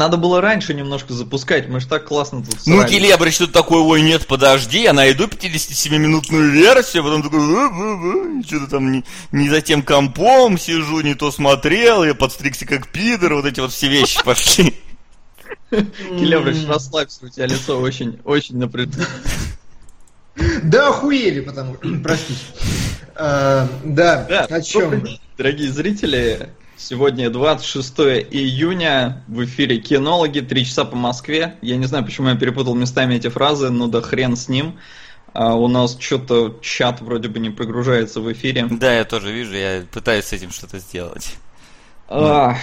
надо было раньше немножко запускать, мы же так классно тут Ну, Келебрич тут такой, ой, нет, подожди, я найду 57-минутную версию, потом такой, что-то там не, не за тем компом сижу, не то смотрел, я подстригся как пидор, вот эти вот все вещи пошли. Келебрич, расслабься, у тебя лицо очень, очень напряжено. Да охуели, потому простите. А, да, Да, о чем? Дорогие зрители, сегодня 26 июня, в эфире «Кинологи», 3 часа по Москве. Я не знаю, почему я перепутал местами эти фразы, но да хрен с ним. А у нас что-то чат вроде бы не прогружается в эфире. Да, я тоже вижу, я пытаюсь с этим что-то сделать. А,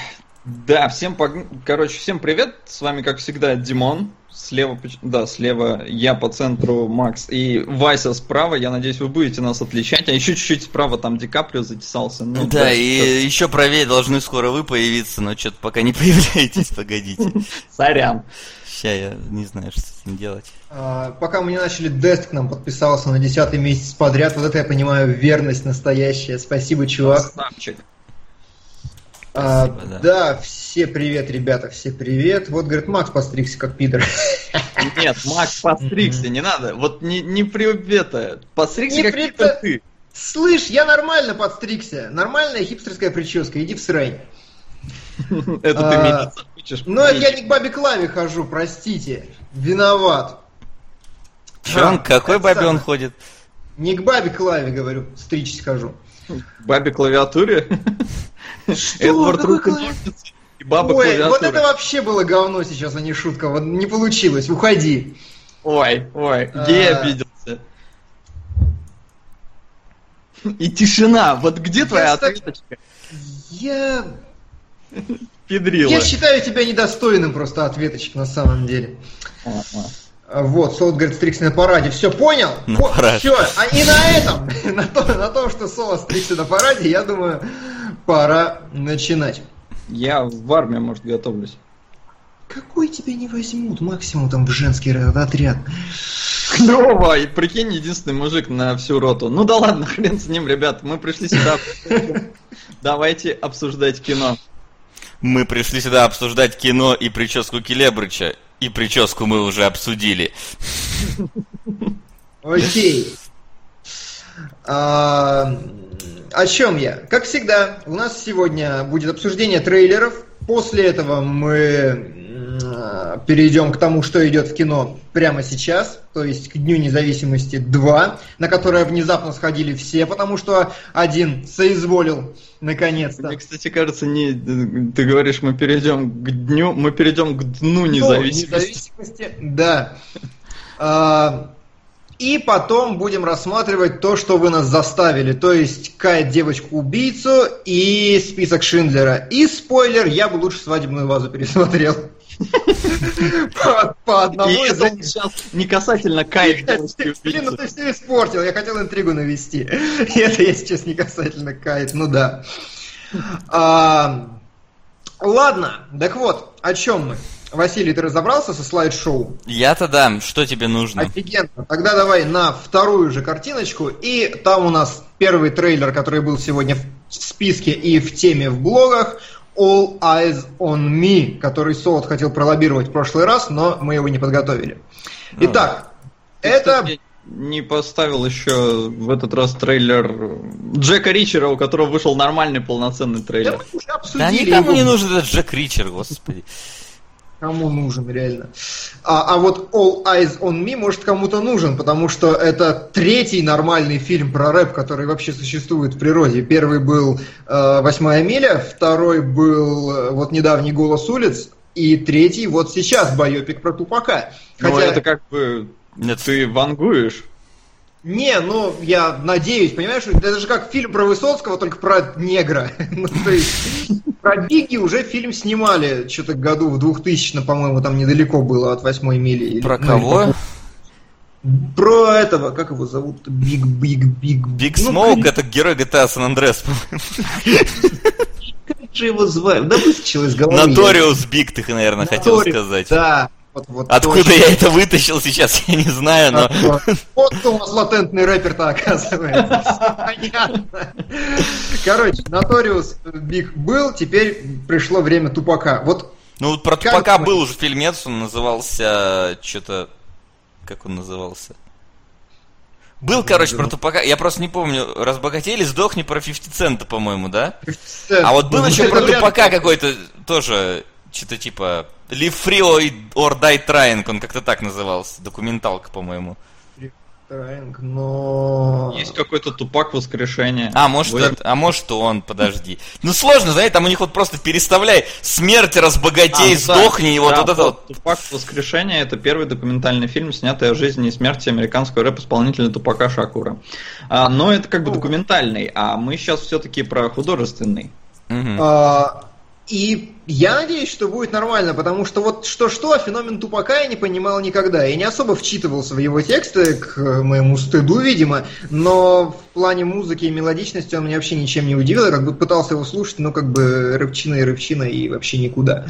да, всем, пог- короче, всем привет. С вами, как всегда, Димон. Слева, да, слева я по центру Макс и Вася справа. Я надеюсь, вы будете нас отличать. А еще чуть-чуть справа там Ди Каприо затесался. Ну, да, всё. и еще правее должны скоро вы появиться, но что-то пока не появляетесь, погодите. Сорян. Сейчас я не знаю, что с этим делать. А, пока мы не начали, Дест к нам подписался на десятый месяц подряд. Вот это я понимаю, верность настоящая. Спасибо, чувак. Красавчик. А, Спасибо, да. да, все привет, ребята, все привет. Вот, говорит, Макс постригся как пидор. Нет, Макс, подстригся, не надо. Вот не, не при это. Подстригся, Не как при- будто ты. Слышь, я нормально подстригся. Нормальная хипстерская прическа, иди в срань. Это ты А, меня хочешь. Но это я не к бабе Клаве хожу, простите. Виноват. Че он, А, какой бабе он ходит? Не к бабе Клаве, говорю, стричься хожу. Бабе клавиатуре. Эдвард рука и баба Ой, вот это вообще было говно сейчас, а не шутка. Вот не получилось, уходи. Ой, ой, А. гей обиделся. И тишина. Вот где твоя ответочка? Я... Педрила. Я считаю тебя недостойным просто ответочек на самом деле. Ага. А, Вот, Солод говорит, стрикся на параде. Все, понял? На параде. Все, а и на этом, на, то- на том, что Соло стрикся на параде, я думаю, пора начинать. Я в армию, может, готовлюсь. Какой тебя не возьмут? Максимум там в женский отряд. Клево, и прикинь, единственный мужик на всю роту. Ну да ладно, хрен с ним, ребят, мы пришли сюда. Давайте обсуждать кино. Мы пришли сюда обсуждать кино и прическу Келебрыча. И прическу мы уже обсудили. Окей. А, о чем я? Как всегда, у нас сегодня будет обсуждение трейлеров. После этого мы перейдем к тому, что идет в кино прямо сейчас, то есть к Дню независимости 2, на которое внезапно сходили все, потому что один соизволил наконец-то. Мне, кстати, кажется, не ты говоришь, мы перейдем к дню, мы перейдем к дну Ну, независимости. независимости, да. А, И потом будем рассматривать то, что вы нас заставили. То есть Кайт девочку-убийцу и список Шиндлера. И спойлер, я бы лучше свадебную вазу пересмотрел. По- По И одному из это сейчас не касательно девушки Блин, ну ты все испортил, я хотел интригу навести. И это я сейчас не касательно Кайт, ну да. А, Ладно, так вот, о чем мы? Василий, ты разобрался со слайд-шоу? Я-то да, что тебе нужно? Офигенно. Тогда давай на вторую же картиночку. И там у нас первый трейлер, который был сегодня в списке и в теме в блогах. All Eyes on Me, который Солод хотел пролоббировать в прошлый раз, но мы его не подготовили. Ну Итак, Ты, это... кстати, не поставил еще в этот раз трейлер Джека Ричера, у которого вышел нормальный полноценный Да трейлер. мы уже Да обсудили никому его. не нужен этот Джек Ричер, господи. Кому нужен, реально. А, а вот All Eyes on Me может кому-то нужен, потому что это третий нормальный фильм про рэп, который вообще существует в природе. Первый был э, «Восьмая миля», второй был э, вот недавний «Голос улиц», и третий вот сейчас байопик про Тупака. Но Хотя, это как бы Нет. ты вангуешь. Не, ну, я надеюсь, понимаешь, это же как фильм про Высоцкого, только про негра. Ну, то есть, про Бигги уже фильм снимали, что-то году в 2000 по-моему, там недалеко было от восьмой мили. Или- Про ну, кого? или Про этого, как его зовут? Биг, Биг, Биг. Big Ну, Smoke как это герой GTA San Andreas. же его звали? Да вытащил из головы. Наториус Биг, ты, наверное, хотел сказать. Да. Вот, вот Откуда точно. я это вытащил сейчас, я не знаю, но... Вот, кто у нас латентный рэпер-то оказывается. Понятно. Короче, Notorious Big был, теперь пришло время Тупака. Вот Ну, вот про Как Тупака вы- был уже фильмец, он назывался... Что-то... Как он назывался? Был, короче, про Тупака. Я просто не помню. Разбогатей или сдохни про 50 цента, по-моему, да? А вот был Ну, еще про. Тупака какой-то тоже, что-то типа Live Free or- Die Trying, он как-то так назывался, документалка, по-моему. Траинг, но... Есть какой-то тупак воскрешения. А, может, Вы- это- а может он, подожди. Ну сложно, знаете, там у них вот просто переставляй смерть, разбогатей, А, ну да. сдохни, и вот, Да, вот это вот. Тупак воскрешение это первый документальный фильм, снятый о жизни и смерти американского рэп-исполнителя Тупака Шакура. А, но это как бы документальный, а мы сейчас все-таки про художественный. Мгм. А, и я надеюсь, что будет нормально, потому что вот что-что, а феномен тупака я не понимал никогда. Я не особо вчитывался в его тексты, к моему стыду, видимо, но в плане музыки и мелодичности он меня вообще ничем не удивил. Я как бы пытался его слушать, но как бы рыбчина и рыбчина и вообще никуда.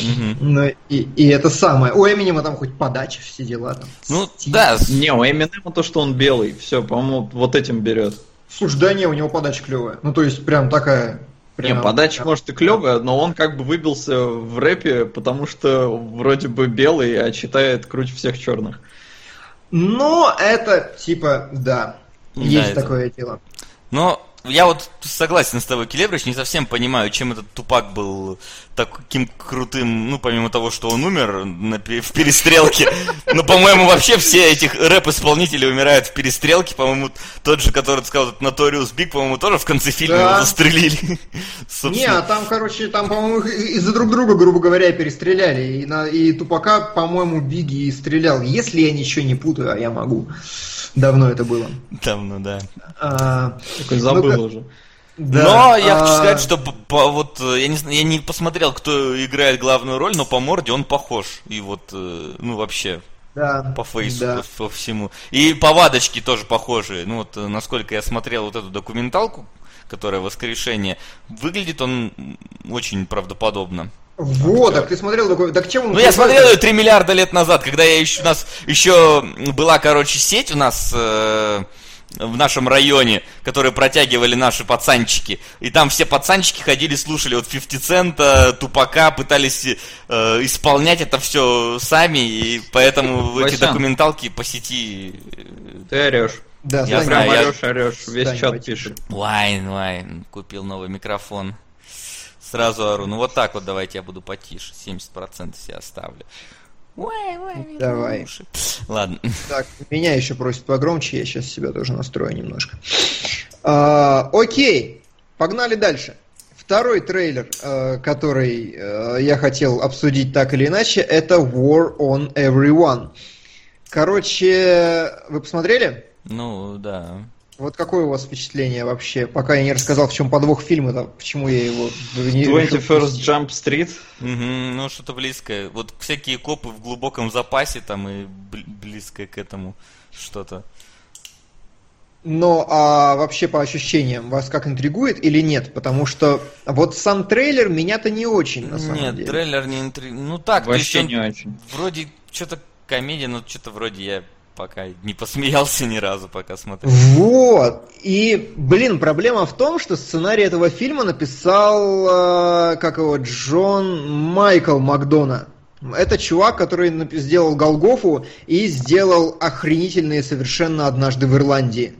Мгм. Ну, и, и это самое. У Эминема там хоть подача, все дела там. Ну, стиль. да, Не, у Эминема то, что он белый, все, по-моему, вот этим берет. Слушай, да не, у него подача клевая. Ну, то есть, прям такая... Не, прям- подача может и клевая, но он как бы выбился в рэпе, потому что вроде бы белый, а читает круче всех черных. Но это, типа, да, Да, есть это- такое дело. Но я вот согласен с тобой, Келебрич, не совсем понимаю, чем этот тупак был таким крутым, ну, помимо того, что он умер на в перестрелке. Ну, по-моему, вообще все этих рэп-исполнители умирают в перестрелке. По-моему, тот же, который ты сказал, этот Notorious Big, по-моему, тоже в конце фильма Да. его застрелили. Не, а там, короче, там, по-моему, из-за друг друга, грубо говоря, перестреляли. И, на, и Тупака, по-моему, Биги и стрелял. Если я ничего не путаю, а я могу. Давно это было. Ну да. А, Такой забыл Ну-ка. уже. Да, но я а, хочу сказать, что по, по- вот э, я не, я не посмотрел, кто играет главную роль, но по морде он похож. И вот, э, ну вообще, да, по фейсу, да. по, по всему. И повадочки тоже похожие. Ну вот, э, насколько я смотрел вот эту документалку, которая «Воскрешение», выглядит он очень правдоподобно. Вот, так ты смотрел такой... Так чем он... Ну, я смотрел ее 3 миллиарда лет назад, когда я еще, у нас еще была, короче, сеть у нас э, в нашем районе, которые протягивали наши пацанчики. И там все пацанчики ходили, слушали вот 50 цента, Тупака, пытались э, исполнять это все сами, и поэтому эти Васян. документалки по сети... э, Ты орешь. Да, Я Стань, знаю, Прям я- орешь, орешь, весь Стань, чат потише. пишет. Вайн, вайн, купил новый микрофон. Сразу ору. Ну вот так вот давайте я буду потише. 70% себе оставлю. Ой, ой, Давай. уши. Ладно. Так, меня еще просят погромче, я сейчас себя тоже настрою немножко. А, окей, погнали дальше. Второй трейлер, э, который э, я хотел обсудить так или иначе, это War on Everyone. Короче, вы посмотрели? Ну, да. Вот какое у вас впечатление вообще? Пока я не рассказал, в чем подвох фильма, то почему я его не решил 21st пустить. Jump Street. Мгм, ну, что-то близкое. Вот всякие копы в глубоком запасе там и бл- близкое к этому что-то. Но а вообще по ощущениям вас как интригует или нет? Потому что вот сам трейлер меня-то не очень на самом Нет, деле. трейлер не интри... Ну так, Вообще он не очень. вроде что-то комедия, но что-то вроде я пока не посмеялся ни разу, пока смотрел. Вот. И, блин, проблема в том, что сценарий этого фильма написал, э, как его, Джон Майкл Макдона. Это чувак, который сделал Голгофу и сделал охренительные совершенно однажды в Ирландии.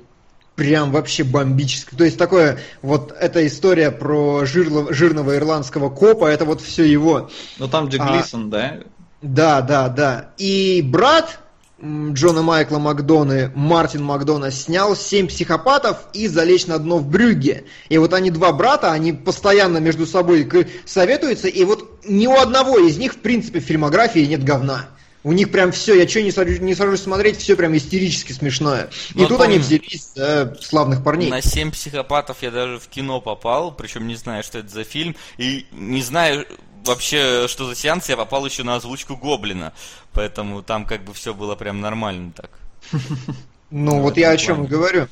Прям вообще бомбически. То есть такое, вот эта история про жирло- жирного ирландского копа, это вот все его. Ну там где А. Глисон, да? Да, да, да. И брат Джона Майкла Макдоны, Мартин Макдона, снял «Семь психопатов» и «Залечь на дно в Брюгге». И вот они два брата, они постоянно между собой советуются, и вот ни у одного из них, в принципе, в фильмографии нет говна. У них прям все, я что не, сажусь- не сажусь смотреть, все прям истерически смешное. И Ну, тут помню. они взялись за славных парней. На семь психопатов я даже в кино попал, причем не знаю, что это за фильм, и не знаю вообще, что за сеанс, я попал еще на озвучку Гоблина, поэтому там как бы все было прям нормально так. Ну вот я о чем говорю.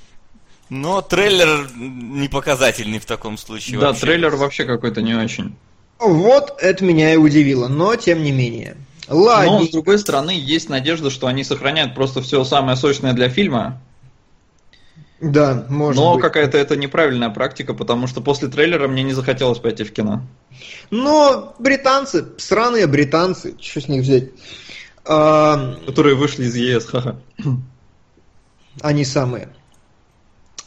Но трейлер не показательный в таком случае. Да, вообще. трейлер вообще какой-то не очень. Вот это меня и удивило, но тем не менее. Но, Ладно. с другой стороны, есть надежда, что они сохраняют просто все самое сочное для фильма. Да, может Но быть. какая-то это неправильная практика, потому что после трейлера мне не захотелось пойти в кино. Но британцы, сраные британцы, что с них взять? А, Которые вышли из ЕС, ха-ха. они самые.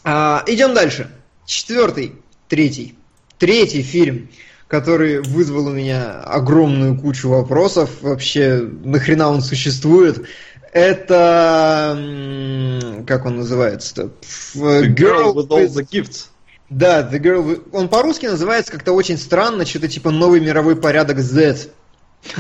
А, идем дальше. Четвертый, третий. Третий фильм, который вызвал у меня огромную кучу вопросов. Вообще, нахрена он существует? Это... Как он называется-то? Ф- The girl with all the gifts. Да, The Girl with- Он по-русски называется как-то очень странно, что-то типа новый мировой порядок Z.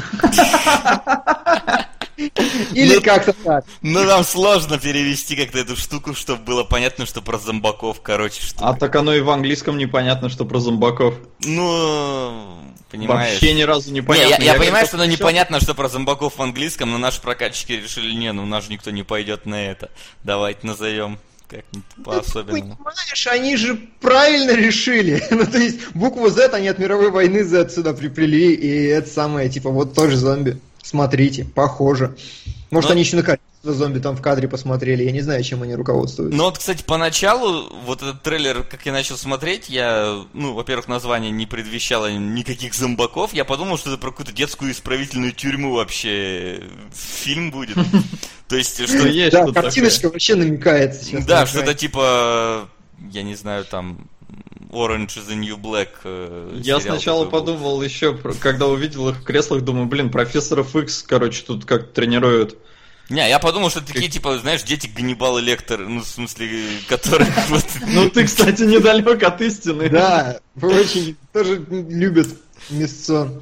Или Ну, как-то так. Ну, нам сложно перевести как-то эту штуку, чтобы было понятно, что про зомбаков, короче, что... А так оно и в английском непонятно, что про зомбаков. Ну, понимаешь... Вообще ни разу Не, непонятно. я, я понимаю, говорю, что оно непонятно, что про зомбаков в английском, но наши прокатчики решили, не, ну у нас же никто не пойдет на это. Давайте назовем как-нибудь по-особенному. Понимаешь, они же правильно решили. ну, то есть, букву Z они от мировой войны Z сюда приплели, и это самое, типа, вот тоже зомби. Смотрите, похоже. Может, Но- они еще на количество зомби там в кадре посмотрели, я не знаю, чем они руководствуются. Ну вот, кстати, поначалу, вот этот трейлер, как я начал смотреть, я, ну, во-первых, название не предвещало никаких зомбаков, я подумал, что это про какую-то детскую исправительную тюрьму вообще фильм будет. То есть, что... есть да, картиночка вообще намекает сейчас. Да, что-то типа, я не знаю, там, Orange is the New Black. э, Я сначала был. подумал еще, когда увидел их в креслах, думаю, блин, профессоров X, короче, тут как тренируют. Не, я подумал, что такие, типа, знаешь, дети Ганнибал и Лектор, ну, в смысле, которые вот... Ну ты, кстати, недалек от истины. Да, очень тоже любят мясцо.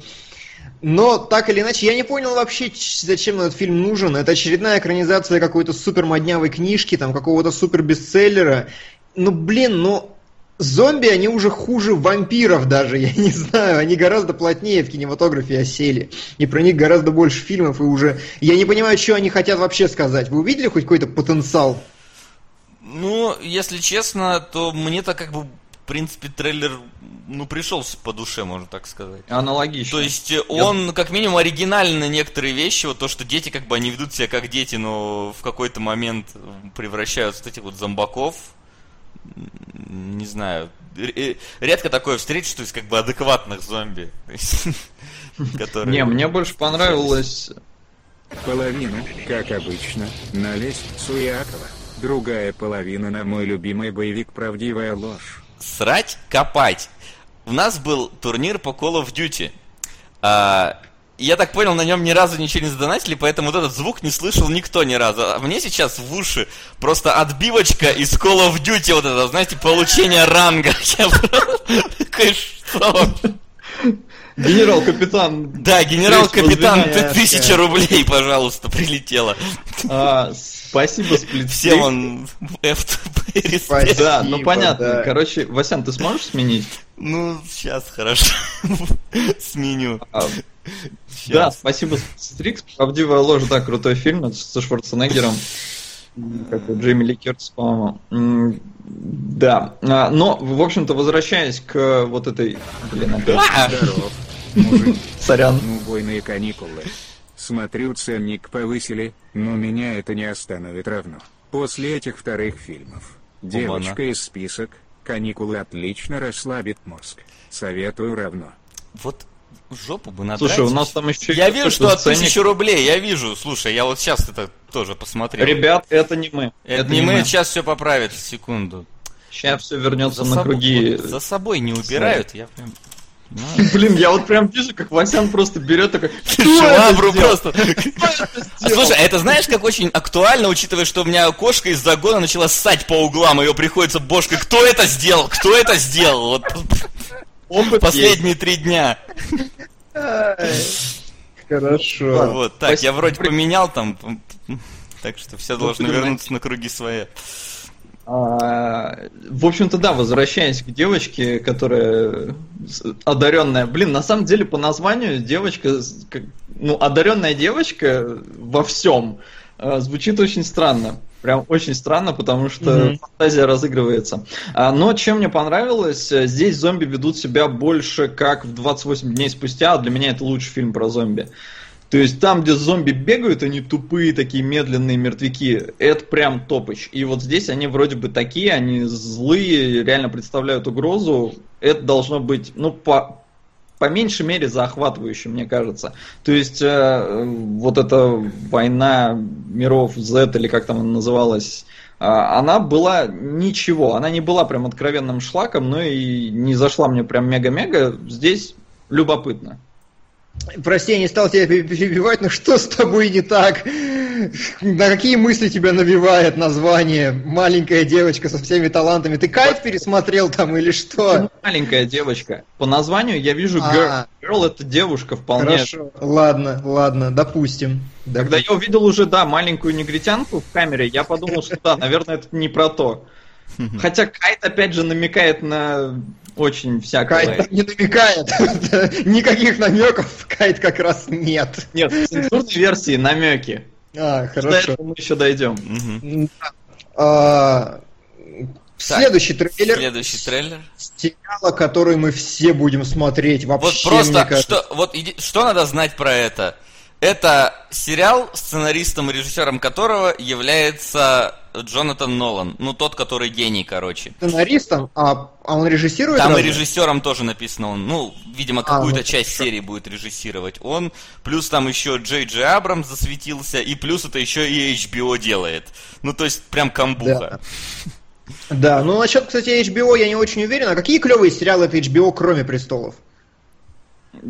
Но так или иначе, я не понял вообще, зачем этот фильм нужен. Это очередная экранизация какой-то супер моднявой книжки, там какого-то супер бестселлера. Ну блин, ну зомби они уже хуже вампиров даже, я не знаю, они гораздо плотнее в кинематографе осели. И про них гораздо больше фильмов, и уже... Я не понимаю, что они хотят вообще сказать. Вы увидели хоть какой-то потенциал? Ну, если честно, то мне-то как бы, в принципе, трейлер, ну, пришелся по душе, можно так сказать. Аналогично. То есть э, он, как минимум, оригинальный на некоторые вещи, вот то, что дети как бы они ведут себя как дети, но в какой-то момент превращаются в этих вот зомбаков. Не знаю. Э, Редко такое встретишь, то есть как бы адекватных зомби. Не, мне больше понравилось... Половина, как обычно, на лестницу Якова. Другая половина на мой любимый боевик «Правдивая ложь». Срать, копать. У нас был турнир по Call of Duty. А, я так понял, на нем ни разу ничего не задонатили, поэтому вот этот звук не слышал никто ни разу. А мне сейчас в уши просто отбивочка из Call of Duty, вот это, знаете, получение ранга. Я просто такой, что? Генерал-капитан... Да, генерал-капитан, ты- тысяча рублей, пожалуйста, прилетела. А, спасибо, сплит. Всем он F2P респект. Спасибо. Да, ну понятно. да. Короче, Васян, ты сможешь сменить? Ну, сейчас хорошо. Сменю. А, Да, спасибо, Стрикс. Правдивая ложь, да, крутой фильм со Шварценеггером. Как бы Джейми Ли Кертис, по-моему. Да. А, Но, в общем-то, возвращаясь к вот этой... Блин, опять. Сорян. Ну, убойные каникулы. Смотрю, ценник повысили, но меня это не остановит равно. После этих вторых фильмов. Девочка из список, каникулы отлично расслабит мозг. Советую равно. Вот жопу бы надрать. Слушай, у нас там еще... Я вижу, что от тысячи рублей, я вижу. Слушай, я вот сейчас это тоже посмотрел. Ребят, это не мы. это не мы, сейчас все поправят, секунду. Сейчас все вернется За, на собой- круги. вот за собой не убирают, я прям... Блин, я вот прям вижу, как Васян просто берет такой... «Кто это Швабру просто. Сделал?» Слушай, а это знаешь, как очень актуально, учитывая, что у меня кошка из загона начала ссать по углам, ее приходится бошкой. Кто это сделал? Кто это сделал? Вот последние три дня. Хорошо. Вот, так, я вроде поменял там, так что все должны ты вернуться на круги свои. А, В общем-то, да, возвращаясь к девочке, которая одаренная. Блин, на самом деле по названию девочка, как- ну, одаренная девочка во всем э, звучит очень странно. Прям очень странно, потому что Мгм. фантазия разыгрывается. А, Но чем мне понравилось, э, здесь зомби ведут себя больше как в 28 дней спустя, а для меня это лучший фильм про зомби. То есть там, где зомби бегают, они тупые, такие медленные мертвяки. Это прям топыч. И вот здесь они вроде бы такие, они злые, реально представляют угрозу. Это должно быть, ну, по, по меньшей мере захватывающе, мне кажется. То есть э, вот эта война миров Z или как там она называлась, э, она была ничего, она не была прям откровенным шлаком, но и не зашла мне прям мега-мега. Здесь любопытно. Прости, я не стал тебя перебивать, но что с тобой не так? На какие мысли тебя навевает название «Маленькая девочка со всеми талантами»? Ты кайф пересмотрел там или что? Маленькая девочка. По названию я вижу girl. А. Girl это девушка вполне. Хорошо, ладно, ладно, допустим. Когда я увидел уже, да, маленькую негритянку в камере, я подумал, что да, наверное, это не про то. Хотя Кайт опять же намекает на очень всякое. Кайт не намекает. Никаких намеков Кайт как раз нет. Нет, в цензурной версии намеки. А, хорошо. мы еще дойдем. А, следующий трейлер. Следующий трейлер. Сериала, который мы все будем смотреть. Вообще, вот просто, что, вот, что надо знать про это? Это сериал, сценаристом и режиссером которого является Джонатан Нолан. Ну, тот, который гений, короче. Сценаристом? А, а он режиссирует? Там разве? и режиссером тоже написано он. Ну, видимо, какую-то а, ну, часть хорошо. серии будет режиссировать он. Плюс там еще Джей Джей Абрамс засветился. И плюс это еще и HBO делает. Ну, то есть, прям камбуха. Да. да, ну насчет, кстати, HBO я не очень уверен. А какие клевые сериалы от HBO, кроме «Престолов»?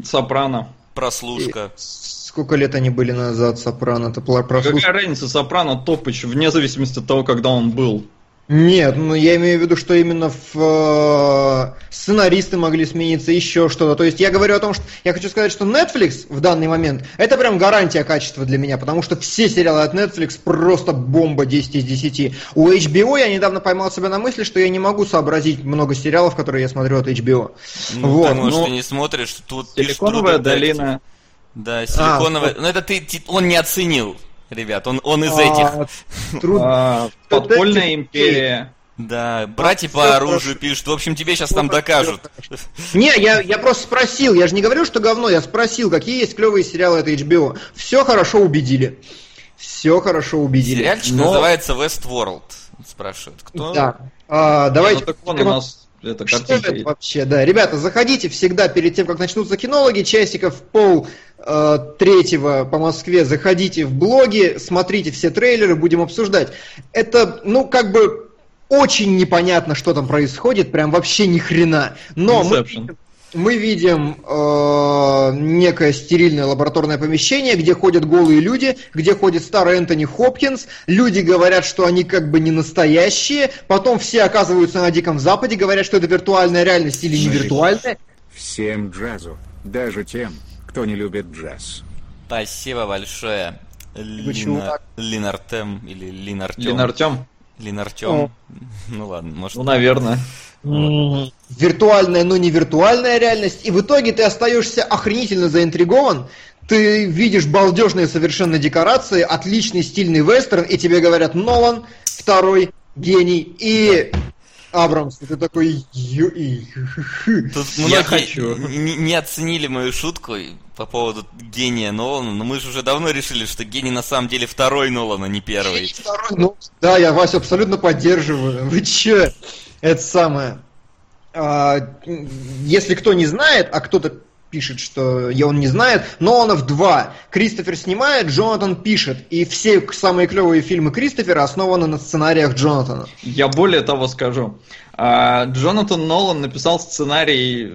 «Сопрано». «Прослушка». И Сколько лет они были назад, Сопрано? Это прослуш... Какая разница, Сопрано топыч, вне зависимости от того, когда он был. Нет, ну я имею в виду, что именно в э, сценаристы могли смениться, еще что-то. То есть я говорю о том, что я хочу сказать, что Netflix в данный момент это прям гарантия качества для меня, потому что все сериалы от Netflix просто бомба 10 из 10. У HBO я недавно поймал себя на мысли, что я не могу сообразить много сериалов, которые я смотрю от HBO. Ну, вот, может, но... ты не смотришь, тут Силиконовая долина. Да, силиконовая. А, ну это ты, он не оценил, ребят, он, он из а, этих. Труд... А, подпольная империя. Да, братья по оружию пишут. В общем, тебе сейчас там докажут. Не, я, я просто спросил. Я же не говорю, что говно. Я спросил, какие есть клевые сериалы от HBO. Все хорошо убедили. Все хорошо убедили. Сериальчик но... называется Westworld. Спрашивают, кто? Да. А, давайте. Не, ну, так он у нас это Что это вообще, да. Ребята, заходите всегда перед тем, как начнутся кинологи, часиков пол э, третьего по Москве, заходите в блоги, смотрите все трейлеры, будем обсуждать. Это, ну, как бы очень непонятно, что там происходит, прям вообще ни хрена. Но мы мы видим э, некое стерильное лабораторное помещение, где ходят голые люди, где ходит старый Энтони Хопкинс. Люди говорят, что они как бы не настоящие. Потом все оказываются на Диком Западе, говорят, что это виртуальная реальность или не виртуальная. Всем джазу, даже тем, кто не любит джаз. Спасибо большое. Лина... Линартем или Линартем. Линартем? Линартем. Ну ладно, может. Ну, наверное виртуальная, но не виртуальная реальность, и в итоге ты остаешься охренительно заинтригован, ты видишь балдежные совершенно декорации, отличный стильный вестерн, и тебе говорят Нолан, второй гений, и Абрамс, ты такой... Тут я хочу. Не, не оценили мою шутку по поводу гения Нолана, но мы же уже давно решили, что гений на самом деле второй Нолана, не первый. Второй, ну, да, я вас абсолютно поддерживаю. Вы че? Это самое. А, если кто не знает, а кто-то пишет, что он не знает, но он в два. Кристофер снимает, Джонатан пишет. И все самые клевые фильмы Кристофера основаны на сценариях Джонатана. Я более того скажу. А, Джонатан Нолан написал сценарий,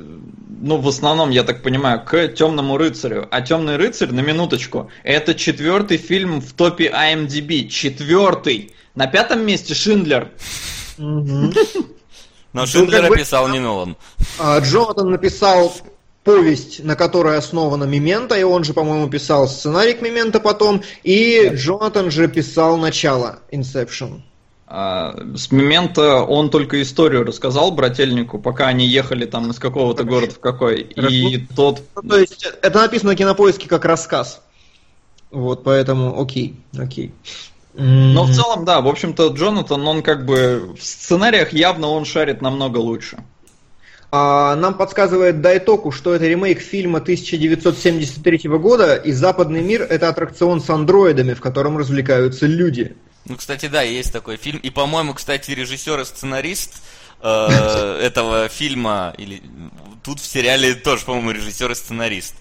ну, в основном, я так понимаю, к Темному рыцарю. А Темный рыцарь, на минуточку, это четвертый фильм в топе IMDb. Четвертый. На пятом месте Шиндлер. Но ну, Шиндлера как писал не Нолан. А, Джонатан написал повесть, на которой основана Мемента, и он же, по-моему, писал сценарий к Мемента потом, и Джонатан же писал начало Inception. А, с Мемента он только историю рассказал брательнику, пока они ехали там из какого-то города в какой. И тот... Ну, то есть это написано на кинопоиске как рассказ. Вот, поэтому окей, окей. Но в целом, да, в общем-то, Джонатан, он как бы в сценариях явно он шарит намного лучше. А, нам подсказывает Дайтоку, что это ремейк фильма 1973 года, и «Западный мир» — это аттракцион с андроидами, в котором развлекаются люди. Ну, кстати, да, есть такой фильм. И, по-моему, кстати, режиссер и сценарист э, этого фильма, или тут в сериале тоже, по-моему, режиссер и сценарист.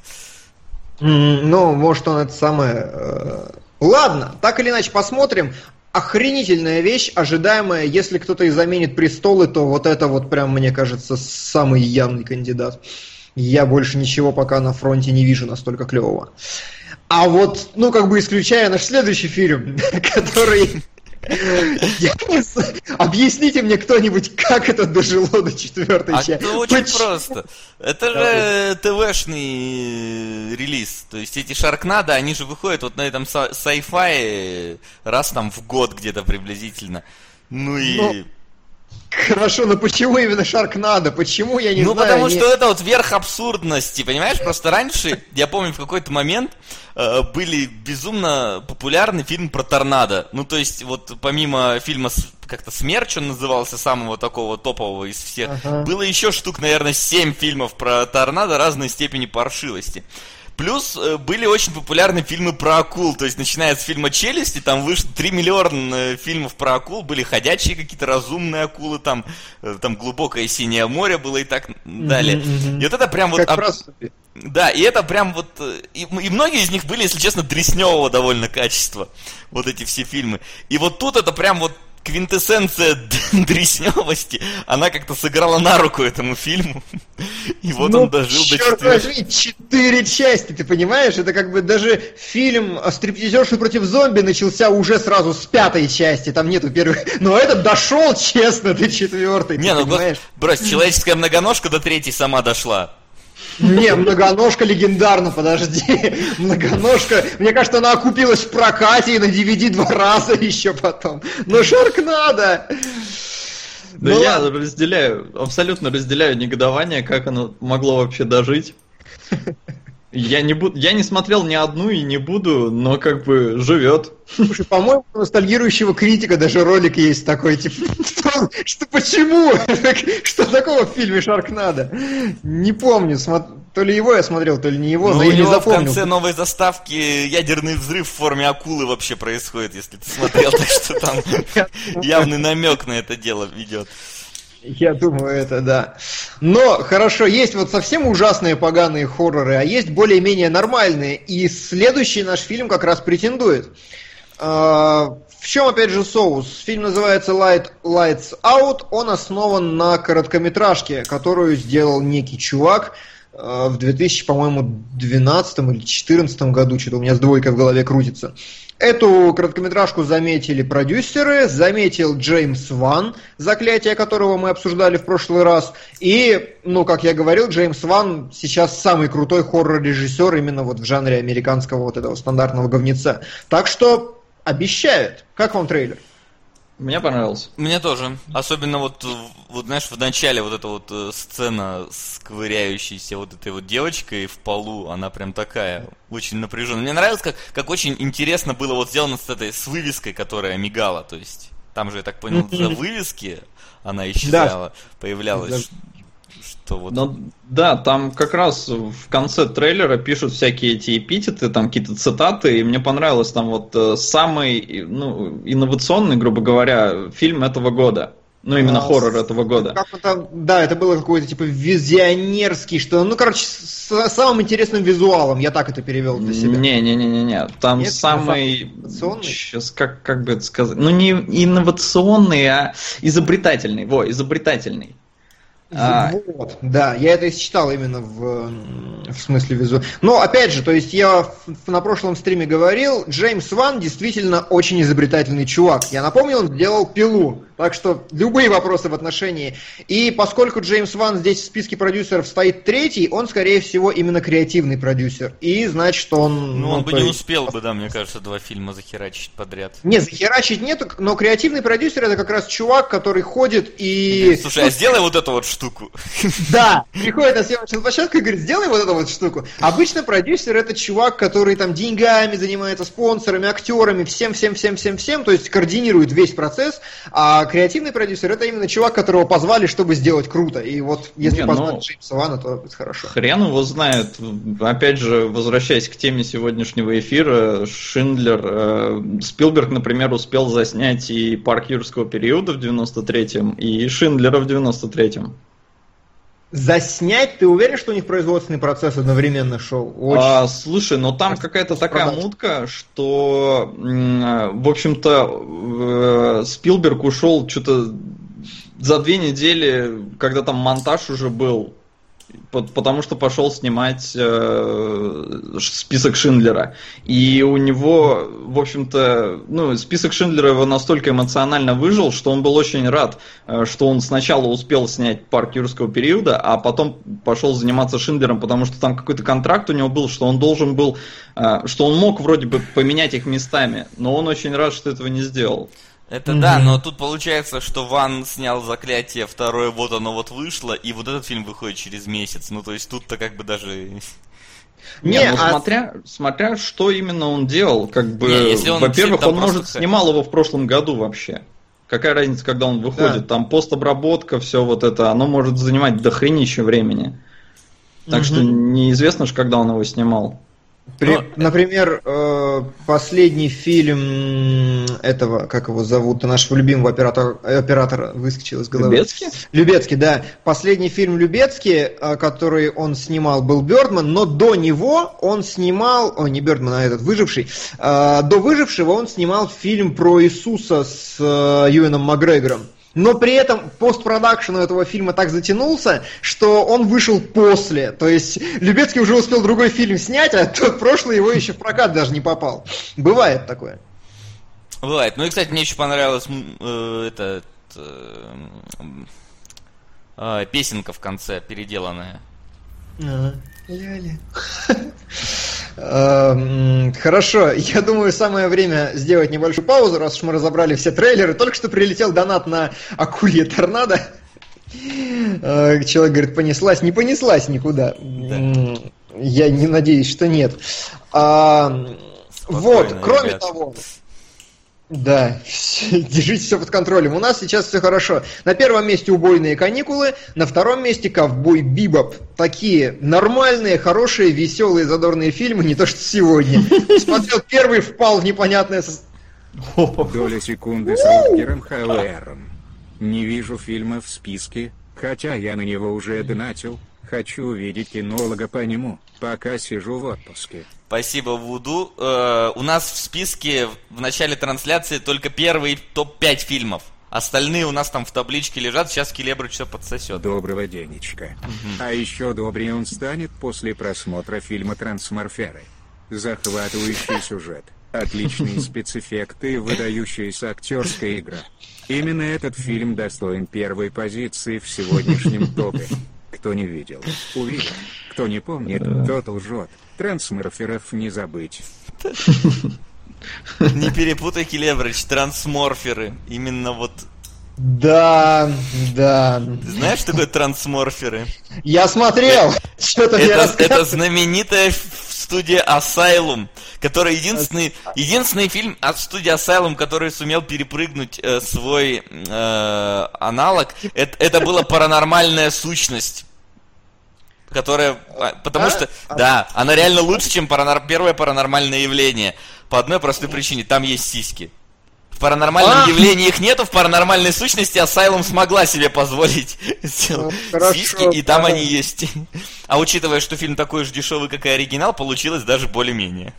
Ну, может, он это самое... Э, ладно, так или иначе, посмотрим охренительная вещь, ожидаемая. Если кто-то и заменит престолы, то вот это вот прям, мне кажется, самый явный кандидат. Я больше ничего пока на фронте не вижу настолько клевого. А вот, ну, как бы исключая наш следующий фильм, который я не знаю. Объясните мне кто-нибудь, как это дожило до четвертой а части. Это очень Почему? просто. Это же ТВшный релиз. То есть эти Шаркнады, они же выходят вот на этом sci-fi раз там в год где-то приблизительно. Ну и... Хорошо, но почему именно Шаркнадо? Почему я не ну, знаю? Ну, потому не... что это вот верх абсурдности, понимаешь? Просто раньше, я помню, в какой-то момент э, были безумно популярны фильм про торнадо. Ну, то есть, вот помимо фильма как-то «Смерч» он назывался, самого такого топового из всех, ага. было еще штук, наверное, семь фильмов про торнадо разной степени паршивости. Плюс э, были очень популярны фильмы про акул. То есть, начиная с фильма «Челюсти», там вышло 3 миллиона э, фильмов про акул. Были ходячие какие-то разумные акулы, там, э, там «Глубокое синее море» было и так далее. Mm-hmm. И вот это прям вот... Об... Да, и это прям вот... И, и многие из них были, если честно, дресневого довольно качества. Вот эти все фильмы. И вот тут это прям вот квинтэссенция дресневости, она как-то сыграла на руку этому фильму. И вот ну, он дожил до четвертой. четыре части, ты понимаешь? Это как бы даже фильм «Стриптизерши против зомби» начался уже сразу с пятой части, там нету первых. Но этот дошел, честно, до четвертой, Не, ну, понимаешь? брось, человеческая многоножка до третьей сама дошла. Не, многоножка легендарна, подожди. Многоножка, мне кажется, она окупилась в прокате и на DVD два раза еще потом. Но Шарк надо. Да ну, я ладно. разделяю, абсолютно разделяю негодование, как оно могло вообще дожить. Я не, буду, я не смотрел ни одну и не буду, но как бы живет. Слушай, по-моему, у ностальгирующего критика даже ролик есть такой, типа, что, что почему? Что такого в фильме Шаркнадо? Не помню, то ли его я смотрел, то ли не его, ну, но я не запомнил. в конце новой заставки ядерный взрыв в форме акулы вообще происходит, если ты смотрел, так что там явный намек на это дело ведет. Я думаю, это да. Но хорошо, есть вот совсем ужасные поганые хорроры, а есть более-менее нормальные. И следующий наш фильм как раз претендует. А, в чем, опять же, соус? Фильм называется Light, Lights Out. Он основан на короткометражке, которую сделал некий чувак а, в 2000, по-моему, 12 или 2014 году. Что-то у меня с двойкой в голове крутится. Эту короткометражку заметили продюсеры, заметил Джеймс Ван, заклятие которого мы обсуждали в прошлый раз. И, ну, как я говорил, Джеймс Ван сейчас самый крутой хоррор-режиссер именно вот в жанре американского вот этого стандартного говнеца. Так что обещают. Как вам трейлер? Мне понравился. Мне тоже. Особенно вот, вот знаешь, в начале вот эта вот э, сцена с ковыряющейся вот этой вот девочкой в полу, она прям такая очень напряженная. Мне нравилось, как, как очень интересно было вот сделано с этой, с вывеской, которая мигала, то есть там же, я так понял, за вывески она исчезала, да. появлялась что вот... Ну, да, там как раз в конце трейлера пишут всякие эти эпитеты, там какие-то цитаты, и мне понравилось там вот э, самый ну, инновационный, грубо говоря, фильм этого года. Ну, именно а, хоррор этого года. Как это, да, это было какой-то типа визионерский, что, ну, короче, с самым интересным визуалом, я так это перевел для себя. Не-не-не-не, там Нет, самый... Сейчас, как, как бы это сказать? Ну, не инновационный, а изобретательный. Во, изобретательный. А... Вот, да, я это и читал именно в, в смысле визу. Но опять же, то есть я в, на прошлом стриме говорил, Джеймс Ван действительно очень изобретательный чувак. Я напомню, он сделал пилу. Так что любые вопросы в отношении. И поскольку Джеймс Ван здесь в списке продюсеров стоит третий, он, скорее всего, именно креативный продюсер. И значит, он... Ну, он, он бы не успел бы, да, мне кажется, два фильма захерачить подряд. Не, захерачить нету, но креативный продюсер это как раз чувак, который ходит и... Слушай, а сделай вот эту вот штуку. Да, приходит на съемочную площадку и говорит, сделай вот эту вот штуку. Обычно продюсер это чувак, который там деньгами занимается, спонсорами, актерами, всем-всем-всем-всем-всем, то есть координирует весь процесс, А креативный продюсер это именно чувак, которого позвали, чтобы сделать круто. И вот если Не, позвать ну, Джеймса Вана, то это хорошо. Хрен его знает. Опять же, возвращаясь к теме сегодняшнего эфира, Шиндлер, э, Спилберг, например, успел заснять и «Парк юрского периода» в 93-м, и Шиндлера в 93-м. Заснять, ты уверен, что у них производственный процесс одновременно шел? Очень. А, слушай, но там какая-то такая Продать. мутка, что, в общем-то, э, Спилберг ушел что-то за две недели, когда там монтаж уже был, потому что пошел снимать э, список Шиндлера. И у него, в общем-то, ну, список Шиндлера его настолько эмоционально выжил, что он был очень рад, э, что он сначала успел снять парк юрского периода, а потом пошел заниматься Шиндлером, потому что там какой-то контракт у него был, что он должен был, э, что он мог вроде бы поменять их местами, но он очень рад, что этого не сделал. Это да, но тут получается, что Ван снял заклятие второе, вот оно вот вышло, и вот этот фильм выходит через месяц. Ну, то есть тут-то как бы даже... Не, Не, ну а- смотря, смотря что именно он делал, как бы, Не, если он во-первых, он просто может х- снимал его в прошлом году вообще. Какая разница, когда он выходит? Да. Там постобработка, все вот это, оно может занимать дохренища времени. Так что неизвестно же, когда он его снимал. При- Но- Например, э, последний фильм этого, как его зовут, нашего любимого оператора, оператора выскочил из головы. Любецкий? Любецкий, да. Последний фильм Любецкий, э, который он снимал, был Бёрдман, но до него он снимал, о, не Бёрдман, а этот, Выживший, Э, до Выжившего он снимал фильм про Иисуса с э, Юэном Макгрегором. Но при этом постпродакшн у этого фильма так затянулся, что он вышел после. То есть Любецкий уже успел другой фильм снять, а тот прошлый его еще в прокат даже не попал. Бывает такое. Бывает. Ну и, кстати, мне еще понравилась э, эта э, э, песенка в конце, переделанная. Ляля. Эм, Хорошо, я думаю, самое время сделать небольшую паузу, раз уж мы разобрали все трейлеры. Только что прилетел донат на акулье торнадо. Э, Человек говорит, понеслась. Не понеслась никуда. М, Я не надеюсь, что нет. А, Вот, кроме ребят. того, да, держите все под контролем. У нас сейчас все хорошо. На первом месте убойные каникулы, на втором месте ковбой Бибоп. Такие нормальные, хорошие, веселые, задорные фильмы, не то что сегодня. Смотрел первый, впал в непонятное сос- Доля секунды с Рутгером Хауэром. Не вижу фильма в списке, хотя я на него уже донатил. Хочу увидеть кинолога по нему, пока сижу в отпуске. Спасибо, Вуду. Э, у нас в списке в начале трансляции только первые топ-5 фильмов. Остальные у нас там в табличке лежат, сейчас Келебрыч все подсосет. Доброго денечка. А еще добрее он станет после просмотра фильма «Трансморферы». Захватывающий сюжет, отличные спецэффекты и выдающаяся актерская игра. Именно этот фильм достоин первой позиции в сегодняшнем топе. Кто не видел, увидел. Кто не помнит, тот лжет. Трансморферов не забыть. Не перепутай, Келебрыч, трансморферы. Именно вот... Да, да. Ты знаешь, что такое трансморферы? Я смотрел. Что-то мне Это, это знаменитая студия Asylum, который единственный, единственный фильм от студии Asylum, который сумел перепрыгнуть э, свой э, аналог, это, это была паранормальная сущность. Которая, а, потому А? что, да, она реально лучше, чем паранор- первое паранормальное явление. По одной простой причине, там есть сиськи. В паранормальном А! явлении их нету, в паранормальной сущности Asylum смогла себе позволить сделать хорошо, сиськи, и там да. они есть. А учитывая, что фильм такой же дешевый, как и оригинал, получилось даже более-менее.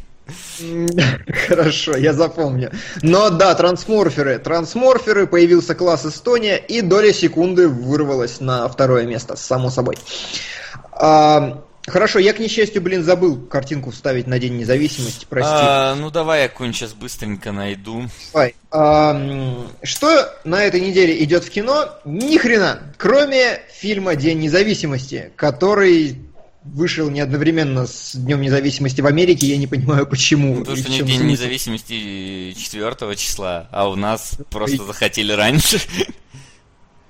Хорошо, я запомню. Но да, трансморферы. Трансморферы, появился класс Эстония, и доля секунды вырвалась на второе место, само собой. А, хорошо, я, к несчастью, блин, забыл картинку вставить на День независимости, прости. А, ну давай я какую-нибудь сейчас быстренько найду. Давай. А, что на этой неделе идет в кино? Ни хрена, кроме фильма День независимости, который вышел не одновременно с Днем независимости в Америке, я не понимаю почему. Ну, Потому что у них День смысл. независимости 4 числа, а у нас просто захотели раньше.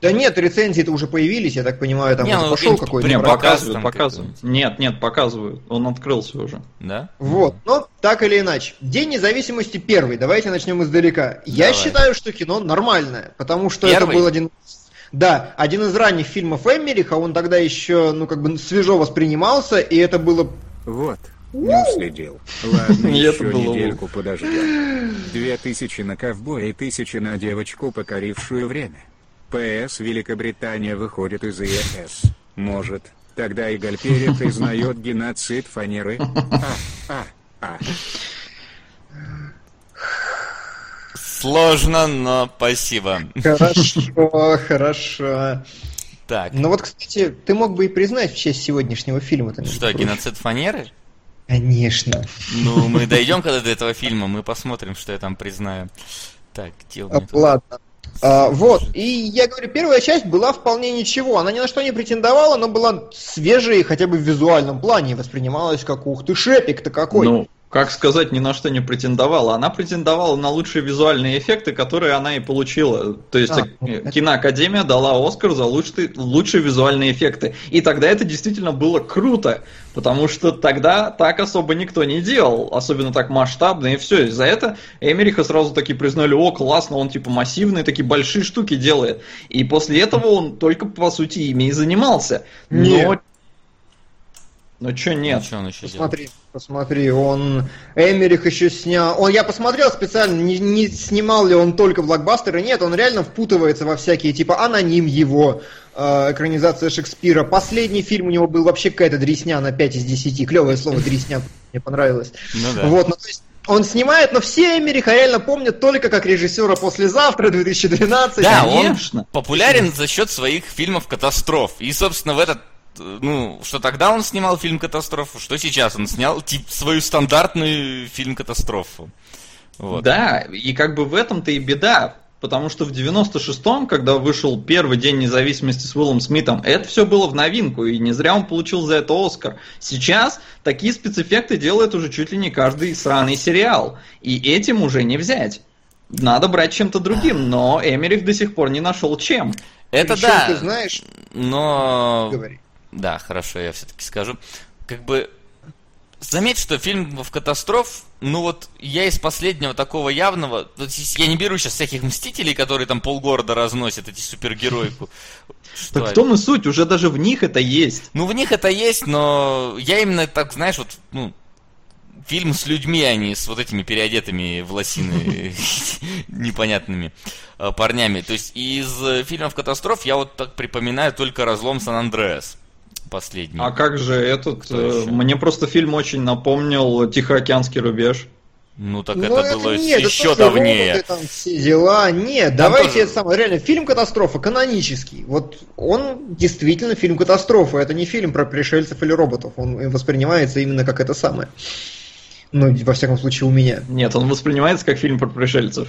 Да нет, рецензии-то уже появились, я так понимаю, там Не, уже ну, пошел какой-то. Не, показывают, показывают. Нет, нет, показывают. Он открылся уже. Да? Вот, но так или иначе. День независимости первый. Давайте начнем издалека. Я Давай. считаю, что кино нормальное, потому что Первый? это был один... Да, один из ранних фильмов Эммериха, он тогда еще, ну, как бы свежо воспринимался, и это было... Вот, не уследил. Ладно, это еще было недельку подождем. Две тысячи на ковбоя и тысяча на девочку, покорившую время. ПС Великобритания выходит из ЕС. Может, тогда и Гальпери признает геноцид фанеры? А, а, а. Сложно, но спасибо. Хорошо, хорошо. Так, Ну вот, кстати, ты мог бы и признать в честь сегодняшнего фильма. что, геноцид фанеры? Конечно. Ну, мы дойдем когда до этого фильма, мы посмотрим, что я там признаю. Так, где у А, меня тут? А, вот, и я говорю, первая часть была вполне ничего. Она ни на что не претендовала, но была свежей хотя бы в визуальном плане. Воспринималась как ух ты, шепик-то какой. Ну, как сказать, ни на что не претендовала. Она претендовала на лучшие визуальные эффекты, которые она и получила. То есть А, ну, киноакадемия дала Оскар за лучшие, лучшие визуальные эффекты. И тогда это действительно было круто, потому что тогда так особо никто не делал, особенно так масштабно, и все. И за это Эмериха сразу таки признали, о, классно, он типа массивные, такие большие штуки делает. И после этого он только, по сути, ими и занимался. Но... Ну чё нет? Ну, что он еще? Посмотри, посмотри, он Эмерих еще снял. Он, я посмотрел специально, не, не снимал ли он только блокбастеры. Нет, он реально впутывается во всякие, типа аноним его, э, экранизация Шекспира. Последний фильм у него был вообще какая-то дресня на 5 из 10. Клевое слово дресня, мне понравилось. Ну да. Вот, ну, то есть он снимает, но все Эмериха реально помнят только как режиссера «Послезавтра» 2012. Да, Конечно. он популярен за счет своих фильмов катастроф. И, собственно, в этот ну, что тогда он снимал фильм катастрофу, что сейчас он снял тип, свою стандартную фильм катастрофу. Вот. Да, и как бы в этом-то и беда. Потому что в 96-м, когда вышел первый день независимости с Уиллом Смитом, это все было в новинку, и не зря он получил за это Оскар. Сейчас такие спецэффекты делает уже чуть ли не каждый сраный сериал. И этим уже не взять. Надо брать чем-то другим, но Эмерих до сих пор не нашел чем. Это Причем, да, ты знаешь, но... говори. Да, хорошо, я все-таки скажу. Как бы заметь, что фильм в катастроф, ну вот я из последнего такого явного, то есть я не беру сейчас всяких мстителей, которые там полгорода разносят, эти супергеройку. Что Так в том и суть, уже даже в них это есть. Ну, в них это есть, но я именно так, знаешь, вот, ну, фильм с людьми, а не с вот этими переодетыми в лосины непонятными э, парнями. То есть из э, фильмов катастроф я вот так припоминаю только «Разлом Сан-Андреас» последний. А как же этот... Э, мне просто фильм очень напомнил Тихоокеанский рубеж. Ну, так Ну, это было нет, это еще тоже давнее. роботы, там все дела. Нет, давайте тоже- это самое. Реально, фильм катастрофа канонический. Вот он действительно фильм катастрофа. Это не фильм про пришельцев или роботов. Он воспринимается именно как это самое. Ну, во всяком случае, у меня. Нет, он воспринимается как фильм про пришельцев.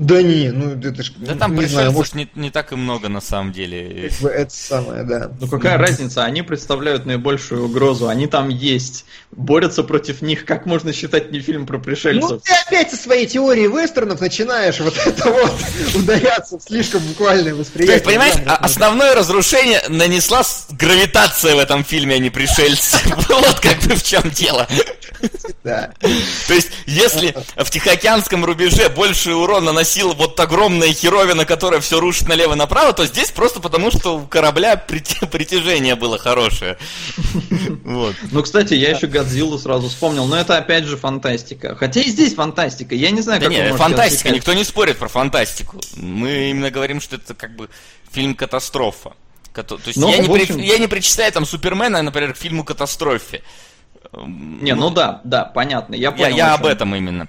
Да не, ну это ж Да там не пришельцев знаю, может, не, не так и много на самом деле. как бы это самое, да. Ну какая разница, они представляют наибольшую угрозу, они там есть, борются против них, как можно считать не фильм про Ну пришельцев? ты опять со своей теорией вестернов начинаешь вот это вот ударяться в слишком буквальное То восприятие. есть, понимаешь, жанра. а- основное разрушение нанесла гравитация в этом фильме, а не пришельцы. Вот как бы в чем дело. Да. То есть, если в Тихоокеанском рубеже больше урон наносил вот огромная херовина, которая все рушит налево-направо, то здесь просто потому, что у корабля притяжение было хорошее. Вот. Ну, кстати, я еще Годзиллу сразу вспомнил, но это опять же фантастика. Хотя и здесь фантастика, я не знаю, как вы не, можете фантастика, никто не спорит про фантастику. Мы именно говорим, что это как бы фильм-катастрофа. То есть Ну, я, не общем- я не причисляю там Супермена, например, к фильму-катастрофе. Не, ну да, да, понятно, я понял. я об этом именно.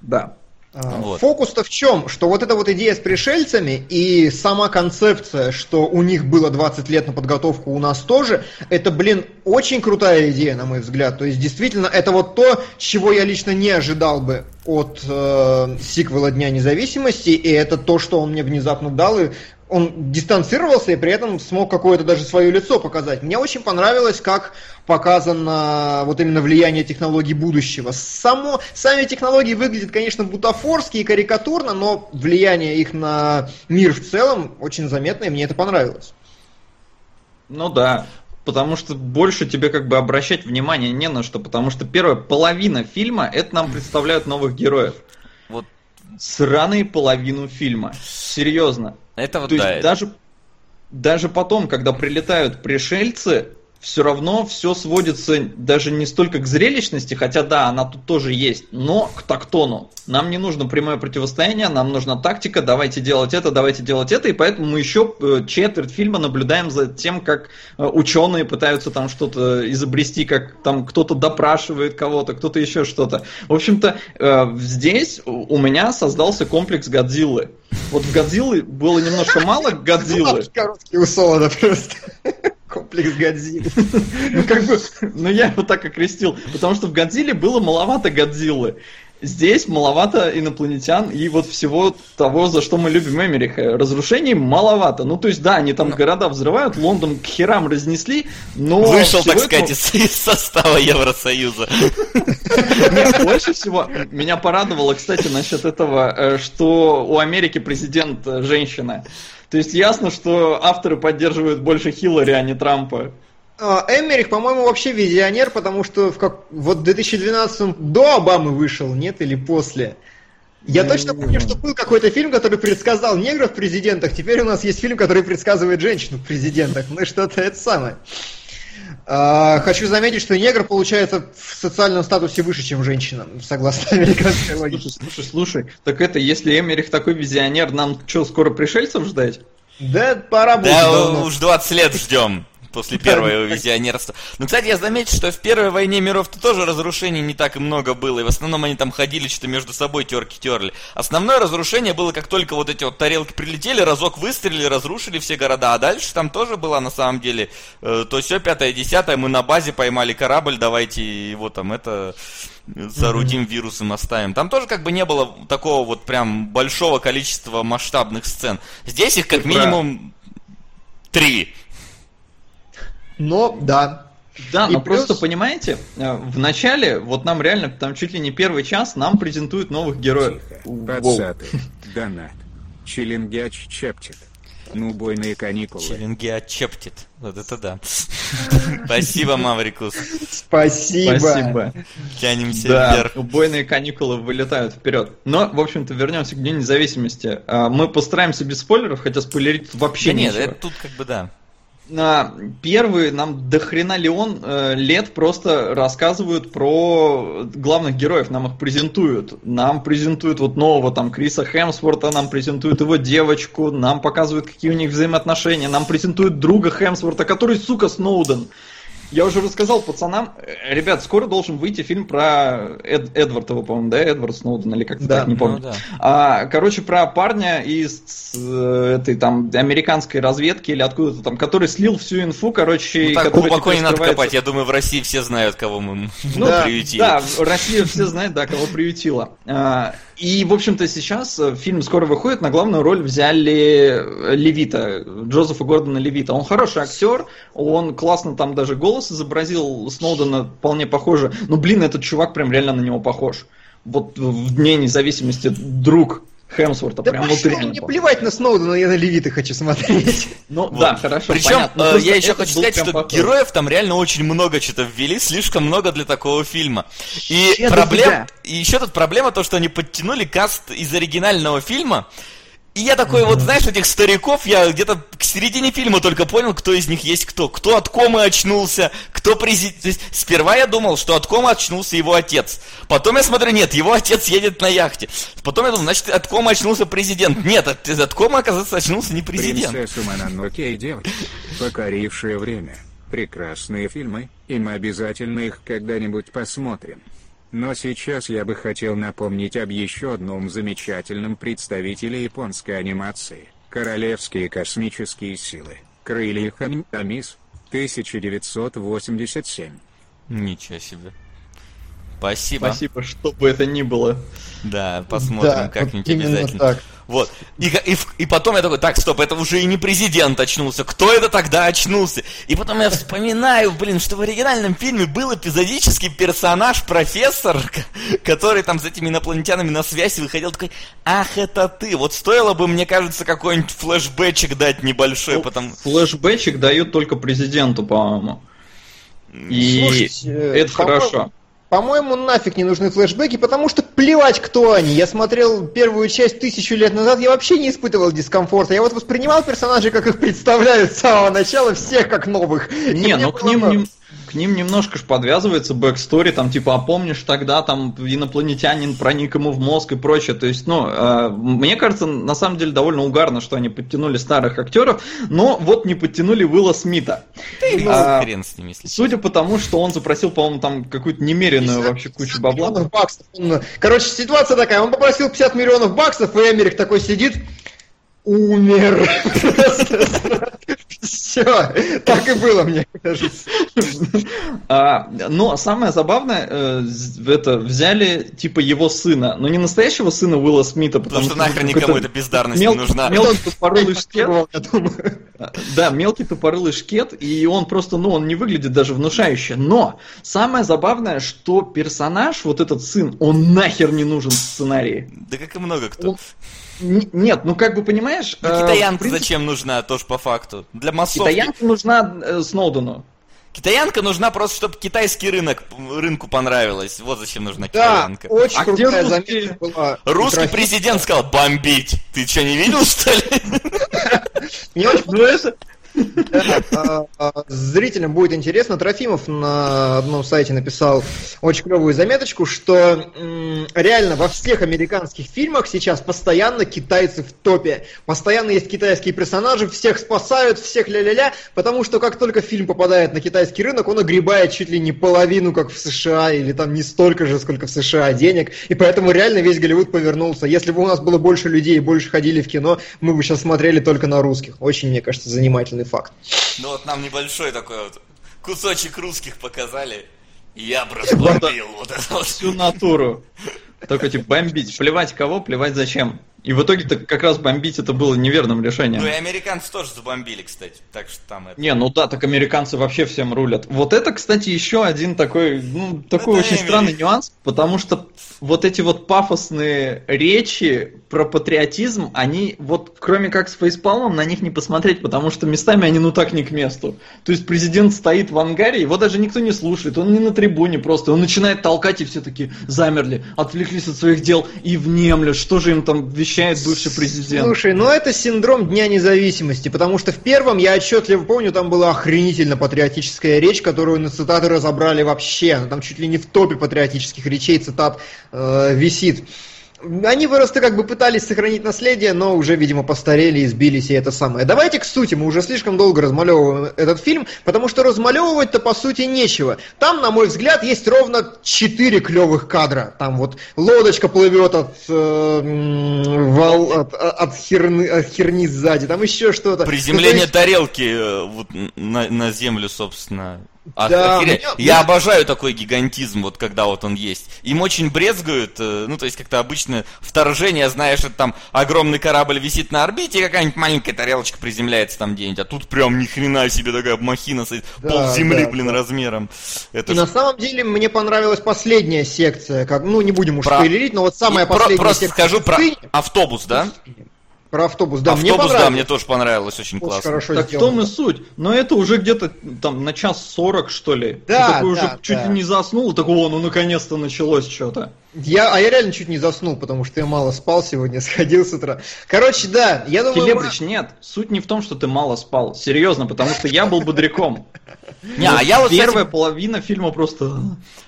Да. Вот. Фокус-то в чем? Что вот эта вот идея с пришельцами и сама концепция, что у них было 20 лет на подготовку, у нас тоже, это, блин, очень крутая идея, на мой взгляд. То есть, действительно, это вот то, чего я лично не ожидал бы от э, сиквела Дня независимости, и это то, что он мне внезапно дал, и он дистанцировался и при этом смог какое-то даже свое лицо показать. Мне очень понравилось, как показано вот именно влияние технологий будущего. Само, сами технологии выглядят, конечно, бутафорски и карикатурно, но влияние их на мир в целом очень заметно, и мне это понравилось. Ну да, потому что больше тебе как бы обращать внимание не на что, потому что первая половина фильма это нам представляют новых героев. Вот сраные половину фильма. Серьезно. Это вот То да. есть даже, даже потом, когда прилетают пришельцы, все равно все сводится даже не столько к зрелищности, хотя да, она тут тоже есть, но к тактону. Нам не нужно прямое противостояние, нам нужна тактика, давайте делать это, давайте делать это, и поэтому мы еще э, четверть фильма наблюдаем за тем, как э, ученые пытаются там что-то изобрести, как там кто-то допрашивает кого-то, кто-то еще что-то. В общем-то, э, здесь у меня создался комплекс Годзиллы. Вот в Годзиллы было немножко мало Годзиллы. Короткий у Солода просто. Комплекс Годзиллы. Ну, как бы, ну я его так окрестил, потому что в Годзилле было маловато Годзиллы. Здесь маловато инопланетян и вот всего того, за что мы любим Эмериха. Разрушений маловато. Ну, то есть, да, они там города взрывают, Лондон к херам разнесли, но... Вышел, так сказать, из, из состава Евросоюза. Нет, больше всего меня порадовало, кстати, насчет этого, э, что у Америки президент э, женщина. То есть ясно, что авторы поддерживают больше Хиллари, а не Трампа. А, Эмерих, по-моему, вообще визионер, потому что в как... вот в 2012 до Обамы вышел, нет, или после. Я точно помню, что был какой-то фильм, который предсказал негров в президентах. Теперь у нас есть фильм, который предсказывает женщину в президентах. Ну что-то это самое. А, хочу заметить, что негр получается в социальном статусе выше, чем женщина, согласно американской логике. Слушай, слушай, так это, если Эмерих такой визионер, нам что, скоро пришельцев ждать? Да, пора будет. Да, давно. уж 20 лет ждем после первого визионерства. Ну, кстати, я заметил, что в первой войне миров-то тоже разрушений не так и много было, и в основном они там ходили, что-то между собой терки терли. Основное разрушение было, как только вот эти вот тарелки прилетели, разок выстрелили, разрушили все города, а дальше там тоже было на самом деле э, то все пятое, десятое, мы на базе поймали корабль, давайте его там это соорудим вирусом, оставим. Там тоже как бы не было такого вот прям большого количества масштабных сцен. Здесь их как минимум три. Но, да. Да, И но плюс- просто понимаете, э, в начале, вот нам реально, там чуть ли не первый час, нам презентуют новых героев. Подсаты. Донат. Челенгяч чептит. Ну, убойные каникулы. Челенги отчептит. Вот это да. Спасибо, Маврикус. Спасибо. Спасибо. Тянемся Да, вверх. убойные каникулы вылетают вперед. Но, в общем-то, вернемся к Дню независимости. А, Мы постараемся без спойлеров, хотя спойлерить тут вообще Да нет, нечего. это тут как бы да. На первый нам до хрена Леон э, лет просто рассказывают про главных героев, нам их презентуют. Нам презентуют вот нового там Криса Хемсворта, нам презентуют его девочку, нам показывают, какие у них взаимоотношения, нам презентуют друга Хемсворта, который, сука, Сноуден. Я уже рассказал пацанам, э, ребят, скоро должен выйти фильм про Эд, Эдвард его, по-моему, да, Эдвард Сноуден или как-то Да, так, не помню. Ну да. А, короче, про парня из э, этой там американской разведки или откуда-то там, который слил всю инфу, короче, Ну, так который глубоко не надо копать. Я думаю, в России все знают, кого мы Ну, Да, приютили. Да, Россия все знает, да, кого приютила. А, И, в общем-то, сейчас э, фильм скоро выходит, на главную роль взяли э, Левита, Джозефа Гордона Левита. Он хороший актер, он классно там даже голос изобразил, Сноудена вполне похоже. Но, блин, этот чувак прям реально на него похож. Вот в Дне независимости друг Хемсворта, Да прям вот реально мне плевать на Сноудена, я на Левита хочу смотреть. Ну, Вот. да, хорошо, Причем понятно. Ну, э, я еще хочу сказать, что похож. героев там реально очень много что-то ввели, слишком много для такого фильма. И проблем, и еще тут проблема то, что они подтянули каст из оригинального фильма. И я такой, вот знаешь, этих стариков, я где-то к середине фильма только понял, кто из них есть кто. Кто от комы очнулся, кто президент. Сперва я думал, что от комы очнулся его отец. Потом я смотрю, нет, его отец едет на яхте. Потом я думал, значит, от комы очнулся президент. Нет, от, от комы, оказывается, очнулся не президент. Принцесса Мононоке и девочка, покорившая время. Прекрасные фильмы, и мы обязательно их когда-нибудь посмотрим. Но сейчас я бы хотел напомнить об еще одном замечательном представителе японской анимации – Королевские космические силы. Крылья Хамитамис, 1987. Ничего себе. Спасибо. Спасибо, что бы это ни было. Да, посмотрим Да, как-нибудь вот обязательно. так. Вот. И, и, и потом я такой, так, стоп, это уже и не президент очнулся. Кто это тогда очнулся? И потом я вспоминаю, блин, что в оригинальном фильме был эпизодический персонаж, профессор, который там с этими инопланетянами на связь выходил такой, ах, это ты. Вот стоило бы, мне кажется, какой-нибудь флешбэчик дать небольшой. Ну, потому... Флешбэчик дают только президенту, по-моему. И Слушайте, это хорошо. По-моему, нафиг не нужны флешбеки, потому что плевать, кто они. Я смотрел первую часть тысячу лет назад, я вообще не испытывал дискомфорта. Я вот воспринимал персонажей, как их представляют с самого начала, всех как новых. Не, ну к ним, к ним немножко ж подвязывается backstory, там типа, а помнишь тогда там инопланетянин проник ему в мозг и прочее. То есть, ну, э, мне кажется, на самом деле довольно угарно, что они подтянули старых актеров, но вот не подтянули Уилла Смита. Ты а, хрен с ним, если Судя по тому, что он запросил, по-моему, там какую-то немеренную вообще кучу бабла. Баксов. Короче, ситуация такая, он попросил 50 миллионов баксов, и Эмерик такой сидит, умер. Все, так и было, мне кажется. А, но самое забавное, э, это взяли типа его сына, но не настоящего сына Уилла Смита, потому, что, нахрен никому эта бездарность не нужна. Мелкий тупорылый шкет. Да, мелкий тупорылый шкет, и он просто, ну, он не выглядит даже внушающе. Но самое забавное, что персонаж, вот этот сын, он нахер не нужен в сценарии. Да как и много кто. Нет, ну как бы понимаешь... Ну, китаянка принципе... зачем нужна, тоже по факту? Для массовки. Китаянка нужна э, Сноудену. Китаянка нужна просто, чтобы китайский рынок рынку понравилось. Вот зачем нужна китаянка. Да, очень а крутая заметка была. Русский президент сказал бомбить. Ты что, не видел, что ли? Мне очень ну, а, а, зрителям будет интересно. Трофимов на одном сайте написал очень клевую заметочку, что реально во всех американских фильмах сейчас постоянно китайцы в топе. Постоянно есть китайские персонажи, всех спасают, всех ля-ля-ля, потому что как только фильм попадает на китайский рынок, он огребает чуть ли не половину, как в США, или там не столько же, сколько в США денег. И поэтому реально весь Голливуд повернулся. Если бы у нас было больше людей и больше ходили в кино, мы бы сейчас смотрели только на русских. Очень, мне кажется, занимательный объективный факт. Ну вот нам небольшой такой вот кусочек русских показали, и я бы разбомбил вот это вот. Всю натуру. Только типа бомбить. Плевать кого, плевать зачем. И в итоге-то как раз бомбить это было неверным решением. Ну и американцы тоже забомбили, кстати. Так что там это... Не, ну да, так американцы вообще всем рулят. Вот это, кстати, еще один такой, ну, такой это очень Эмили. странный нюанс, потому что вот эти вот пафосные речи про патриотизм, они вот, кроме как с фейспалмом, на них не посмотреть, потому что местами они ну так не к месту. То есть президент стоит в ангаре, его даже никто не слушает, он не на трибуне просто, он начинает толкать, и все таки замерли, отвлеклись от своих дел и внемлют, что же им там вещать вещает бывший президент. Слушай, ну это синдром Дня независимости, потому что в первом, я отчетливо помню, там была охренительно патриотическая речь, которую на цитаты разобрали вообще. Там чуть ли не в топе патриотических речей цитат э, висит. Они просто как бы пытались сохранить наследие, но уже, видимо, постарели и сбились, и это самое. Давайте к сути, мы уже слишком долго размалевываем этот фильм, потому что размалевывать-то по сути нечего. Там, на мой взгляд, есть ровно четыре клевых кадра. Там вот лодочка плывет от, э, вол, от, от, херны, от херни сзади, там еще что-то. Приземление ну, есть... тарелки э, вот, на, на землю, собственно. А, да, меня... Я обожаю такой гигантизм, вот когда вот он есть. Им очень брезгуют, э, ну то есть как-то обычно вторжение, знаешь, это там огромный корабль висит на орбите, и какая-нибудь маленькая тарелочка приземляется там где-нибудь, а тут прям ни хрена себе такая махина, да, пол земли, да, блин, да. размером. Это и ж... на самом деле мне понравилась последняя секция, как, ну не будем уж про... спойлерить, но вот самая и последняя про, просто секция. Просто скажу про автобус, да? Про автобус, да, автобус, мне понравилось. да, мне тоже понравилось, очень, очень классно. Хорошо так сделано. в том и суть. Но это уже где-то там на час сорок, что ли. Да, Ты такой да, уже да. чуть ли не заснул, такого, ну наконец-то началось что-то. Я, а я реально чуть не заснул, потому что я мало спал сегодня, сходил с утра. Короче, да, я думаю... Келебрич, нет, суть не в том, что ты мало спал. Серьезно, потому что я был бодряком. Не, а я вот Первая половина фильма просто...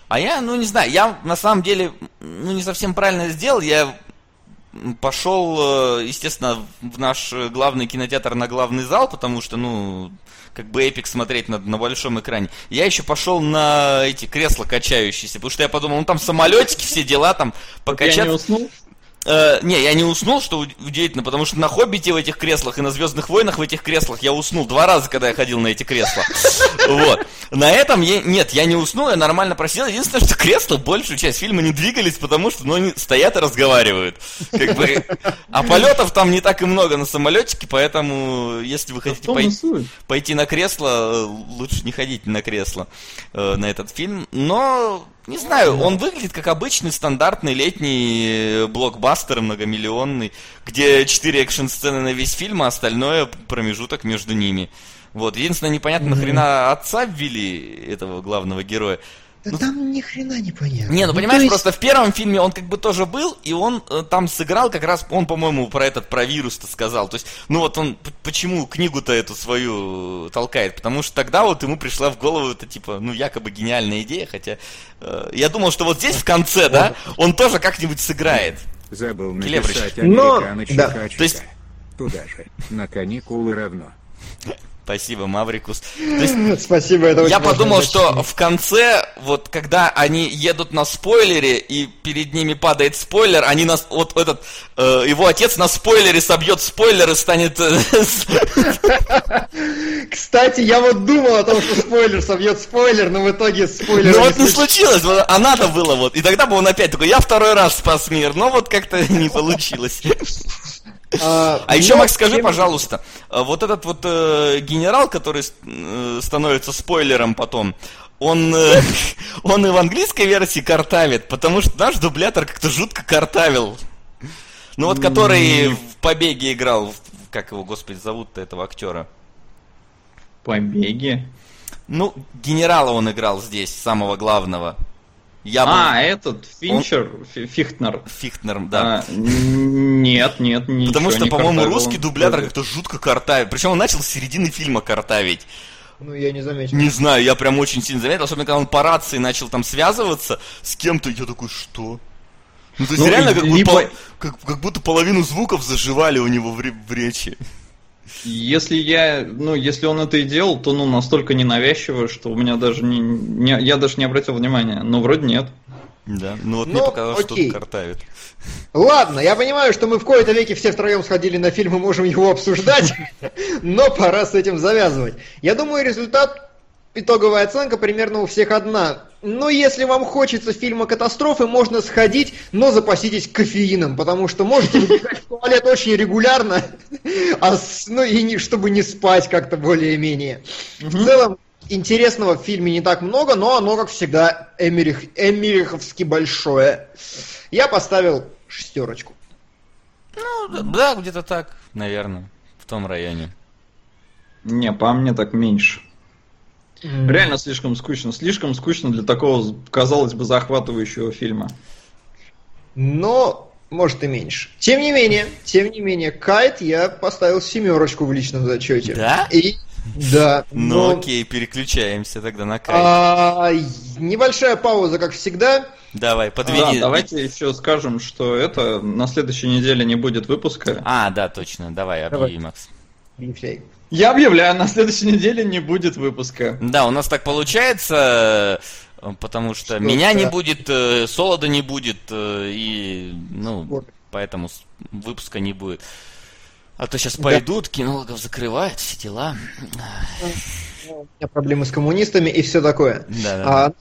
А я, ну не знаю, я на самом деле, ну не совсем правильно сделал, я пошел, э, естественно, в наш главный кинотеатр на главный зал, потому что, ну, как бы эпик смотреть на, на большом экране. Я еще пошел на эти кресла качающиеся, потому что я подумал, ну там самолетики, все дела там покачать. Я не уснул? Э, не, я не уснул, что удивительно, потому что на Хоббите в этих креслах и на Звездных войнах в этих креслах я уснул два раза, когда я ходил на эти кресла. Вот. На этом я, нет, я не уснул, я нормально просидел. Единственное, что кресла большую часть фильма не двигались, потому что ну, они стоят и разговаривают. Как бы, а полетов там не так и много на самолетике, поэтому если вы хотите пой- пойти на кресло, лучше не ходите на кресло э, на этот фильм. Но не знаю, он выглядит как обычный стандартный летний э, блокбастер многомиллионный, где четыре экшн-сцены на весь фильм, а остальное промежуток между ними. Вот. Единственное, непонятно, нахрена отца ввели этого главного героя. Да ну, там ни хрена не понятно. Не, ну, ну понимаешь, есть... просто в первом фильме он как бы тоже был, и он э, там сыграл как раз, он, по-моему, про этот, про вирус-то сказал. То есть, ну вот он, почему книгу-то эту свою толкает? Потому что тогда вот ему пришла в голову это, типа, ну, якобы гениальная идея, хотя э, я думал, что вот здесь в конце, да, он тоже как-нибудь сыграет. Забыл написать Но... да. То есть... Туда же, на каникулы равно. Спасибо, Маврикус. есть, Спасибо, это Я подумал, что в конце, вот когда они едут на спойлере, и перед ними падает спойлер, они нас, вот этот, э, его отец на спойлере собьет спойлер и станет... Э, Кстати, я вот думал о том, что спойлер собьет спойлер, но в итоге спойлер... Ну вот не случилось, а надо было вот. И тогда бы он опять такой, я второй раз спас мир, но вот как-то не получилось. А, а еще, Макс, скажи, пожалуйста, а вот этот вот э, генерал, который э, становится спойлером потом, он, э, он и в английской версии картавит, потому что наш дублятор как-то жутко картавил. Ну вот который в «Побеге» играл, как его, господи, зовут-то этого актера? «Побеги»? Ну, генерала он играл здесь, самого главного. Я а, был... этот, Финчер, Он... Фихтнер. Фихтнер, да. А, нет, нет, ничего Потому что, по-моему, русский дублятор как-то жутко картавит. Причем он начал с середины фильма картавить. Ну, я не заметил. Не знаю, я прям очень сильно заметил, особенно когда он по рации начал там связываться с кем-то, я такой, что? Ну, то есть ну, реально как, либо... будто, как, как будто половину звуков заживали у него в, в речи. Если я, ну, если он это и делал, то, ну, настолько ненавязчиво, что у меня даже не, не я даже не обратил внимания. Но вроде нет. Да, ну вот ну, мне показалось, окей. что картавит. Ладно, я понимаю, что мы в кои-то веке все втроем сходили на фильм и можем его обсуждать, но пора с этим завязывать. Я думаю, результат итоговая оценка примерно у всех одна. Но если вам хочется фильма катастрофы, можно сходить, но запаситесь кофеином, потому что можете выбегать в туалет очень регулярно, а с, ну и не, чтобы не спать как-то более-менее. В целом, интересного в фильме не так много, но оно, как всегда, эмерих, эмериховски большое. Я поставил шестерочку. Ну, да, где-то так, наверное, в том районе. Не, по мне так меньше. Mm. Реально слишком скучно. Слишком скучно для такого, казалось бы, захватывающего фильма. Но, может и меньше. Тем не менее, тем не менее, Кайт я поставил семерочку в личном зачете. Да? И да. Ну но... окей, переключаемся тогда на Кайт. А, небольшая пауза, как всегда. Давай, подведи. Да, давайте еще скажем, что это на следующей неделе не будет выпуска. А, да, точно. Давай, объяви, Макс. Я объявляю, на следующей неделе не будет выпуска. Да, у нас так получается, э, потому что, что меня да. не будет, э, Солода не будет, э, и, ну, вот. поэтому выпуска не будет. А то сейчас пойдут, да. кинологов закрывают, все дела. У меня проблемы с коммунистами и все такое. Да, да. А,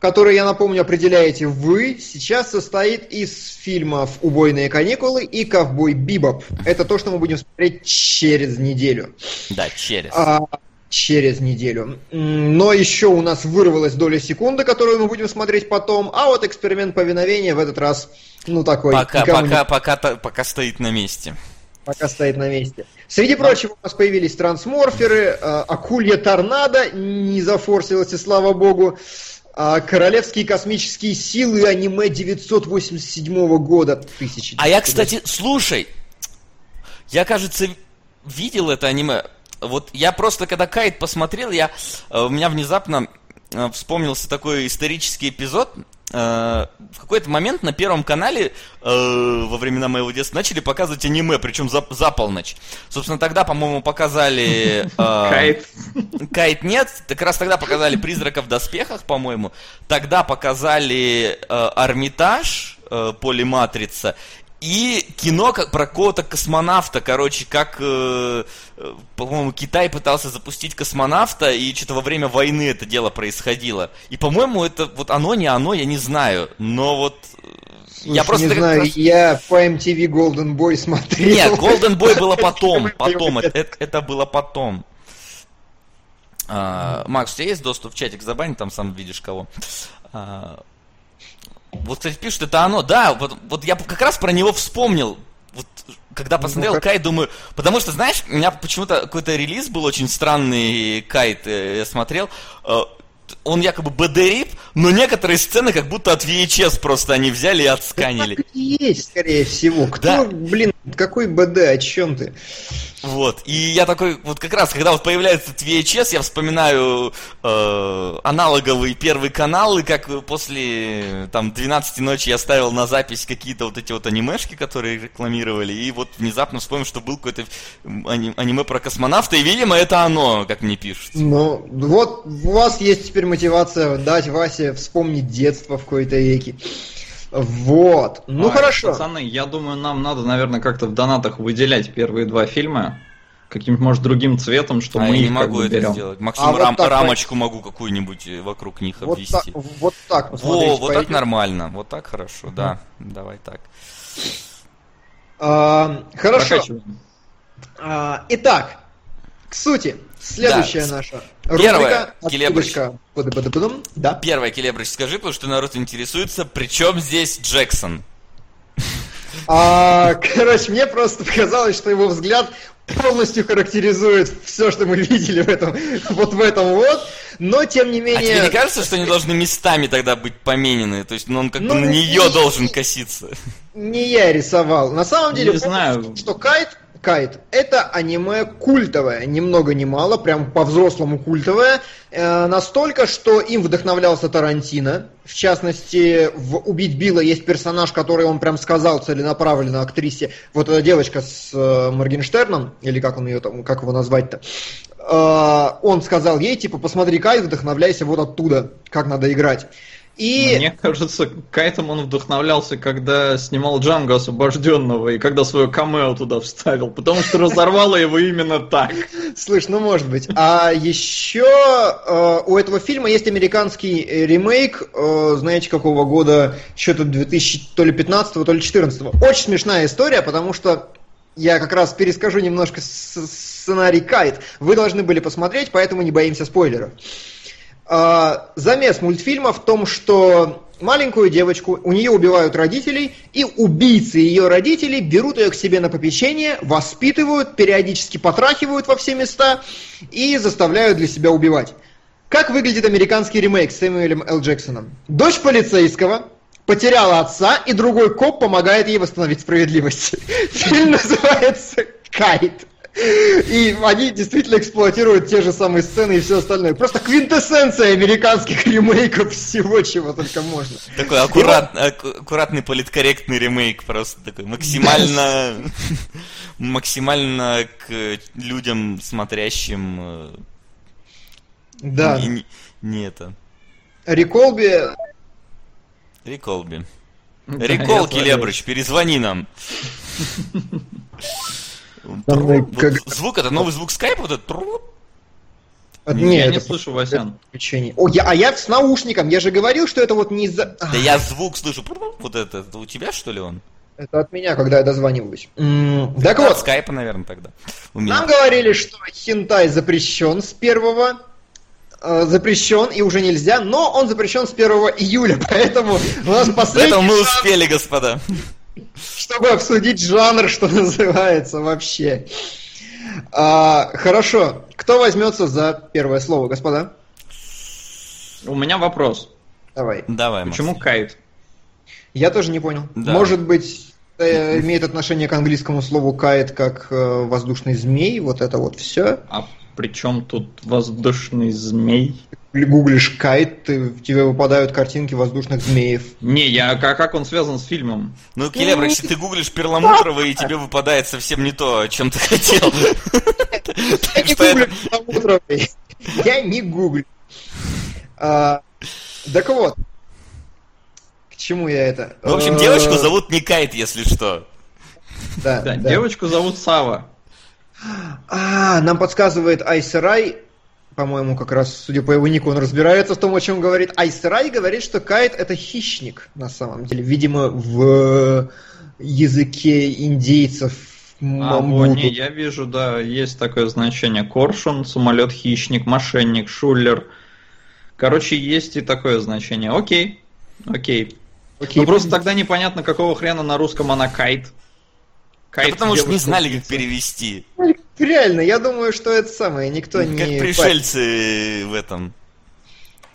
который, я напомню, определяете вы, сейчас состоит из фильмов «Убойные каникулы» и «Ковбой Бибоп». Это то, что мы будем смотреть через неделю. Да, через. А, через неделю. Но еще у нас вырвалась доля секунды, которую мы будем смотреть потом, а вот эксперимент повиновения в этот раз, ну такой... Пока, пока, не... пока, пока стоит на месте. Пока стоит на месте. Среди прочего у нас появились трансморферы, э, акулья торнадо не зафорсилась, и слава богу, Королевские космические силы аниме 987 года. Тысячи. А я, кстати, слушай, я, кажется, видел это аниме. Вот я просто, когда Кайт посмотрел, я, э, у меня внезапно э, вспомнился такой исторический эпизод. Э, в какой-то момент на Первом канале э, во времена моего детства начали показывать аниме, причем за, за полночь. Собственно, тогда, по-моему, показали... Э, Кайт. Кайт нет, как раз тогда показали «Призрака в доспехах», по-моему. Тогда показали э, «Армитаж», э, «Полиматрица». И кино как, про какого-то космонавта, короче, как, э, э, по-моему, Китай пытался запустить космонавта, и что-то во время войны это дело происходило. И, по-моему, это вот оно, не оно, я не знаю, но вот... э, Слушай, я просто не знаю, раз... я по MTV Golden Boy смотрел. Нет, Golden Boy было потом, потом, это, это, это было потом. А, Макс, у тебя есть доступ в чатик забань, там сам видишь кого. А, вот, кстати, пишут, это оно. Да, вот, вот я как раз про него вспомнил. Вот, когда посмотрел Ну-ка. Кайт, думаю... Потому что, знаешь, у меня почему-то какой-то релиз был очень странный, Кайт, э, я смотрел. Он якобы БД-рип, но некоторые сцены как будто от VHS просто они взяли и отсканили. Так и есть, скорее всего. Кто, Да. блин, какой БД, о чем ты? Вот, и я такой, вот как раз, когда вот появляется этот VHS, я вспоминаю э, аналоговые первые каналы, как после там 12 ночи я ставил на запись какие-то вот эти вот анимешки, которые рекламировали, и вот внезапно вспомнил, что был какой-то ани- аниме про космонавта, и, видимо, это оно, как мне пишут. Ну, вот у вас есть теперь мотивация дать Васе вспомнить детство в какой-то веке. Вот. Ну Ой, хорошо. Пацаны, я думаю, нам надо, наверное, как-то в донатах выделять первые два фильма каким-то, может, другим цветом, что а мы я не их как могу бы это берем. сделать. Максим, А вот рам- так, рамочку могу какую-нибудь э, вокруг них Вот так, обвести. вот так, посмотрите. Во, вот так пойдет. нормально, вот так хорошо, да, давай так. А, хорошо. А, итак, к сути. Следующая Да. наша Первая, рубрика. Келебрыч. Отступочка. Пыды-пыды-пыдым. Да. Первое, Келебрыч, скажи, потому что народ интересуется, при чем здесь Джексон? А, короче, мне просто показалось, что его взгляд полностью характеризует все, что мы видели в этом, вот в этом вот. Но тем не А менее. тебе не кажется, что они должны местами тогда быть поменены? То есть, ну, он как Ну, бы на нее не- должен коситься. Не я рисовал. На самом деле, Не фокус знаю. что Кайт, Кайт это аниме культовое, ни много ни мало, прям по-взрослому культовое. Э, настолько, что им вдохновлялся Тарантино. В частности, в «Убить Билла» есть персонаж, который он прям сказал целенаправленно актрисе. Вот эта девочка с э, Моргенштерном, или как он ее там, как его назвать-то, Э, он сказал ей, типа, посмотри, Кайт, вдохновляйся вот оттуда, как надо играть. И... Мне кажется, Кайтом он вдохновлялся, когда снимал Джанго освобожденного и когда свое камео туда вставил, потому что разорвало его именно так. Слышь, ну может быть. А еще э, у этого фильма есть американский э, ремейк, э, знаете, какого года, что-то 2000, то ли 15 то ли 14 Очень смешная история, потому что я как раз перескажу немножко сценарий Кайт. Вы должны были посмотреть, поэтому не боимся спойлеров. А, Замес мультфильма в том, что маленькую девочку, у нее убивают родителей, и убийцы ее родителей берут ее к себе на попечение, воспитывают, периодически потрахивают во все места и заставляют для себя убивать. Как выглядит американский ремейк с Сэмюэлем Л. Джексоном? Дочь полицейского потеряла отца, и другой коп помогает ей восстановить справедливость. Фильм называется «Кайт». И они действительно эксплуатируют те же самые сцены и все остальное. Просто квинтэссенция американских ремейков всего, чего только можно. Такой аккурат, аку- аккуратный политкорректный ремейк просто такой, максимально, максимально к людям, смотрящим, э, Да. не, не- это. Да, Рекол, я Келебрыч, перезвони нам. Там, Вот как- Звук, это новый звук скайпа, вот этот тру- А, Не, я это не слышу, Васян. подключение. О, я, а я с наушником, я же говорил, что это вот не из-за... Да я звук слышу, вот это, это у тебя что ли он? Это от меня, когда я дозваниваюсь. М, Так От вот, скайпа, наверное, тогда. У меня. нам говорили, что хентай запрещен с первого э, запрещен и уже нельзя, но он запрещен с 1 июля, поэтому у нас последний Поэтому мы успели, господа. Чтобы обсудить жанр, что называется вообще. А, хорошо, кто возьмется за первое слово, господа? У меня вопрос. Давай. Давай, Макс. Почему Кайт? Я тоже не понял. Да. Может быть, э, имеет отношение к английскому слову кайт как э, воздушный змей, вот это вот все. А при чем тут воздушный змей? Гуглишь кайт, ты, тебе выпадают картинки воздушных змеев. Не, я как, как он связан с фильмом? Ну, Келебр, если ты гуглишь перламутрово, и тебе выпадает совсем не то, о чем ты хотел. Я не гуглю перламутровый. Я не гуглю. А, Так вот, к чему я это? В общем, девочку зовут не Кайт, если что. Да, да, да. девочку зовут Сава. А, нам подсказывает Айсерай, по-моему, как раз, судя по его нику, он разбирается в том, о чем говорит. Айсерай говорит, что Кайт это хищник, на самом деле. Видимо, в языке индейцев а, вот, не, я вижу, да, есть такое значение. Коршун, самолет, хищник, мошенник, шулер. Короче, есть и такое значение. Окей, окей. окей. Ну просто тогда непонятно, какого хрена на русском она кайт. Кайт да потому что не знали, как перевести. Реально, я думаю, что это самое, никто как не... Как пришельцы в этом,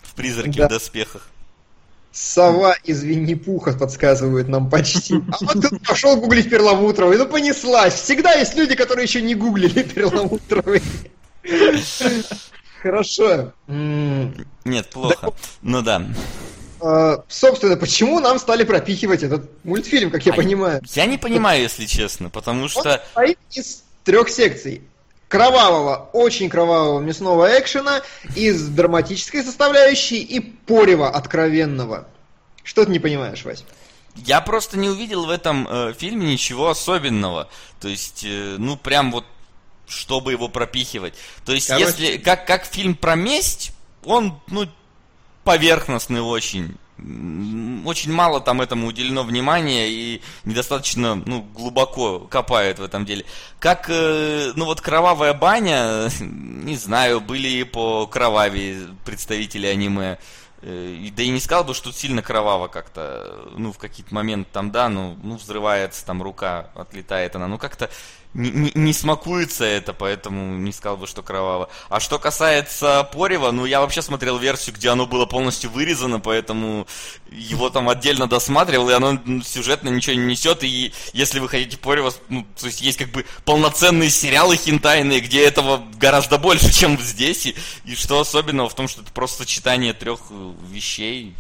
в призраке да. в доспехах. Сова из Винни-Пуха подсказывают нам почти. А вот тут пошел гуглить Перламутровый, ну понеслась. Всегда есть люди, которые еще не гуглили Перламутровый. Хорошо. Нет, плохо. Ну да. А, собственно, почему нам стали пропихивать этот мультфильм, как я а понимаю? Я не понимаю, если честно, потому что... Он состоит из трех секций кровавого, очень кровавого мясного экшена из драматической составляющей и порева откровенного. Что ты не понимаешь, Вась? Я просто не увидел в этом э, фильме ничего особенного. То есть, э, ну, прям вот, чтобы его пропихивать. То есть, Короче... если, как, как фильм про месть, он, ну, поверхностный очень очень мало там этому уделено внимания и недостаточно ну, глубоко копают в этом деле. Как, э, ну вот кровавая баня, не знаю, были и по кроваве представители аниме. Э, да и не сказал бы, что сильно кроваво как-то, ну, в какие-то моменты там, да, ну, ну, взрывается там рука, отлетает она, ну, как-то не, не, не смакуется это, поэтому не сказал бы, что кроваво. А что касается Порева, ну я вообще смотрел версию, где оно было полностью вырезано, поэтому его там отдельно досматривал, и оно сюжетно ничего не несет. И если вы хотите Порева, ну, то есть есть как бы полноценные сериалы хинтайные, где этого гораздо больше, чем здесь. И, и что особенного в том, что это просто сочетание трех вещей,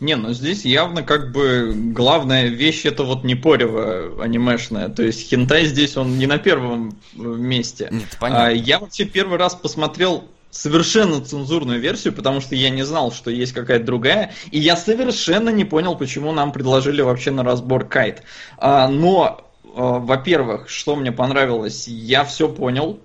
не, ну здесь явно как бы главная вещь это вот не порево анимешная. То есть хентай здесь он не на первом э, месте. Нет, понятно. А, я вообще первый раз посмотрел совершенно цензурную версию, потому что я не знал, что есть какая-то другая, и я совершенно не понял, почему нам предложили вообще на разбор кайт. А, но, а, во-первых, что мне понравилось, я все понял,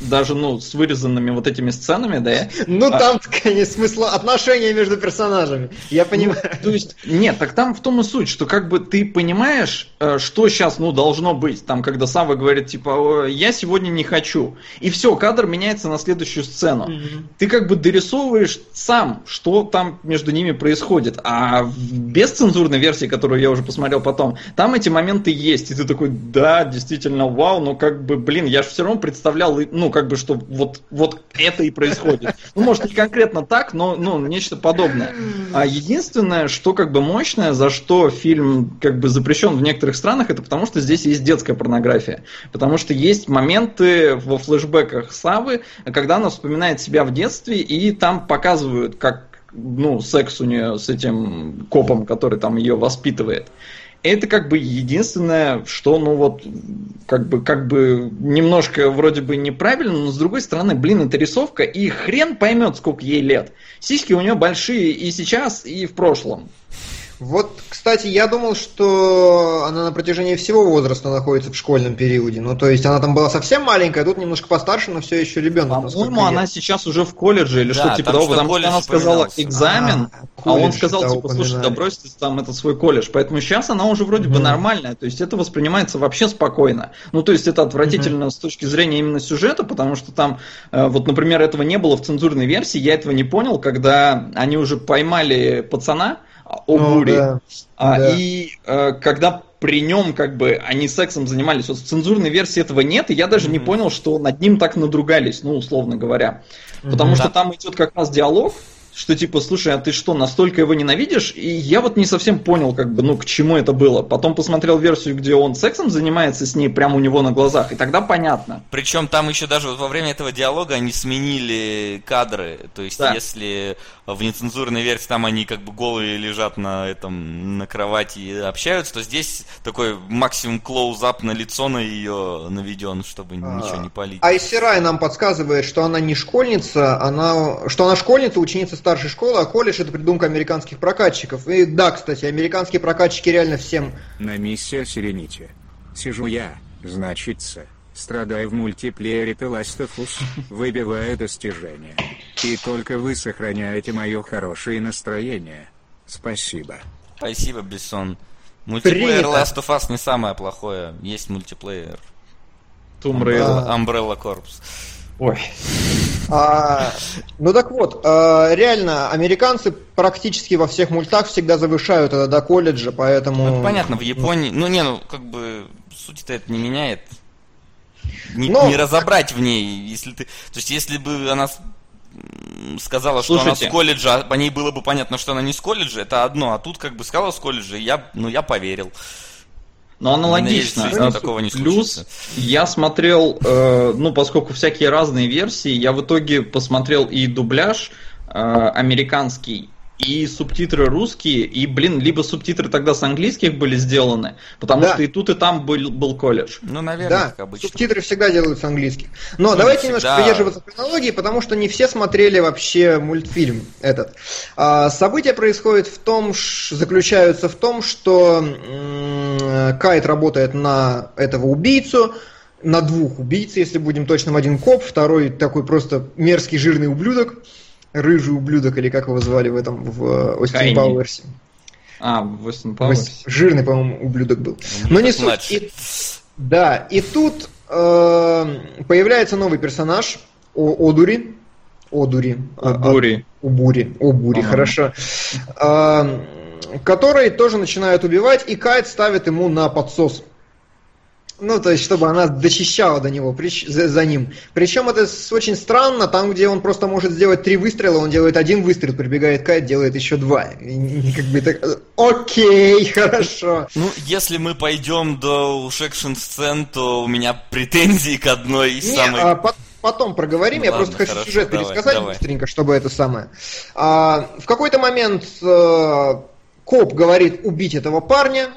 даже, ну, с вырезанными вот этими сценами, да? Ну, а... там, конечно, смысл отношения между персонажами, я ну, понимаю. Ну, то есть, нет, так там в том и суть, что как бы ты понимаешь, э, что сейчас, ну, должно быть, там, когда Сава говорит, типа, я сегодня не хочу, и все, кадр меняется на следующую сцену. Mm-hmm. Ты как бы дорисовываешь сам, что там между ними происходит, а в бесцензурной версии, которую я уже посмотрел потом, там эти моменты есть, и ты такой, да, действительно, вау, но как бы, блин, я же все равно представлял, ну, как бы, что вот, вот это и происходит. Ну, может, не конкретно так, но ну, нечто подобное. А единственное, что как бы мощное, за что фильм как бы запрещен в некоторых странах, это потому что здесь есть детская порнография. Потому что есть моменты во флешбеках Савы, когда она вспоминает себя в детстве, и там показывают, как ну, секс у нее с этим копом, который там ее воспитывает это как бы единственное, что, ну вот, как бы, как бы немножко вроде бы неправильно, но с другой стороны, блин, это рисовка, и хрен поймет, сколько ей лет. Сиськи у нее большие и сейчас, и в прошлом. Вот, кстати, я думал, что она на протяжении всего возраста находится в школьном периоде. Ну, то есть она там была совсем маленькая, а тут немножко постарше, но все еще ребенок. По-моему, она сейчас уже в колледже или да, что типа того, потому что она сказала экзамен, а, а он сказал, типа, слушай, да брось ты там это свой колледж. Поэтому сейчас она уже вроде угу. бы нормальная, то есть это воспринимается вообще спокойно. Ну, то есть это отвратительно угу. с точки зрения именно сюжета, потому что там, э, вот, например, этого не было в цензурной версии, я этого не понял, когда они уже поймали пацана, о ну, буре. Да, а, да. И а, когда при нем как бы они сексом занимались, вот в цензурной версии этого нет, и я даже mm-hmm. не понял, что над ним так надругались, ну, условно говоря. Потому mm-hmm, что да. там идет как раз диалог, что типа, слушай, а ты что, настолько его ненавидишь? И я вот не совсем понял, как бы, ну, к чему это было. Потом посмотрел версию, где он сексом занимается с ней прямо у него на глазах, и тогда понятно. Причем там еще даже вот во время этого диалога они сменили кадры. То есть, да. если в нецензурной версии там они как бы голые лежат на этом, на кровати и общаются, то здесь такой максимум клоузап на лицо на ее наведен, чтобы а, ничего не палить. Айсирай нам подсказывает, что она не школьница, она, что она школьница, ученица старшей школы, а колледж это придумка американских прокатчиков. И да, кстати, американские прокатчики реально всем... На миссия Сирените. Сижу я, значится, страдаю в мультиплеере The Last of Us, выбивая достижения. И только вы сохраняете мое хорошее настроение. Спасибо. Спасибо, Бессон. Мультиплеер Принято. Last of Us не самое плохое. Есть мультиплеер. Tomb Raider. Umbrella Corps. Ой. А, ну так вот, а, реально, американцы практически во всех мультах всегда завышают это до колледжа, поэтому... Ну, это понятно, в Японии... Ну, не, ну, как бы, суть-то это не меняет. Не, Но- не разобрать в ней, если ты... То есть, если бы она сказала, что Слушайте. она с колледжа, а по ней было бы понятно, что она не с колледжа, это одно. А тут, как бы, сказала с колледжа, и я, ну, я поверил. Но У меня аналогично. жизни Э, такого не Плюс случится. я смотрел, э, ну, поскольку всякие разные версии, я в итоге посмотрел и дубляж э, американский, и субтитры русские, и, блин, либо субтитры тогда с английских были сделаны, потому Да. что и тут, и там был, был колледж. Ну, наверное, Да, как обычно. субтитры всегда делают с английских. Но Ну, давайте не немножко всегда. придерживаться хронологии, потому что не все смотрели вообще мультфильм этот. А, события происходят в том, ш- заключаются в том, что м, Кайт работает на этого убийцу, на двух убийц, если будем точным, один коп, второй такой просто мерзкий жирный ублюдок, рыжий ублюдок, или как его звали в этом, в Остин Хайни. Пауэрсе. А, в Остин Вось- Пауэрс. Жирный, по-моему, ублюдок был. Но не суть. И- да, и тут э, появляется новый персонаж О- Одури. Одури. А- а-. Убури. Обури, Ага. хорошо. А, который тоже начинает убивать, и Кайт ставит ему на подсос. Ну, то есть, чтобы она дочищала до него, прич- за, за ним. Причем это очень странно, там, где он просто может сделать три выстрела, он делает один выстрел, прибегает Кайт, делает еще два. И, и как бы так, э, окей, хорошо. Ну, если мы пойдем до уж экшн-сцен, то у меня претензии к одной из Не, самых... а, по- потом проговорим. Ну я ладно, просто хочу хорошо, сюжет давай, пересказать давай. быстренько, чтобы это самое. А, в какой-то момент э, коп говорит убить этого парня.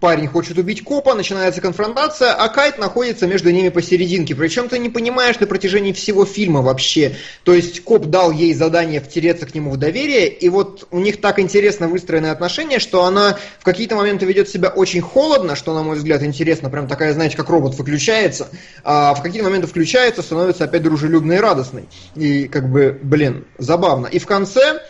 Парень хочет убить копа, начинается конфронтация, а Кайт находится между ними посерединке. Причем ты не понимаешь на протяжении всего фильма вообще. То есть коп дал ей задание втереться к нему в доверие, и вот у них так интересно выстроены отношения, что она в какие-то моменты ведет себя очень холодно, что, на мой взгляд, интересно, прям такая, знаете, как робот выключается, а в какие-то моменты включается, становится опять дружелюбной и радостной. И как бы, блин, забавно. И в конце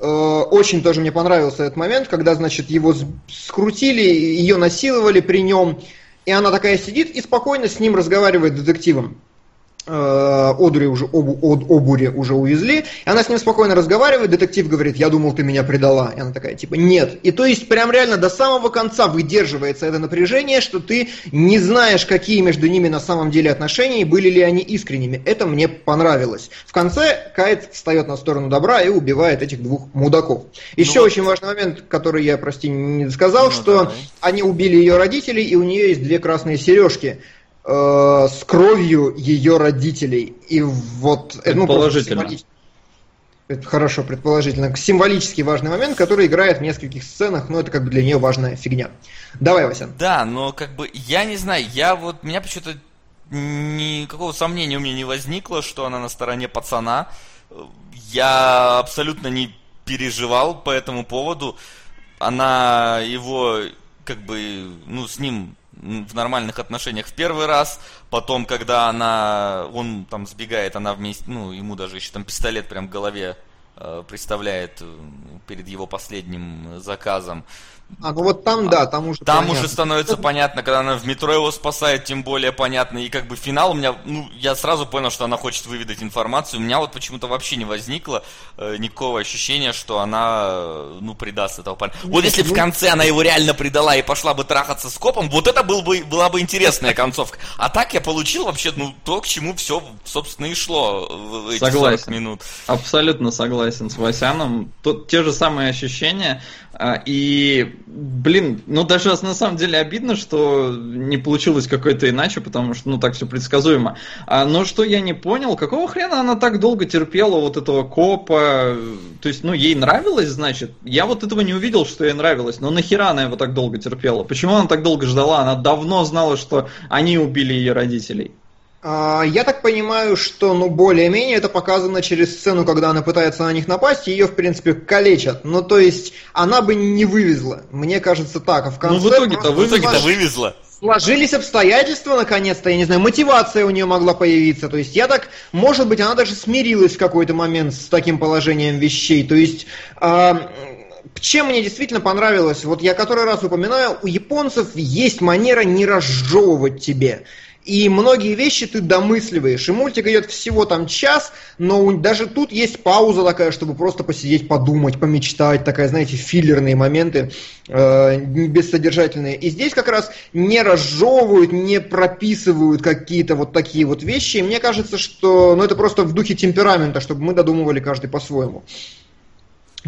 очень тоже мне понравился этот момент, когда, значит, его скрутили, ее насиловали при нем, и она такая сидит и спокойно с ним разговаривает детективом. Одури уже, обу, Од- Обури уже увезли, и она с ним спокойно разговаривает, детектив говорит, я думал, ты меня предала. И она такая, типа, нет. И то есть, прям реально до самого конца выдерживается это напряжение, что ты не знаешь, какие между ними на самом деле отношения, и были ли они искренними. Это мне понравилось. В конце Кайт встает на сторону добра и убивает этих двух мудаков. Еще вот- очень важный момент, который я, прости, не сказал, Ну, что давай. они убили ее родителей, и у нее есть две красные сережки э, с кровью ее родителей. И вот э, ну, Это хорошо, предположительно. Символически важный момент, который играет в нескольких сценах, но это как бы для нее важная фигня. Давай, Вася. Да, но как бы, я не знаю, я вот, меня почему-то никакого сомнения у меня не возникло, что она на стороне пацана. Я абсолютно не переживал по этому поводу. Она его, как бы, ну, с ним в нормальных отношениях в первый раз, потом, когда она, он там сбегает, она вместе, ну, ему даже еще там пистолет прям в голове э, представляет э, перед его последним заказом. А, ну вот там, да, там уже Там понятно. уже становится понятно, когда она в метро его спасает, тем более понятно. И как бы финал у меня, ну, я сразу понял, что она хочет выведать информацию. У меня вот почему-то вообще не возникло э, никакого ощущения, что она, э, ну, предаст этого парня. Вот если в ну- конце она его реально предала и пошла бы трахаться с копом, вот это был бы, была бы интересная концовка. А так я получил вообще, ну, то, к чему все, собственно, и шло в в эти 40 Согласен. минут. Абсолютно согласен с Васяном. Тут те же самые ощущения. А, И, блин, ну даже на самом деле обидно, что не получилось какой-то иначе, потому что, ну, так все предсказуемо. А, но что я не понял, какого хрена она так долго терпела вот этого копа? То есть, ну, ей нравилось, значит? Я вот этого не увидел, что ей нравилось. Но нахера она его так долго терпела? Почему она так долго ждала? Она давно знала, что они убили ее родителей. А, я так понимаю, что, ну, более-менее это показано через сцену, когда она пытается на них напасть, и ее, в принципе, калечат. Ну, то есть, она бы не вывезла. Мне кажется так. А в конце... Ну, в итоге-то вывезла. В итоге-то вывезла. Сложились обстоятельства, наконец-то, я не знаю, мотивация у нее могла появиться. То есть, я так, может быть, она даже смирилась в какой-то момент с таким положением вещей. То есть, э, чем мне действительно понравилось, вот я который раз упоминаю, у японцев есть манера не разжевывать тебе. И многие вещи ты домысливаешь. И мультик идет всего там час, но даже тут есть пауза такая, чтобы просто посидеть, подумать, помечтать. Такая, знаете, филлерные моменты, э, бессодержательные. И здесь как раз не разжевывают, не прописывают какие-то вот такие вот вещи. И мне кажется, что ну, это просто в духе темперамента, чтобы мы додумывали каждый по-своему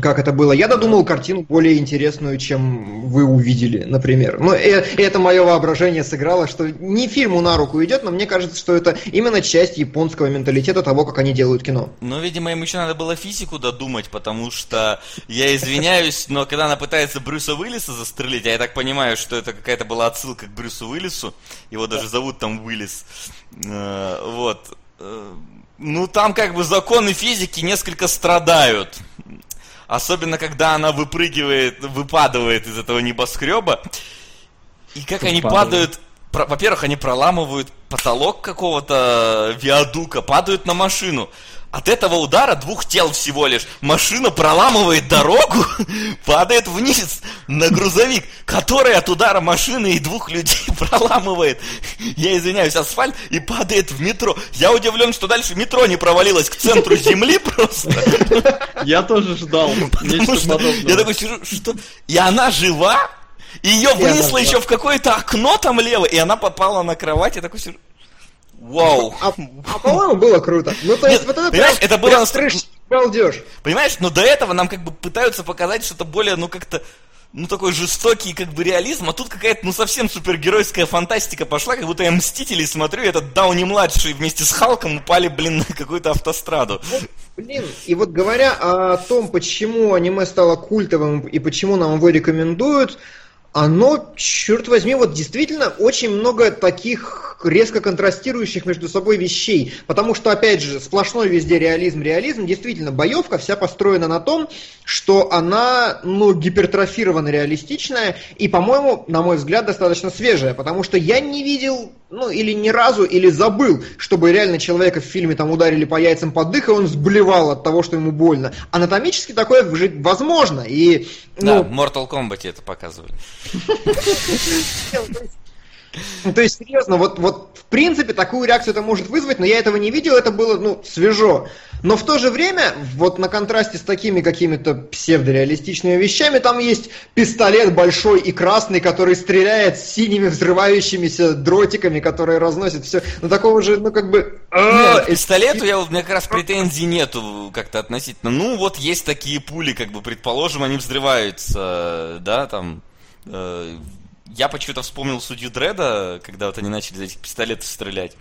как это было. Я додумал картину более интересную, чем вы увидели, например. Ну, э, это мое воображение сыграло, что не фильму на руку идет, но мне кажется, что это именно часть японского менталитета того, как они делают кино. Ну, видимо, им еще надо было физику додумать, потому что, я извиняюсь, но когда она пытается Брюса Уиллиса застрелить, а я так понимаю, что это какая-то была отсылка к Брюсу Уиллису, его даже зовут там Уиллис, э, вот, э, ну, там как бы законы физики несколько страдают. Особенно, когда она выпрыгивает, выпадывает из этого небоскреба. И как они падают... Во-первых, они проламывают потолок какого-то виадука, падают на машину. От этого удара двух тел всего лишь машина проламывает дорогу, падает вниз на грузовик, который от удара машины и двух людей проламывает, я извиняюсь, асфальт и падает в метро. Я удивлен, что дальше метро не провалилось к центру земли просто. Я тоже ждал. Я такой сижу, что... И она жива? Ее вынесло еще в какое-то окно там лево, и она попала на кровать, я такой сижу... Вау. А, а по-моему, было круто. Ну, то есть, Нет, вот это понимаешь, прям, это было прям трэш, балдеж. Понимаешь, но до этого нам как бы пытаются показать что-то более, ну, как-то ну, такой жестокий, как бы, реализм, а тут какая-то, ну, совсем супергеройская фантастика пошла, как будто я Мстители смотрю, и этот Дауни-младший вместе с Халком упали, блин, на какую-то автостраду. Вот, блин, и вот говоря о том, почему аниме стало культовым и почему нам его рекомендуют, оно, черт возьми, вот действительно очень много таких резко контрастирующих между собой вещей. Потому что, опять же, сплошной везде реализм, реализм. Действительно, боевка вся построена на том, что она, ну, гипертрофированно реалистичная и, по-моему, на мой взгляд, достаточно свежая. Потому что я не видел, ну, или ни разу, или забыл, чтобы реально человека в фильме там ударили по яйцам под дых, и он сблевал от того, что ему больно. Анатомически такое возможно. И, ну... Да, в Mortal Kombat это показывали. Ну, то есть, серьезно, вот, вот в принципе такую реакцию это может вызвать, но я этого не видел, это было, ну, свежо. Но в то же время, вот на контрасте с такими какими-то псевдореалистичными вещами, там есть пистолет большой и красный, который стреляет синими взрывающимися дротиками, которые разносят все. Ну, такого же, ну, как бы... Нет, пистолету я, у меня как раз претензий нету как-то относительно. Ну, вот есть такие пули, как бы, предположим, они взрываются, да, там Э, я почему-то вспомнил судью Дреда, когда вот они начали из этих пистолетов стрелять.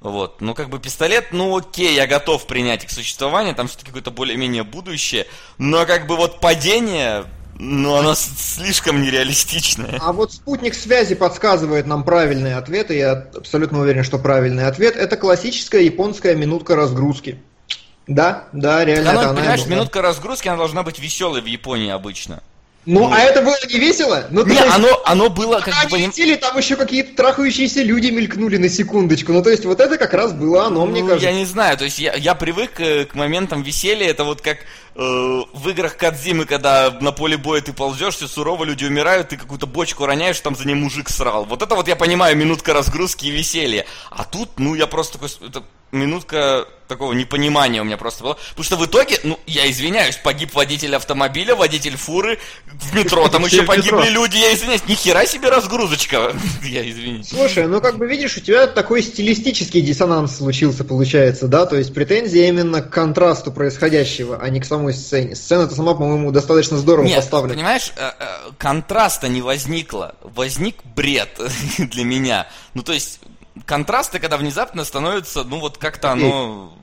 Вот. Ну, как бы пистолет, ну окей, я готов принять их существование, там все-таки какое-то более-менее будущее, но как бы вот падение, ну, оно слишком нереалистичное. А вот спутник связи подсказывает нам правильные ответы, я абсолютно уверен, что правильный ответ. Это классическая японская минутка разгрузки. Да, да, реально. Оно, это понимаешь, минутка разгрузки, она должна быть веселой в Японии обычно. Ну, ну, а это было не весело? Ну, не, есть, оно, оно было как. Они летели, там еще какие-то трахающиеся люди мелькнули на секундочку. Ну, то есть, вот это как раз было оно, ну, мне кажется. Я не знаю, то есть, я, я привык к, э, к моментам веселья. Это вот как э, в играх Кадзимы, когда на поле боя ты ползешь, все сурово, люди умирают, ты какую-то бочку роняешь, там за ней мужик срал. Вот это вот я понимаю, минутка разгрузки и веселья. А тут, ну, я просто такой... Это минутка такого непонимания у меня просто было. Потому что в итоге, ну, я извиняюсь, погиб водитель автомобиля, водитель фуры, в метро там еще погибли люди, я извиняюсь, ни хера себе разгрузочка, я извиняюсь. Слушай, ну как бы видишь, у тебя такой стилистический диссонанс случился, получается, да, то есть претензия именно к контрасту происходящего, а не к самой сцене. Сцена-то сама, по-моему, достаточно здорово Нет, поставлена. понимаешь, э, э, контраста не возникло, возник бред для меня. Ну, то есть, контрасты, когда внезапно становятся, ну вот как-то оно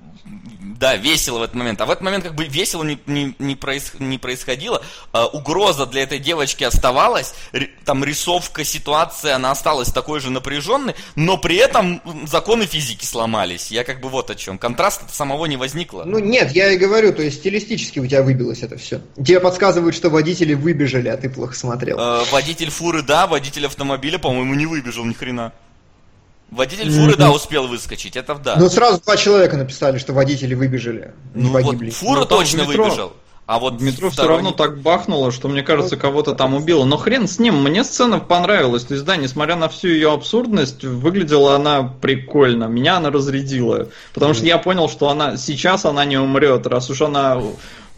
Да, весело в этот момент. А в этот момент как бы весело не, не, не, проис, не происходило. А, угроза для этой девочки оставалась. Р, там рисовка, ситуация, она осталась такой же напряженной, но при этом законы физики сломались. Я как бы вот о чем. Контраста самого не возникло. Ну нет, я и говорю, то есть стилистически у тебя выбилось это все. Тебе подсказывают, что водители выбежали, а ты плохо смотрел. А, водитель фуры, да, водитель автомобиля, по-моему, не выбежал ни хрена. Водитель фуры, да, успел выскочить, это да. Ну, сразу два человека написали, что водители выбежали, ну, не погибли. Вот фура ну, точно выбежал. А вот в метро все равно так бахнуло, что, мне кажется, кого-то там убило. Но хрен с ним, мне сцена понравилась. То есть, да, несмотря на всю ее абсурдность, выглядела она прикольно. Меня она разрядила. Потому что я понял, что она сейчас она не умрет, раз уж она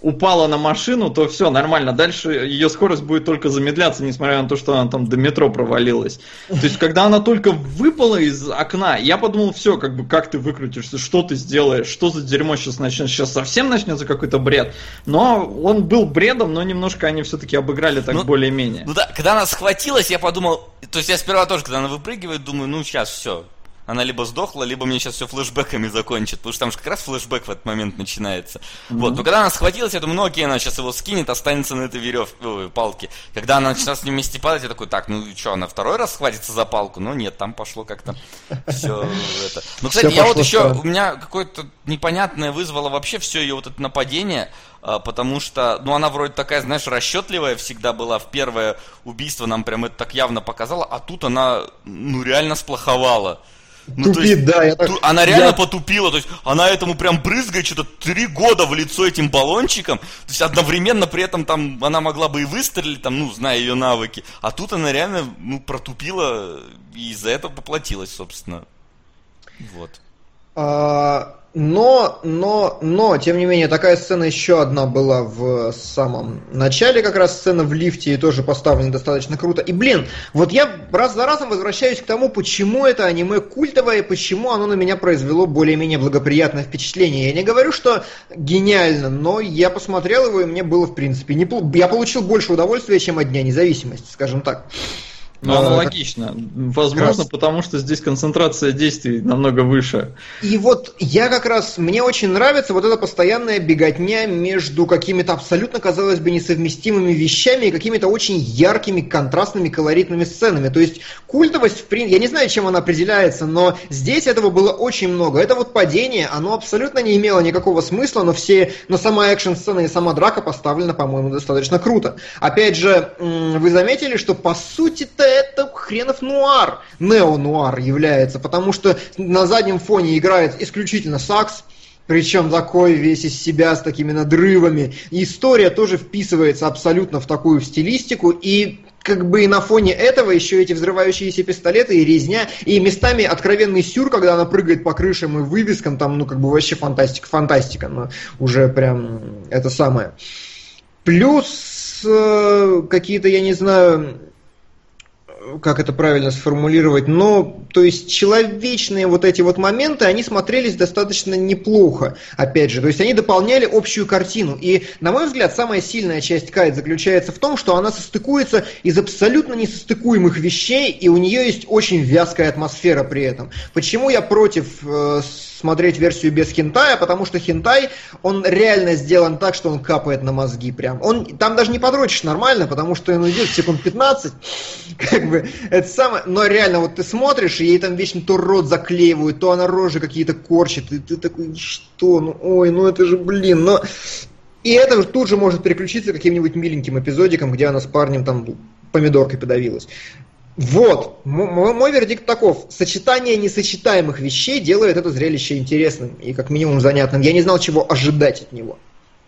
упала на машину, то все нормально. Дальше ее скорость будет только замедляться, несмотря на то, что она там до метро провалилась. То есть, когда она только выпала из окна, я подумал, все, как бы, как ты выкрутишься, что ты сделаешь, что за дерьмо сейчас начнется, сейчас совсем начнется какой-то бред. Но он был бредом, но немножко они все-таки обыграли так ну, более-менее. Ну да, когда она схватилась, я подумал, то есть я сперва тоже, когда она выпрыгивает, думаю, ну сейчас все, она либо сдохла, либо мне сейчас все флешбеками закончит, потому что там же как раз флешбэк в этот момент начинается. Mm-hmm. Вот, но когда она схватилась, я думаю, ну окей, она сейчас его скинет, останется на этой веревке, ой, палке. Когда она начала с ним вместе падать, я такой, так, ну что, она второй раз схватится за палку? Ну нет, там пошло как-то все это. Ну, кстати, я вот еще, у меня какое-то непонятное вызвало вообще все ее вот это нападение, а, потому что, ну, она вроде такая, знаешь, расчетливая всегда была, в первое убийство нам прям это так явно показала, а тут она, ну, реально сплоховала. Ну, Тупит, есть, да. Я так... Она реально я... потупила, то есть она этому прям брызгает что-то три года в лицо этим баллончиком, то есть одновременно при этом там она могла бы и выстрелить, там, ну, зная ее навыки, а тут она реально, ну, протупила и из-за этого поплатилась, собственно. Вот. А, но, но, но, тем не менее, такая сцена еще одна была в самом начале, как раз сцена в лифте, и тоже поставлена достаточно круто. И, блин, вот я раз за разом возвращаюсь к тому, почему это аниме культовое, и почему оно на меня произвело более-менее благоприятное впечатление. Я не говорю, что гениально, но я посмотрел его, и мне было, в принципе, неплохо. Я получил больше удовольствия, чем от Дня независимости, скажем так. Ну, аналогично. Возможно, раз... потому что здесь концентрация действий намного выше. И вот я как раз, мне очень нравится вот эта постоянная беготня между какими-то абсолютно, казалось бы, несовместимыми вещами и какими-то очень яркими, контрастными, колоритными сценами. То есть культовость, в принципе, я не знаю, чем она определяется, но здесь этого было очень много. Это вот падение, оно абсолютно не имело никакого смысла, но все, но сама экшн-сцена и сама драка поставлена, по-моему, достаточно круто. Опять же, вы заметили, что по сути-то это хренов нуар, нео-нуар является, потому что на заднем фоне играет исключительно сакс, причем такой весь из себя с такими надрывами. И история тоже вписывается абсолютно в такую стилистику, и как бы и на фоне этого еще эти взрывающиеся пистолеты и резня, и местами откровенный сюр, когда она прыгает по крышам и вывескам, там, ну, как бы вообще фантастика, фантастика, но уже прям это самое. Плюс э, какие-то, я не знаю, как это правильно сформулировать, но, то есть, человечные вот эти вот моменты, они смотрелись достаточно неплохо, опять же, то есть, они дополняли общую картину, и, на мой взгляд, самая сильная часть Кайт заключается в том, что она состыкуется из абсолютно несостыкуемых вещей, и у нее есть очень вязкая атмосфера при этом. Почему я против э, смотреть версию без хентая, потому что хентай, он реально сделан так, что он капает на мозги прям. Он, там даже не подрочишь нормально, потому что он идет секунд 15, как бы, это самое, но реально, вот ты смотришь, и ей там вечно то рот заклеивают, то она рожи какие-то корчит, и ты такой, что, ну, ой, ну это же, блин, но... И это тут же может переключиться каким-нибудь миленьким эпизодиком, где она с парнем там помидоркой подавилась. Вот, мой, мой вердикт таков. Сочетание несочетаемых вещей делает это зрелище интересным и как минимум занятным. Я не знал, чего ожидать от него.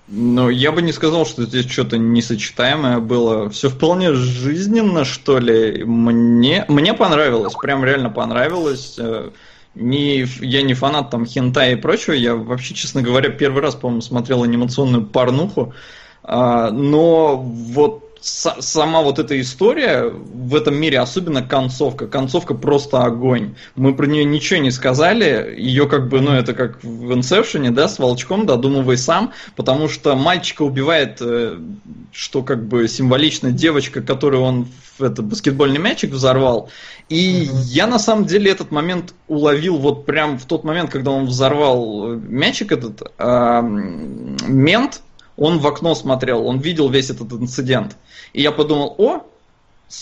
Ну, я бы не сказал, что здесь что-то несочетаемое было. Все вполне жизненно, что ли. Мне, мне понравилось, прям реально понравилось. Э, не, я не фанат там хента и прочего. Я вообще, честно говоря, первый раз, по-моему, смотрел анимационную порнуху. А, но вот сама вот эта история в этом мире, особенно концовка, концовка просто огонь. Мы про нее ничего не сказали, ее как бы, ну это как в Инсепшене, да, с волчком, додумывай сам, потому что мальчика убивает, э, что как бы символично девочка, которую он в это, баскетбольный мячик взорвал. И угу. я на самом деле этот момент уловил вот прям в тот момент, когда он взорвал э, мячик этот, э, мент, он в окно смотрел, он видел весь этот инцидент. И я подумал, о,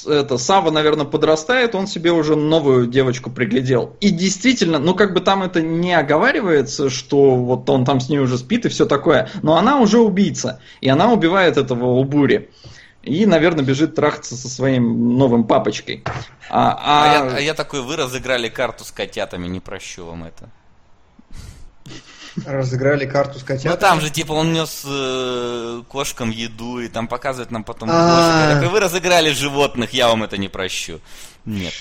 это Сава, наверное, подрастает, он себе уже новую девочку приглядел. И действительно, ну как бы там это не оговаривается, что вот он там с ней уже спит и все такое, но она уже убийца, и она убивает этого Убури. И, наверное, бежит трахаться со своим новым папочкой. А, а... А, я, а я такой, вы разыграли карту с котятами, не прощу вам это. Разыграли карту с котятами. Ну там же, типа, он нес э, кошкам еду, и там показывает нам потом а. кошек. вы разыграли животных, я вам это не прощу. Нет.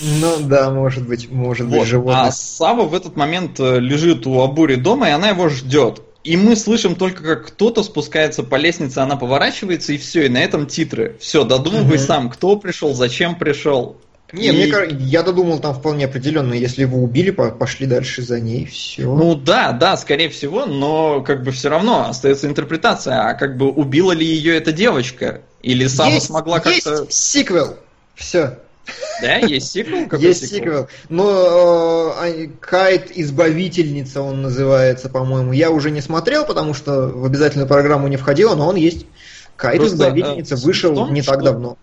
Ну да, может быть, может вот. быть, животных. А Сава в этот момент э, лежит у Абури дома, и она его ждет. И мы слышим только, как кто-то спускается по лестнице, она поворачивается, и все, и на этом титры. Все, додумывай угу. сам, кто пришел, зачем пришел. Не, и... мне я додумал там вполне определенно, если его убили, пошли дальше за ней, все. Ну да, да, скорее всего, но как бы все равно остается интерпретация, а как бы убила ли ее эта девочка? Или Сава есть, смогла как-то... Есть сиквел, все. Да, есть сиквел? Какой есть сиквел. сиквел. Но э, Кайт Избавительница он называется, по-моему. Я уже не смотрел, потому что в обязательную программу не входило, но он есть. Кайт Избавительница э, вышел том, не так давно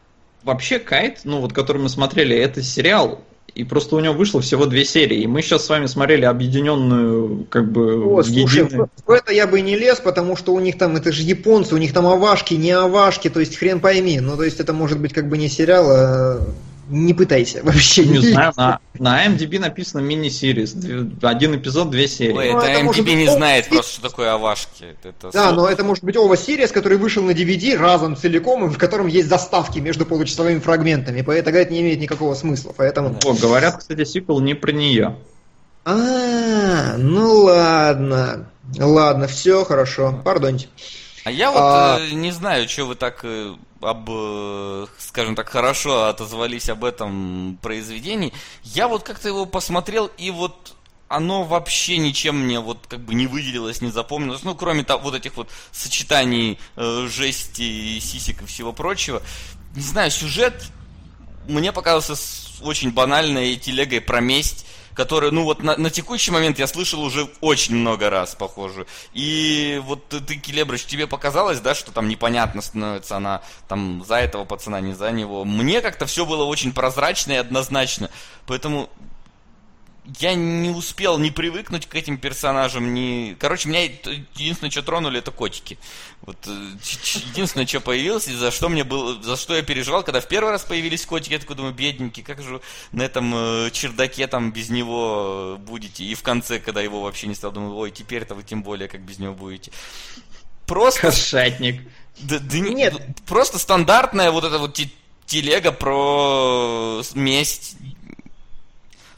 вообще Кайт, ну вот который мы смотрели, это сериал, и просто у него вышло всего две серии. И мы сейчас с вами смотрели объединенную, как бы, О, слушай, единую... в это я бы не лез, потому что у них там, это же японцы, у них там авашки, не авашки, то есть хрен пойми. Ну, то есть это может быть как бы не сериал, а не пытайся вообще. Не знаю, на, на IMDb написано мини-сириз. Один эпизод, две серии. Ой, ну, это, это IMDb не знает просто, что такое Авашки. Это да, но это может быть ова Сириус, который вышел на DVD разом целиком, и в котором есть заставки между получасовыми фрагментами. Поэтому это не имеет никакого смысла. Поэтому... О, говорят, кстати, сиквел не про нее. А, ну ладно. Ладно, все хорошо. Пардоньте. А я вот а... Э, не знаю, что вы так э, об, э, скажем так, хорошо отозвались об этом произведении. Я вот как-то его посмотрел, и вот оно вообще ничем мне вот как бы не выделилось, не запомнилось. Ну, кроме того, вот этих вот сочетаний э, жести, сисек и всего прочего. Не знаю, сюжет мне показался очень банальной телегой про месть которую, ну вот на, на текущий момент я слышал уже очень много раз похожую. И вот ты, ты Келебрыч, тебе показалось, да, что там непонятно становится она там за этого пацана, не за него. Мне как-то все было очень прозрачно и однозначно. Поэтому я не успел не привыкнуть к этим персонажам, не... Короче, меня единственное, что тронули, это котики. Вот э, единственное, что появилось, и за что мне было, за что я переживал, когда в первый раз появились котики, я такой думаю, бедненький, как же на этом э, чердаке там без него будете. И в конце, когда его вообще не стал, думаю, ой, теперь-то вы тем более как без него будете. Просто... Кошатник. Да, да нет. Просто стандартная вот эта вот телега про месть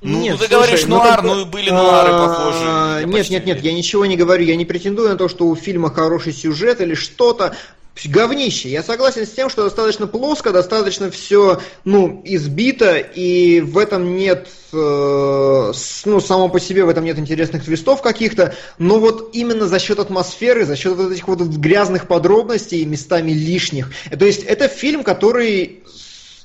ну, нет, ты слушай, говоришь ну, нуар, ну, ну были нуары похожие. Нет, нет, нет, я ничего не говорю, я не претендую на то, что у фильма хороший сюжет или что-то. Говнище. Я согласен с тем, что достаточно плоско, достаточно все, ну, избито, и в этом нет, э, ну, само по себе в этом нет интересных твистов каких-то, но вот именно за счет атмосферы, за счет вот этих вот грязных подробностей, местами лишних. То есть это фильм, который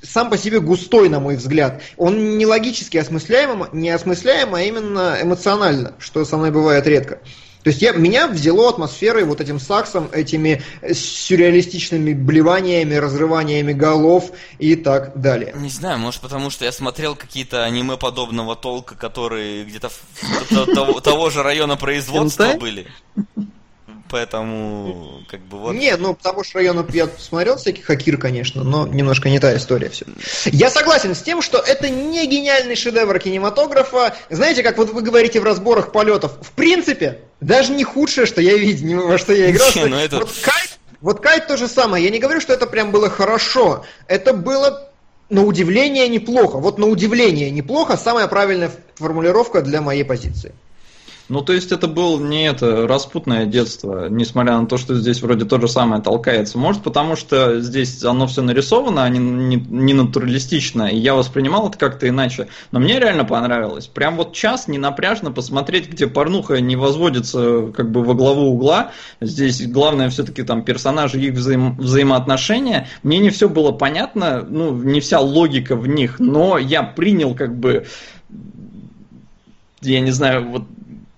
сам по себе густой, на мой взгляд. Он не логически осмысляем, не осмысляем, а именно эмоционально, что со мной бывает редко. То есть я, меня взяло атмосферой, вот этим саксом, этими сюрреалистичными блеваниями, разрываниями голов и так далее. Не знаю, может потому что я смотрел какие-то аниме подобного толка, которые где-то того же района производства были поэтому как бы вот... Не, ну потому что районов я смотрел всяких Хакир, конечно, но немножко не та история все. Я согласен с тем, что это не гениальный шедевр кинематографа. Знаете, как вот вы говорите в разборах полетов, в принципе, даже не худшее, что я видел, во что я играл. Не, ну это... Вот Кайт, вот Кайт то же самое. Я не говорю, что это прям было хорошо. Это было на удивление неплохо. Вот на удивление неплохо самая правильная формулировка для моей позиции. Ну, то есть это был не это распутное детство, несмотря на то, что здесь вроде то же самое толкается. Может, потому что здесь оно все нарисовано, а не, не, не натуралистично, и я воспринимал это как-то иначе. Но мне реально понравилось. Прям вот час не напряжно посмотреть, где порнуха не возводится как бы во главу угла. Здесь главное все-таки там персонажи, их взаим, взаимоотношения. Мне не все было понятно, ну, не вся логика в них, но я принял как бы я не знаю, вот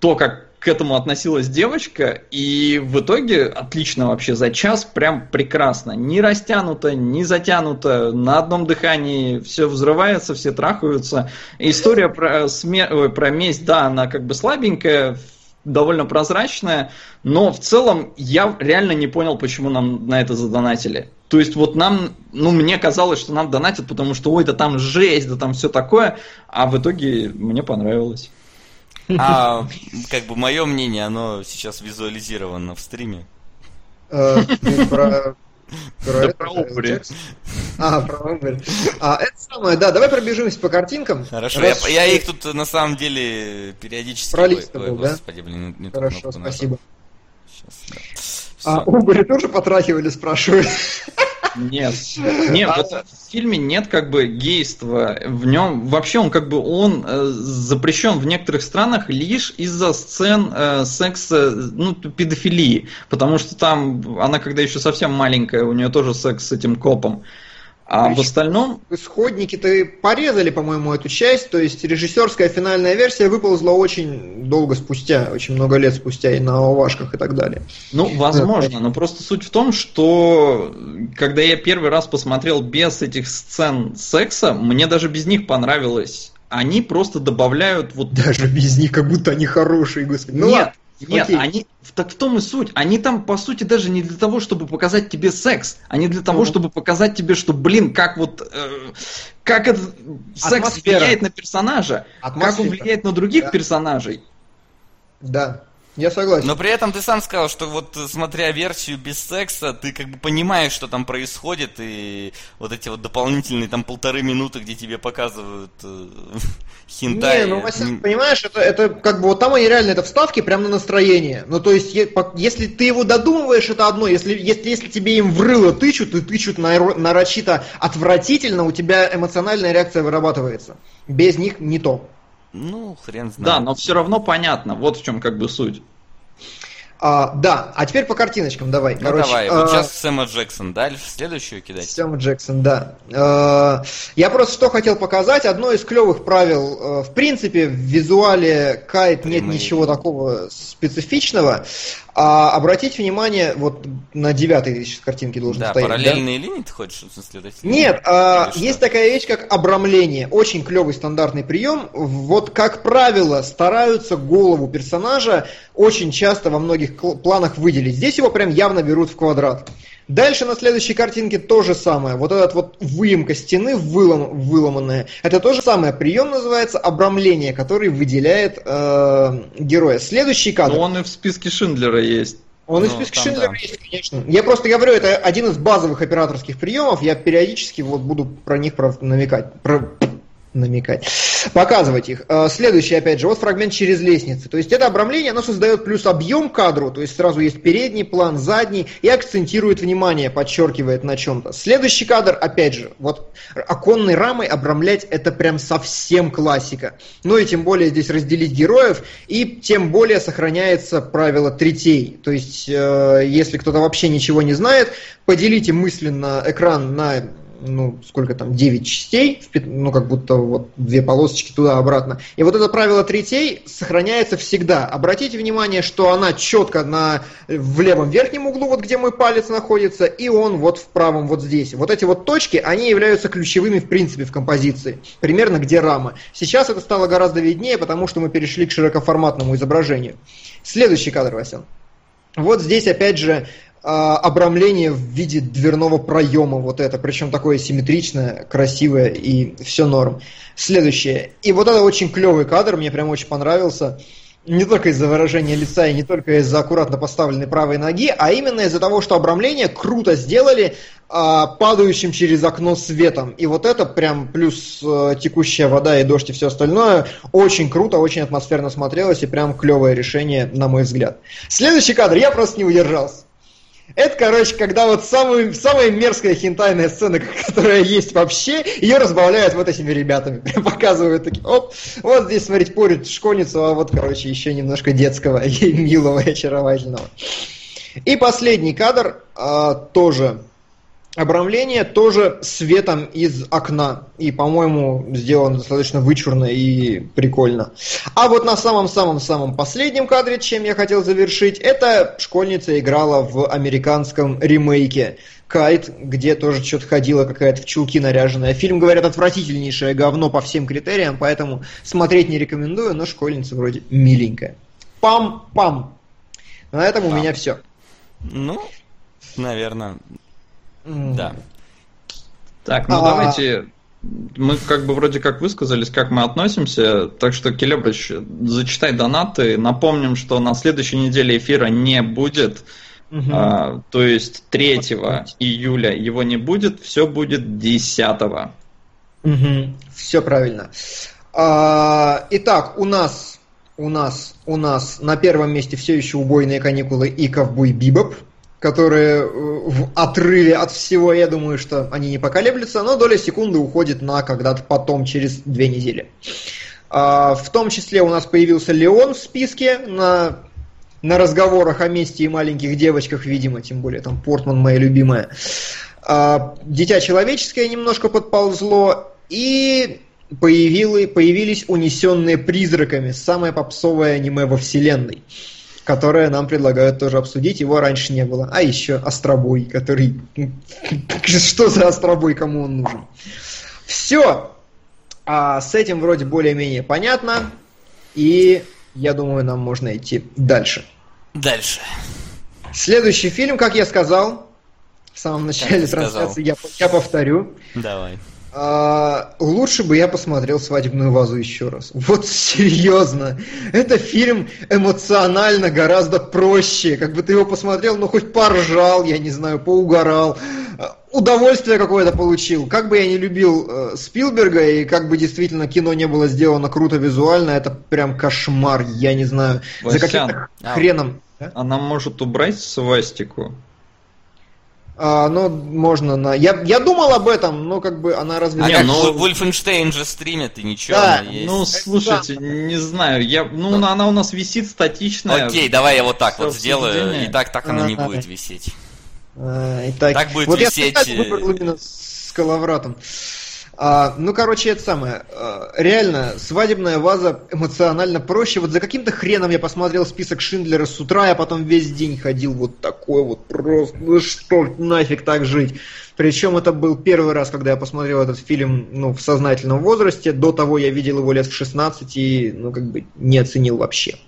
то, как к этому относилась девочка, и в итоге отлично вообще за час, прям прекрасно. Не растянуто, не затянуто, на одном дыхании все взрывается, все трахаются. История про, смер... про месть, да, она как бы слабенькая, довольно прозрачная, но в целом я реально не понял, почему нам на это задонатили. То есть вот нам, ну мне казалось, что нам донатят, потому что ой, да там жесть, да там все такое, а в итоге мне понравилось. А как бы мое мнение, оно сейчас визуализировано в стриме. Э, про про про Обри. А, про Обри. А, это самое, да, давай пробежимся по картинкам. Хорошо, я, я их тут на самом деле периодически... Пролистывал, да? Господи, блин, не Хорошо, спасибо. Сейчас, да. А Обри тоже потрахивали, спрашивают? Нет. Нет, вот в фильме нет как бы гейства. В нем вообще он как бы он э, запрещен в некоторых странах лишь из-за сцен э, секса, ну, педофилии. Потому что там она, когда еще совсем маленькая, у нее тоже секс с этим копом. А в остальном... Исходники-то порезали, по-моему, эту часть, то есть режиссерская финальная версия выползла очень долго спустя, очень много лет спустя и на овашках и так далее. Ну, возможно, но просто суть в том, что когда я первый раз посмотрел без этих сцен секса, мне даже без них понравилось. Они просто добавляют вот... Даже без них, как будто они хорошие, господи. Ну, Нет, ладно. Нет, Окей. они так в том и суть. Они там, по сути, даже не для того, чтобы показать тебе секс, они для того, чтобы показать тебе, что, блин, как вот э, как этот секс влияет на персонажа, Атмосфера. как он влияет на других да. персонажей. Да. Я согласен. Но при этом ты сам сказал, что вот смотря версию без секса, ты как бы понимаешь, что там происходит, и вот эти вот дополнительные там полторы минуты, где тебе показывают э, хинтай. Не, ну, Вася, понимаешь, это, это как бы вот там они реально это вставки прямо на настроение. Ну, то есть, если ты его додумываешь, это одно. Если, если, если тебе им врыло тычут, и тычут нарочито отвратительно, у тебя эмоциональная реакция вырабатывается. Без них не то. Ну, хрен знает. Да, но все равно понятно. Вот в чем как бы суть. А, да, а теперь по картиночкам давай. Ну Короче, давай, вот а... сейчас Сэма Джексон, дальше следующую кидать. Сэма Джексон, да. А, я просто что хотел показать. Одно из клевых правил, а, в принципе, в визуале Кайт нет ничего такого специфичного. А обратите внимание, вот на девятой картинке должен да, стоять. Параллельные да? линии ты хочешь, в смысле, вот Нет, а, есть такая вещь, как обрамление. Очень клевый стандартный прием. Вот, как правило, стараются голову персонажа очень часто во многих планах выделить. Здесь его прям явно берут в квадрат. Дальше на следующей картинке то же самое. Вот этот вот выемка стены вылом, выломанная. Это то же самое. Прием называется обрамление, который выделяет э, героя. Следующий кадр. Но он и в списке Шиндлера есть. Он ну, и в списке Шиндлера да. есть, конечно. Я просто говорю, это один из базовых операторских приемов. Я периодически вот буду про них намекать. Про, намекать, показывать их. Э, следующий, опять же, вот фрагмент через лестницу. То есть это обрамление, оно создает плюс объем кадру, то есть сразу есть передний план, задний, и акцентирует внимание, подчеркивает на чем-то. Следующий кадр, опять же, вот оконной рамой обрамлять это прям совсем классика. Ну и тем более здесь разделить героев, и тем более сохраняется правило третей. То есть, э, если кто-то вообще ничего не знает, поделите мысленно экран на ну, сколько там, 9 частей, ну, как будто вот две полосочки туда-обратно. И вот это правило третей сохраняется всегда. Обратите внимание, что она четко на, в левом верхнем углу, вот где мой палец находится, и он вот в правом вот здесь. Вот эти вот точки, они являются ключевыми в принципе в композиции. Примерно где рама. Сейчас это стало гораздо виднее, потому что мы перешли к широкоформатному изображению. Следующий кадр, Васян. Вот здесь опять же обрамление в виде дверного проема, вот это, причем такое симметричное, красивое и все норм. Следующее. И вот это очень клевый кадр, мне прям очень понравился. не только из-за выражения лица и не только из-за аккуратно поставленной правой ноги, а именно из-за того, что обрамление круто сделали а, падающим через окно светом. И вот это прям плюс а, текущая вода и дождь и все остальное очень круто, очень атмосферно смотрелось и прям клевое решение, на мой взгляд. Следующий кадр, я просто не удержался. Это, короче, когда вот самый, самая мерзкая хентайная сцена, которая есть вообще, ее разбавляют вот этими ребятами. Показывают такие, оп, вот здесь, смотрите, порят школьницу, а вот, короче, еще немножко детского и милого и очаровательного. И последний кадр а, тоже Обрамление тоже светом из окна. И, по-моему, сделано достаточно вычурно и прикольно. А вот на самом-самом-самом последнем кадре, чем я хотел завершить, это школьница играла в американском ремейке Кайт, где тоже что-то ходила какая-то в чулки наряженная. Фильм, говорят, отвратительнейшее говно по всем критериям, поэтому смотреть не рекомендую, но школьница вроде миленькая. Пам-пам. На этом у меня все. Ну, наверное, да. Так, ну а... давайте мы как бы вроде как высказались, как мы относимся, так что, Келебрич, зачитай донаты. Напомним, что на следующей неделе эфира не будет, угу. а, то есть 3 июля его не будет, все будет 10. Угу. Все правильно. А, итак, у нас, у нас, у нас на первом месте все еще убойные каникулы и ковбой Бибоп которые э, в отрыве от всего, я думаю, что они не поколеблются, но доля секунды уходит на когда-то потом, через две недели. А, в том числе у нас появился Леон в списке на, на разговорах о месте и маленьких девочках, видимо, тем более там Портман моя любимая. А, Дитя человеческое немножко подползло, и появились, появились унесенные призраками, самое попсовое аниме во вселенной которое нам предлагают тоже обсудить. Его раньше не было. А еще Остробой, который... Что за Остробой, кому он нужен? Все. А с этим вроде более-менее понятно. И я думаю, нам можно идти дальше. Дальше. Следующий фильм, как я сказал, в самом начале трансляции, я, я повторю. Давай. А, лучше бы я посмотрел свадебную вазу еще раз. Вот серьезно. Это фильм эмоционально гораздо проще. Как бы ты его посмотрел, ну хоть поржал, я не знаю, поугорал. Удовольствие какое-то получил. Как бы я не любил э, Спилберга, и как бы действительно кино не было сделано круто визуально, это прям кошмар, я не знаю. Васян, за каким-то хреном. А? Она может убрать свастику? А, ну, можно на... Я, я думал об этом, но как бы она разве... А, ну, Вольфенштейн же стримит, и ничего, да. есть. Ну, слушайте, не знаю, я... Ну, но... она у нас висит статичная. Окей, давай я вот так вот сделаю, и так, так она не будет висеть. А, и так, так будет вот висеть... Я выбрал именно с Калавратом. А, ну, короче, это самое. А, реально, свадебная ваза эмоционально проще. Вот за каким-то хреном я посмотрел список Шиндлера с утра, я потом весь день ходил вот такой вот просто. Ну что нафиг так жить? Причем это был первый раз, когда я посмотрел этот фильм ну, в сознательном возрасте. До того я видел его лет в 16 и, ну, как бы не оценил вообще.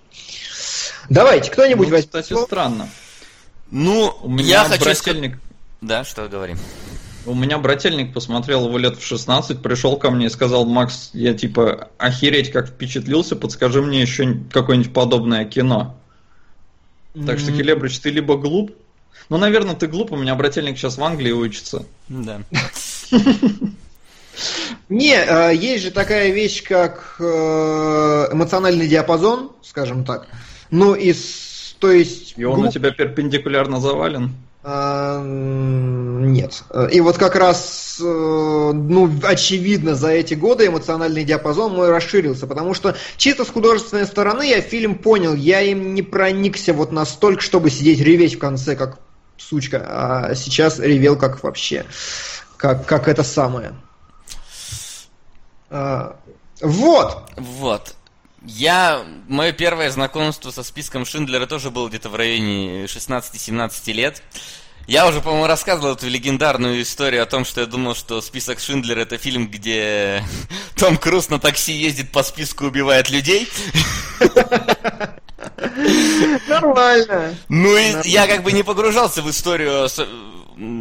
Давайте, кто-нибудь ну, возьмет. Кстати, странно. Ну, у меня я хочу брательник. Да, что говорим? У меня брательник посмотрел его лет в 16, пришел ко мне и сказал, Макс, я типа охереть как впечатлился, подскажи мне еще какое-нибудь подобное кино. Mm-hmm. Так что, Келебрич, ты либо глуп, ну, наверное, ты глуп, у меня брательник сейчас в Англии учится. Да. Не, э, есть же такая вещь, как э, эмоциональный диапазон, скажем так. Ну, и то есть... И он у тебя перпендикулярно завален? А, нет. И вот как раз, э, ну, очевидно, за эти годы эмоциональный диапазон мой расширился, потому что чисто с художественной стороны я фильм понял, я им не проникся вот настолько, чтобы сидеть реветь в конце, как сучка, а сейчас ревел как вообще, как, как это самое. А, вот. Вот. Я, мое первое знакомство со списком Шиндлера тоже было где-то в районе 16-17 лет. Я уже, по-моему, рассказывал эту легендарную историю о том, что я думал, что список Шиндлера это фильм, где Том Круз на такси ездит по списку и убивает людей. Нормально. Ну и я как бы не погружался в историю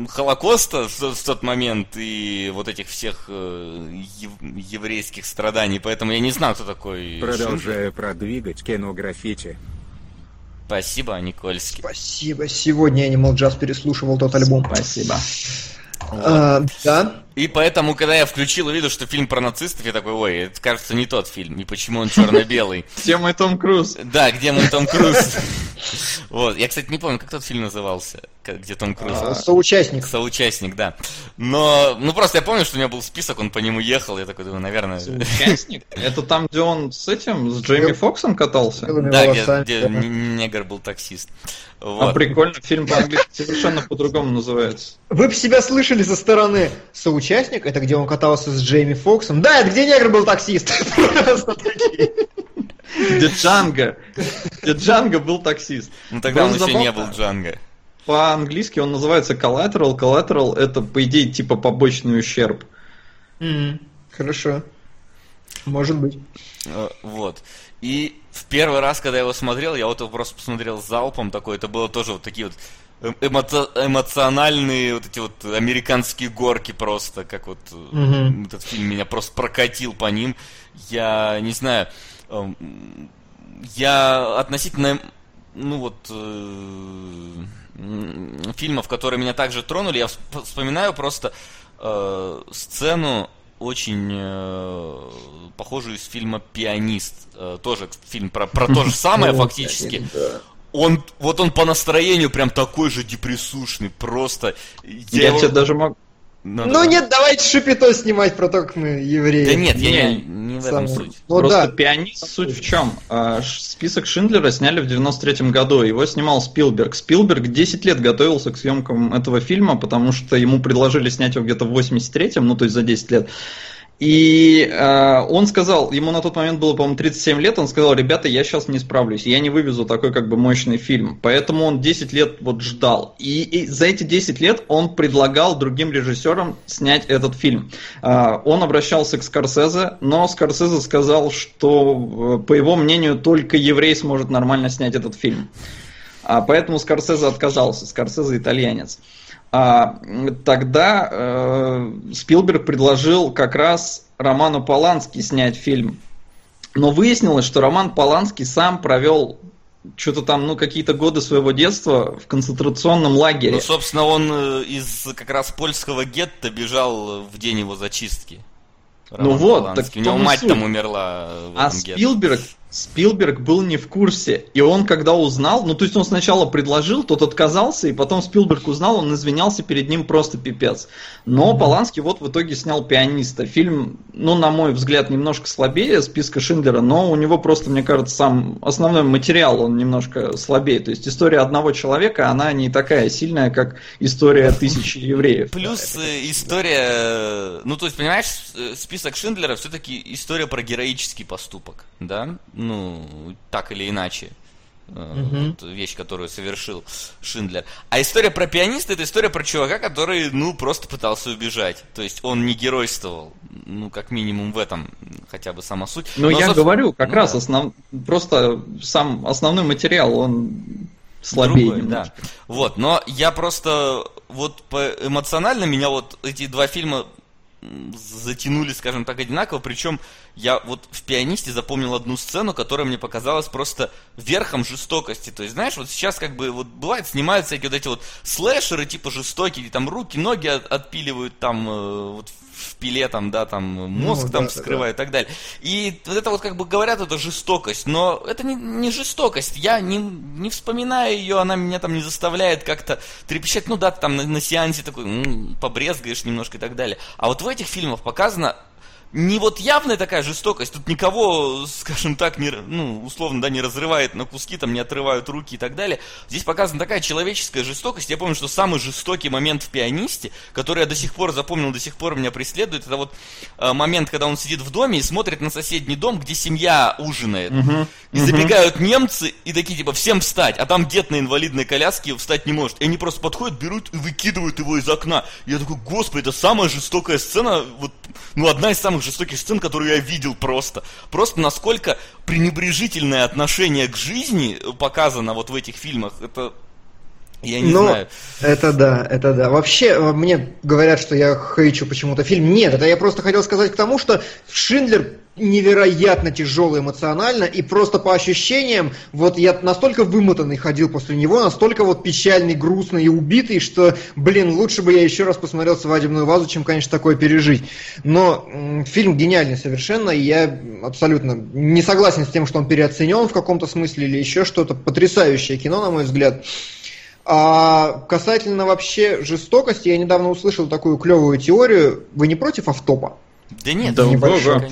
Холокоста в, в тот момент и вот этих всех э, ев, еврейских страданий, поэтому я не знал, кто такой Продолжаю продвигать кино граффити. Спасибо, Никольский. Спасибо. Сегодня Animal Jazz переслушивал тот альбом. Спасибо. А, да. И поэтому, когда я включил и увидел, что фильм про нацистов, я такой, ой, это кажется не тот фильм. И почему он черно-белый? Где мой Том Круз? Да, где мой Том Круз? Вот. Я, кстати, не помню, как тот фильм назывался, где Том Круз. А, Соучастник. Соучастник, да. Но, ну просто я помню, что у меня был список, он по нему ехал, я такой думаю, наверное... Соучастник? Это там, где он с этим, с Джейми Фоксом катался? Да, где, негр был таксист. Вот. А прикольно, фильм по-английски совершенно по-другому называется. Вы бы себя слышали со стороны соучастник, это где он катался с Джейми Фоксом. Да, это где негр был таксист. Просто такие. Где Джанго. Где Джанго был таксист. Ну тогда он еще не был Джанго. По-английски он называется collateral. Collateral это, по идее, типа побочный ущерб. Хорошо. Может быть. Э, вот. И в первый раз, когда я его смотрел, я вот его просто посмотрел залпом такой, это было тоже вот такие вот эмо- эмоциональные вот эти вот американские горки просто, как вот mm этот фильм меня просто прокатил по ним. Я не знаю, эм, я относительно, ну вот, э, фильмов, которые меня также тронули, я вспоминаю просто э, сцену очень э, похожую из фильма «Пианист». Э, тоже фильм про, про то же самое фактически. Он, вот он по настроению прям такой же депрессушный, просто. Я, я его... тебе даже могу, ну, ну да. нет, давайте шипито снимать про то, как мы евреи. Да нет, я не, не в этом Сам... суть. Ну, Просто да. пианист суть в чем? А, список Шиндлера сняли в 93-м году, его снимал Спилберг. Спилберг 10 лет готовился к съемкам этого фильма, потому что ему предложили снять его где-то в 83-м, ну то есть за 10 лет. И э, он сказал, ему на тот момент было, по-моему, 37 лет, он сказал, ребята, я сейчас не справлюсь, я не вывезу такой как бы мощный фильм. Поэтому он 10 лет вот ждал. И, и за эти 10 лет он предлагал другим режиссерам снять этот фильм. Э, он обращался к Скорсезе, но Скорсезе сказал, что, э, по его мнению, только еврей сможет нормально снять этот фильм. А поэтому Скорсезе отказался. Скорсезе итальянец. А, тогда э, Спилберг предложил как раз Роману Полански снять фильм. Но выяснилось, что Роман Поланский сам провел что-то там, ну, какие-то годы своего детства в концентрационном лагере. Ну, собственно, он э, из как раз польского гетто бежал в день его зачистки. Роман ну вот, Поланский. так у него мать суть. там умерла. В а Спилберг, Спилберг был не в курсе. И он, когда узнал, ну то есть он сначала предложил, тот отказался, и потом Спилберг узнал, он извинялся перед ним просто пипец. Но mm-hmm. Поланский вот в итоге снял пианиста. Фильм, ну, на мой взгляд, немножко слабее списка Шиндлера, но у него просто, мне кажется, сам основной материал, он немножко слабее. То есть история одного человека, она не такая сильная, как история тысячи евреев. Плюс э, история, ну то есть, понимаешь, э, список Шиндлера все-таки история про героический поступок, да? Ну, так или иначе. Uh-huh. Вот вещь, которую совершил Шиндлер. А история про пианиста это история про чувака, который, ну, просто пытался убежать. То есть он не геройствовал. Ну, как минимум в этом хотя бы сама суть. Ну, я собственно... говорю, как ну, раз да. основ... просто сам основной материал, он слабее Другой, немножко. Да. Вот, но я просто вот по эмоционально меня вот эти два фильма затянули, скажем так, одинаково. Причем я вот в «Пианисте» запомнил одну сцену, которая мне показалась просто верхом жестокости. То есть, знаешь, вот сейчас как бы вот бывает снимают всякие вот эти вот слэшеры типа жестокие, там руки, ноги от, отпиливают там э, вот в пиле там, да, там мозг ну, там да, вскрывает да. и так далее. И вот это вот как бы говорят, это жестокость, но это не, не жестокость. Я не, не вспоминаю ее, она меня там не заставляет как-то трепещать. Ну да, там на, на сеансе такой, м-м, побрезгаешь немножко и так далее. А вот в этих фильмах показано не вот явная такая жестокость, тут никого, скажем так, не, ну, условно, да, не разрывает на куски, там, не отрывают руки и так далее. Здесь показана такая человеческая жестокость. Я помню, что самый жестокий момент в «Пианисте», который я до сих пор запомнил, до сих пор меня преследует, это вот э, момент, когда он сидит в доме и смотрит на соседний дом, где семья ужинает. Uh-huh. И забегают uh-huh. немцы и такие, типа, всем встать, а там дед на инвалидной коляске встать не может. И они просто подходят, берут и выкидывают его из окна. И я такой, господи, это самая жестокая сцена, вот, ну, одна из самых самых жестоких сцен, которые я видел просто. Просто насколько пренебрежительное отношение к жизни показано вот в этих фильмах. Это Я не Но знаю. Это да, это да. Вообще, э, мне говорят, что я хейчу почему-то фильм. Нет, это я просто хотел сказать к тому, что Шиндлер невероятно тяжелый эмоционально, и просто по ощущениям, вот я настолько вымотанный ходил после него, настолько вот печальный, грустный и убитый, что, блин, лучше бы я еще раз посмотрел «Свадебную вазу», чем, конечно, такое пережить. Но м, фильм гениальный совершенно, и я абсолютно не согласен с тем, что он переоценен в каком-то смысле или еще что-то. Потрясающее кино, на мой взгляд. А касательно вообще жестокости, я недавно услышал такую клевую теорию. Вы не против автопа? Да нет, да, небольшой.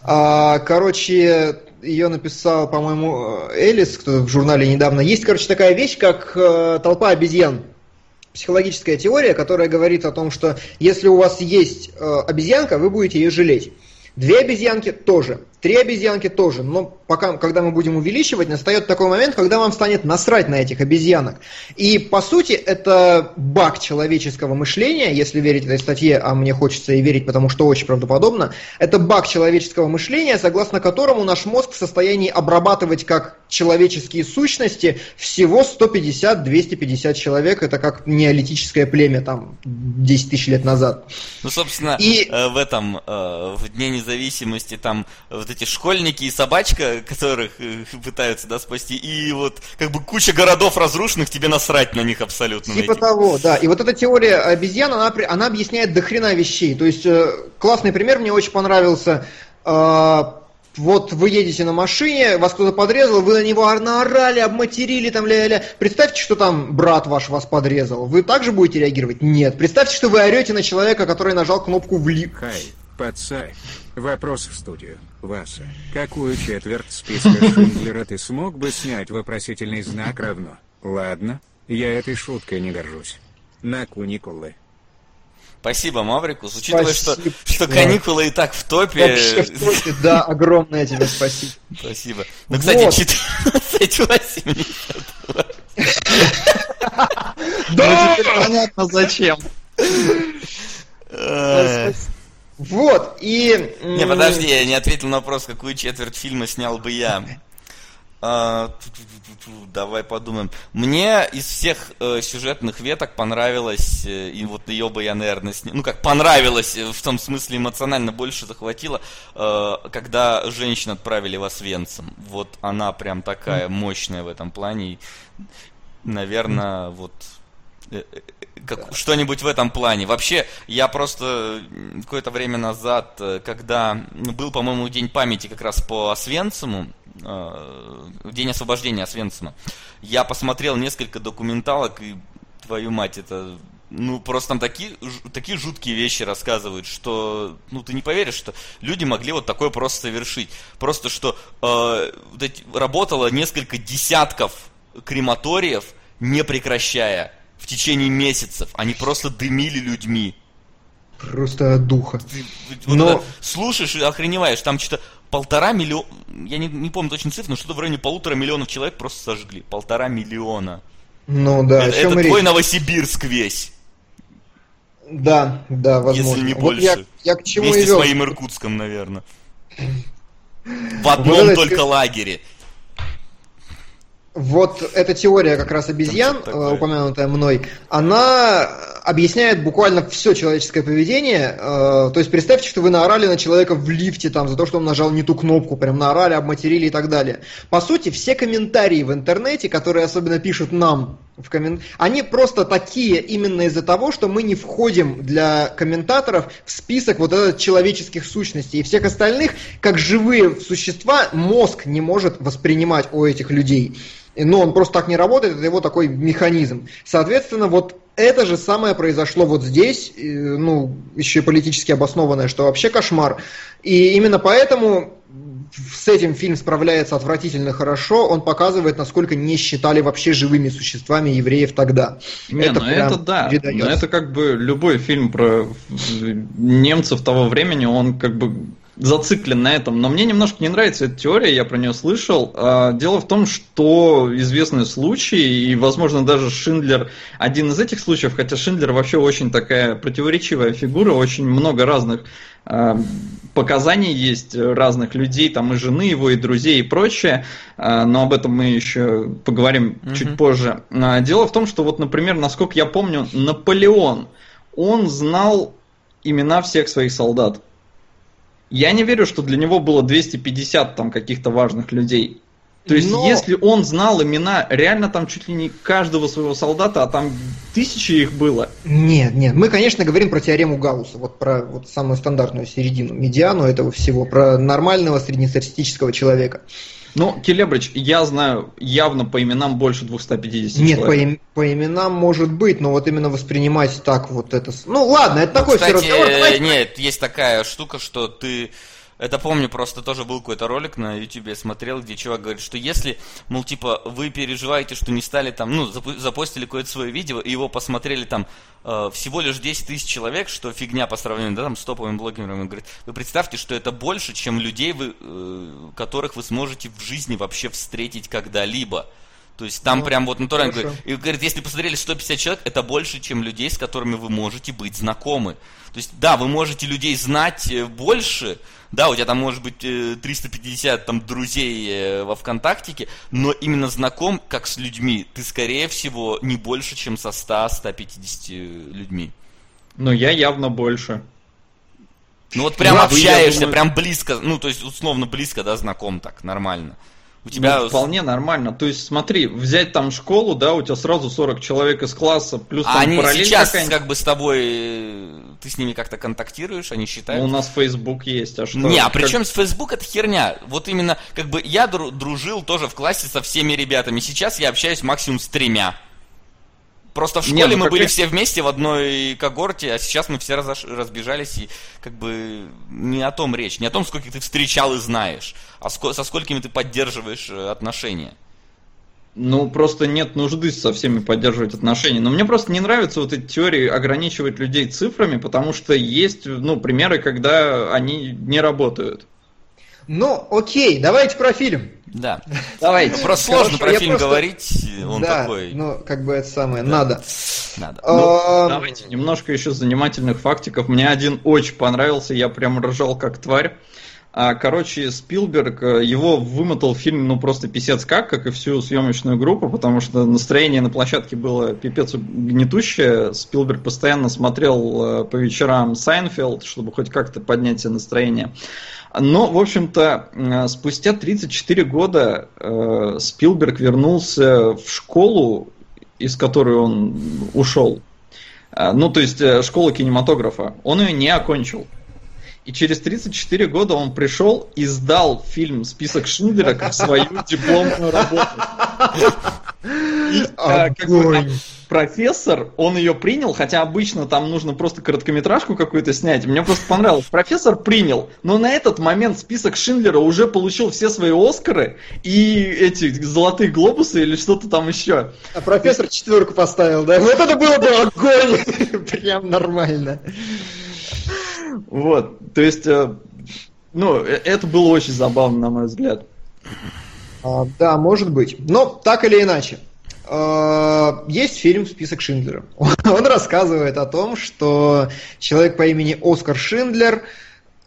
А, короче, ее написал, по-моему, Элис, кто в журнале недавно. Есть, короче, такая вещь, как э, толпа обезьян. Психологическая теория, которая говорит о том, что если у вас есть э, обезьянка, вы будете ее жалеть. Две обезьянки тоже. Три обезьянки тоже, но пока, когда мы будем увеличивать, настает такой момент, когда вам станет насрать на этих обезьянок. И по сути это баг человеческого мышления, если верить этой статье, а мне хочется и верить, потому что очень правдоподобно, это баг человеческого мышления, согласно которому наш мозг в состоянии обрабатывать как человеческие сущности всего 150-250 человек, это как неолитическое племя там 10 тысяч лет назад. Ну, собственно, и... Э, в этом, э, в Дне независимости там в вот эти школьники и собачка, которых э, пытаются, да, спасти, и вот как бы куча городов разрушенных, тебе насрать на них абсолютно. Типа того, да. И вот эта теория обезьян, она, она объясняет дохрена вещей. То есть э, классный пример мне очень понравился. Э, вот вы едете на машине, вас кто-то подрезал, вы на него наорали, обматерили, там ля-ля. Представьте, что там брат ваш вас подрезал. Вы также будете реагировать? Нет. Представьте, что вы орете на человека, который нажал кнопку «Влип». Хай, подсай. Вопрос в студию. Васа, какую четверть списка Шиндлера ты смог бы снять вопросительный знак равно? Ладно, я этой шуткой не горжусь. На куникулы. Спасибо, Маврикус. Учитывая, спасибо. что, что каникулы и так в топе. Вообще в топе, да, огромное тебе спасибо. Спасибо. Ну, кстати, вот. 14 Да! Понятно, зачем. Вот, и... Не, подожди, я не ответил на вопрос, какую четверть фильма снял бы я. А, давай подумаем. Мне из всех э, сюжетных веток понравилось, э, и вот ее бы я, наверное, снял. Ну как, понравилось, э, в том смысле эмоционально больше захватило, э, когда женщин отправили в Освенцим. Вот она прям такая мощная в этом плане. И, наверное, вот как, что-нибудь в этом плане. Вообще, я просто какое-то время назад, э, когда был, по-моему, День памяти как раз по Освенциму, День освобождения Освенцима, я посмотрел несколько документалок, и, твою мать, это ну, просто там такие, такие жуткие вещи рассказывают, что, ну, ты не поверишь, что люди могли вот такое просто совершить. Просто, что э, работало несколько десятков крематориев, не прекращая течение месяцев. Они просто дымили людьми. Просто от духа. Ты, вот но... слушаешь и охреневаешь. Там что-то полтора миллиона... Я не, не помню точно цифру, но что-то в районе полутора миллионов человек просто сожгли. Полтора миллиона. Ну да, Это, это твой Новосибирск весь. Да, да, возможно. Если не вот больше. Я, я к чему Вместе с моим Иркутском, наверное. В одном вот только лагере. Вот эта теория как раз обезьян, э, упомянутая мной, она объясняет буквально все человеческое поведение. Э, то есть представьте, что вы наорали на человека в лифте там, за то, что он нажал не ту кнопку, прям наорали, обматерили и так далее. По сути, все комментарии в интернете, которые особенно пишут нам в коммен... они просто такие именно из-за того, что мы не входим для комментаторов в список вот этот человеческих сущностей. И всех остальных, как живые существа, мозг не может воспринимать у этих людей но он просто так не работает, это его такой механизм. Соответственно, вот это же самое произошло вот здесь, ну, еще и политически обоснованное, что вообще кошмар. И именно поэтому с этим фильм справляется отвратительно хорошо. Он показывает, насколько не считали вообще живыми существами евреев тогда. Не, это ну это да. Но это как бы любой фильм про немцев того времени, он как бы зациклен на этом. Но мне немножко не нравится эта теория, я про нее слышал. А, дело в том, что известный случай, и, возможно, даже Шиндлер один из этих случаев, хотя Шиндлер вообще очень такая противоречивая фигура, очень много разных а, показаний есть разных людей, там и жены его, и друзей, и прочее, а, но об этом мы еще поговорим mm-hmm. чуть позже. Дело в том, что вот, например, насколько я помню, Наполеон, он знал имена всех своих солдат. Я не верю, что для него было 250 там каких-то важных людей. То есть, Но... если он знал имена, реально там чуть ли не каждого своего солдата, а там тысячи их было. Нет, нет. Мы, конечно, говорим про теорему Гаусса, вот про вот самую стандартную середину, медиану этого всего, про нормального среднестатистического человека. Ну, Келебрич, я знаю явно по именам больше 250 Нет, человек. Нет, по, по именам может быть, но вот именно воспринимать так вот это... Ну, ладно, это ну, такой кстати, все разговор. Давайте... Нет, есть такая штука, что ты это помню, просто тоже был какой-то ролик на YouTube, я смотрел, где чувак говорит, что если, мол, типа, вы переживаете, что не стали там, ну, запостили какое-то свое видео, и его посмотрели там э, всего лишь 10 тысяч человек, что фигня по сравнению, да, там, с топовыми блогерами, говорит, вы представьте, что это больше, чем людей, вы, э, которых вы сможете в жизни вообще встретить когда-либо. То есть там ну, прям вот натурально говорит, и говорит, если посмотрели 150 человек, это больше, чем людей, с которыми вы можете быть знакомы. То есть, да, вы можете людей знать э, больше, да, у тебя там может быть 350 э, там друзей э, во ВКонтактике, но именно знаком, как с людьми, ты, скорее всего, не больше, чем со 100-150 людьми. Но я явно больше. Ну вот прям ну, общаешься, думаю... прям близко, ну то есть условно близко, да, знаком так, нормально. У тебя... Ну, вполне нормально. То есть, смотри, взять там школу, да, у тебя сразу 40 человек из класса, плюс а там они сейчас как бы с тобой, ты с ними как-то контактируешь, они считают? Ну, у нас Facebook есть, а что? Не, а при чем с Facebook это херня? Вот именно, как бы я дружил тоже в классе со всеми ребятами, сейчас я общаюсь максимум с тремя. Просто в школе не, ну, мы были я... все вместе в одной когорте, а сейчас мы все разош... разбежались, и как бы не о том речь, не о том, сколько ты встречал и знаешь, а ско... со сколькими ты поддерживаешь э, отношения. Ну, просто нет нужды со всеми поддерживать отношения. Но мне просто не нравятся вот эти теории ограничивать людей цифрами, потому что есть, ну, примеры, когда они не работают. Ну, окей, давайте про фильм. Да. Давайте. Просто сложно про фильм просто... говорить, он да, такой. Ну, как бы это самое, да. надо. Надо. Ну, давайте немножко еще занимательных фактиков. Мне один очень понравился, я прям ржал как тварь. А, короче, Спилберг, э, его вымотал фильм, ну, просто писец как, как и всю съемочную группу, потому что настроение на площадке было пипец гнетущее. Спилберг постоянно смотрел э, по вечерам Сайнфелд, чтобы хоть как-то поднять себе настроение. Но, в общем-то, э, спустя 34 года Спилберг вернулся в школу, из которой он ушел. Ну, то есть, школу кинематографа. Он ее не окончил. И через 34 года он пришел и сдал фильм «Список Шиндлера» как свою дипломную работу. И, а, как бы, профессор, он ее принял, хотя обычно там нужно просто короткометражку какую-то снять. Мне просто понравилось. Профессор принял, но на этот момент список Шиндлера уже получил все свои Оскары и эти золотые глобусы или что-то там еще. А профессор четверку поставил, да? Вот это было бы огонь! Прям нормально. Вот, то есть, э, ну, э, это было очень забавно, на мой взгляд. А, да, может быть. Но так или иначе, э, есть фильм «Список Шиндлера». Он рассказывает о том, что человек по имени Оскар Шиндлер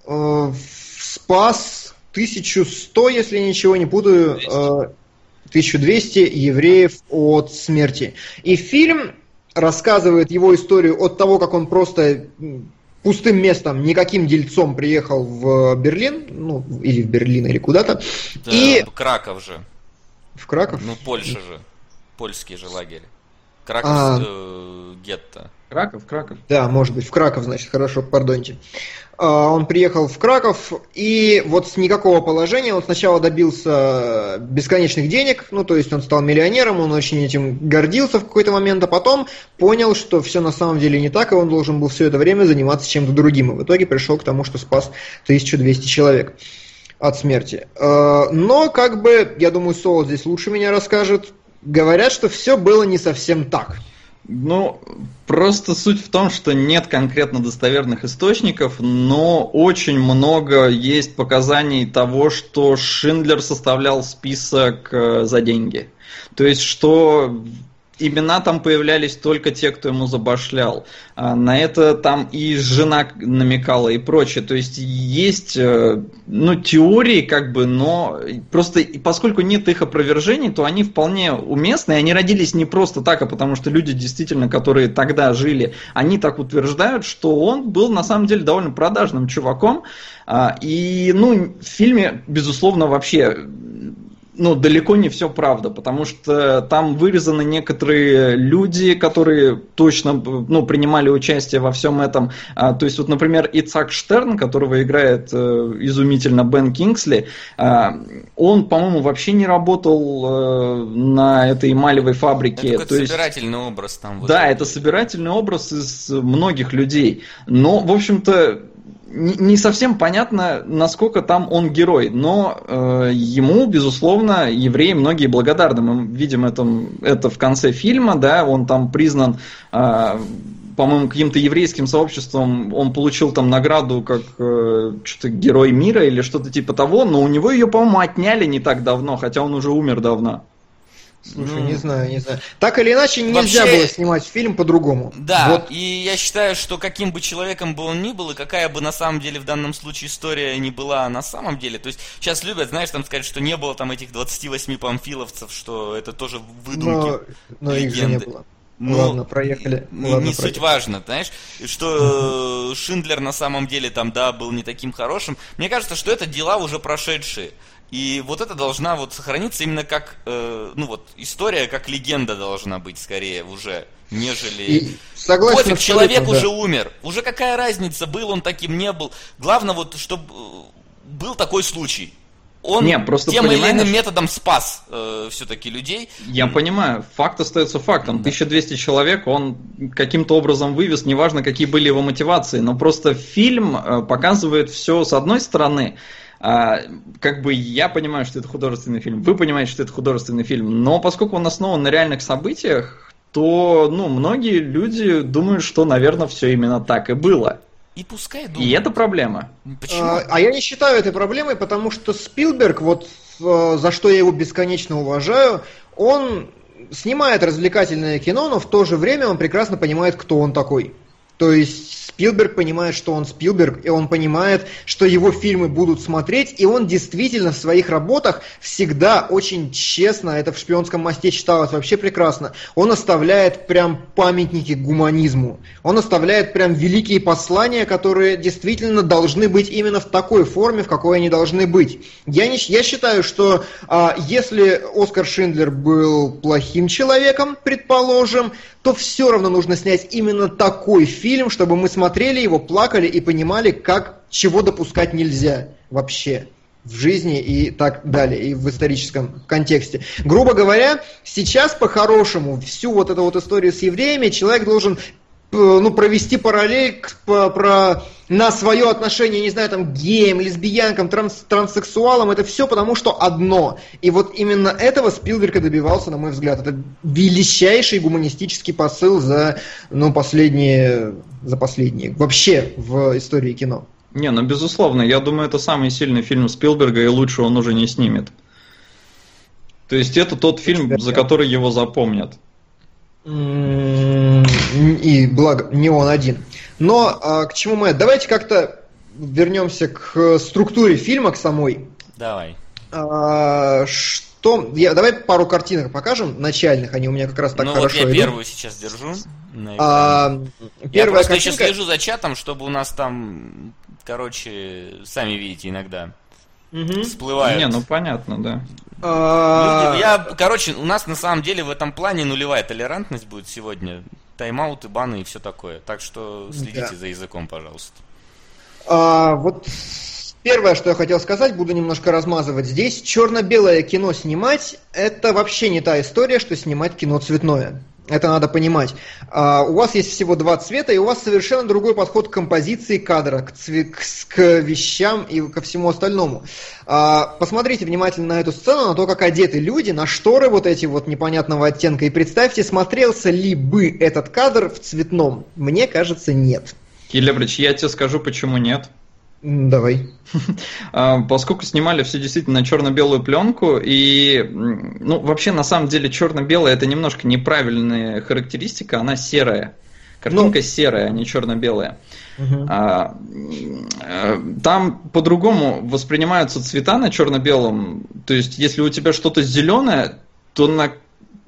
спас 1100, если ничего не путаю, 1200 евреев от смерти. И фильм рассказывает его историю от того, как он просто пустым местом, никаким дельцом приехал в Берлин, ну, или в Берлин, или куда-то. Да, и... Краков же. В Краков? Ну, Польша же. Польский же лагерь. Краков а... э, гетто. Краков, Краков. Да, может быть, в Краков, значит, хорошо, пардоньте. А, он приехал в Краков, и вот с никакого положения он сначала добился бесконечных денег, ну, то есть он стал миллионером, он очень этим гордился в какой-то момент, а потом понял, что все на самом деле не так, и он должен был все это время заниматься чем-то другим, и в итоге пришел к тому, что спас 1200 человек от смерти. А, но, как бы, я думаю, Соло здесь лучше меня расскажет, говорят, что все было не совсем так. Ну, просто суть в том, что нет конкретно достоверных источников, но очень много есть показаний того, что Шиндлер составлял список э, за деньги. То есть, что имена там появлялись только те, кто ему забашлял. А на это там и жена намекала и прочее. То есть есть э, ну, теории, как бы, но просто поскольку нет их опровержений, то они вполне уместны. Они родились не просто так, а потому что люди, действительно, которые тогда жили, они так утверждают, что он был на самом деле довольно продажным чуваком. А, и, ну, в фильме, безусловно, вообще ну, далеко не все правда, потому что там вырезаны некоторые люди, которые точно ну, принимали участие во всем этом. А, то есть, вот, например, Ицак Штерн, которого играет э, изумительно Бен Кингсли, э, он, по-моему, вообще не работал э, на этой эмалевой фабрике. Это то собирательный есть, образ там. Вот да, это собирательный образ из многих людей. Но, в общем-то, не совсем понятно, насколько там он герой, но э, ему, безусловно, евреи многие благодарны. Мы видим это, это в конце фильма, да, он там признан, э, по-моему, каким-то еврейским сообществом, он получил там награду как э, что-то герой мира или что-то типа того, но у него ее, по-моему, отняли не так давно, хотя он уже умер давно. Слушай, ну, не знаю, не знаю. Так или иначе, нельзя вообще, было снимать фильм по-другому. Да, вот. и я считаю, что каким бы человеком бы он ни был, и какая бы на самом деле в данном случае история не была на самом деле, то есть сейчас любят, знаешь, там сказать, что не было там этих 28 памфиловцев, что это тоже выдумки, но, но их же не было. Ну, Ладно, проехали. Не, Ладно, не проехали. суть важно, знаешь, что Шиндлер на самом деле там, да, был не таким хорошим. Мне кажется, что это дела уже прошедшие. И вот это должна вот сохраниться именно как, э, ну вот, история, как легенда должна быть скорее уже, нежели... И согласен Пофиг, человек да. уже умер. Уже какая разница, был он таким, не был. Главное вот, чтобы э, был такой случай. Он не, просто тем или иным методом спас э, все-таки людей. Я понимаю, факт остается фактом. 1200 человек он каким-то образом вывез, неважно, какие были его мотивации, но просто фильм э, показывает все с одной стороны, а, как бы я понимаю, что это художественный фильм, вы понимаете, что это художественный фильм, но поскольку он основан на реальных событиях, то, ну, многие люди думают, что, наверное, все именно так и было. И пускай думают. И это проблема. Почему? А, а я не считаю этой проблемой, потому что Спилберг, вот э, за что я его бесконечно уважаю, он снимает развлекательное кино, но в то же время он прекрасно понимает, кто он такой. То есть Спилберг понимает, что он Спилберг, и он понимает, что его фильмы будут смотреть, и он действительно в своих работах всегда очень честно, это в «Шпионском мосте» читалось вообще прекрасно, он оставляет прям памятники гуманизму. Он оставляет прям великие послания, которые действительно должны быть именно в такой форме, в какой они должны быть. Я, не, я считаю, что а, если Оскар Шиндлер был плохим человеком, предположим, то все равно нужно снять именно такой фильм, чтобы мы смотрели его, плакали и понимали, как чего допускать нельзя вообще в жизни и так далее, и в историческом контексте. Грубо говоря, сейчас по-хорошему всю вот эту вот историю с евреями человек должен ну, провести параллель к, по, про, на свое отношение, не знаю, там, геям, лесбиянкам, транс, транссексуалам, это все потому, что одно. И вот именно этого Спилберг и добивался, на мой взгляд. Это величайший гуманистический посыл за, ну, последние, за последние, вообще в истории кино. Не, ну, безусловно, я думаю, это самый сильный фильм Спилберга, и лучше он уже не снимет. То есть это тот фильм, за который его запомнят. И благо, не он один. Но а, к чему мы? Давайте как-то вернемся к структуре фильма, к самой. Давай. А, что? Я, давай пару картинок покажем, начальных, они у меня как раз так ну, хорошо вот я идут. первую сейчас держу. А, первая я просто картинка... еще слежу за чатом, чтобы у нас там, короче, сами видите иногда угу. всплывают. Не, ну понятно, да. А, я, короче, у нас на самом деле в этом плане нулевая толерантность будет сегодня. Тайм-ауты, баны и все такое. Так что следите да. за языком, пожалуйста. А, вот первое, что я хотел сказать, буду немножко размазывать здесь. Черно-белое кино снимать – это вообще не та история, что снимать кино цветное. Это надо понимать. А, у вас есть всего два цвета, и у вас совершенно другой подход к композиции кадра, к, цве- к, к вещам и ко всему остальному. А, посмотрите внимательно на эту сцену, на то, как одеты люди, на шторы вот эти вот непонятного оттенка, и представьте, смотрелся ли бы этот кадр в цветном. Мне кажется, нет. Келебрич, я тебе скажу, почему нет. Давай. А, поскольку снимали все действительно на черно-белую пленку, и, ну, вообще, на самом деле, черно-белая это немножко неправильная характеристика, она серая. Картинка ну, серая, а не черно-белая. Угу. А, там по-другому воспринимаются цвета на черно-белом. То есть, если у тебя что-то зеленое, то на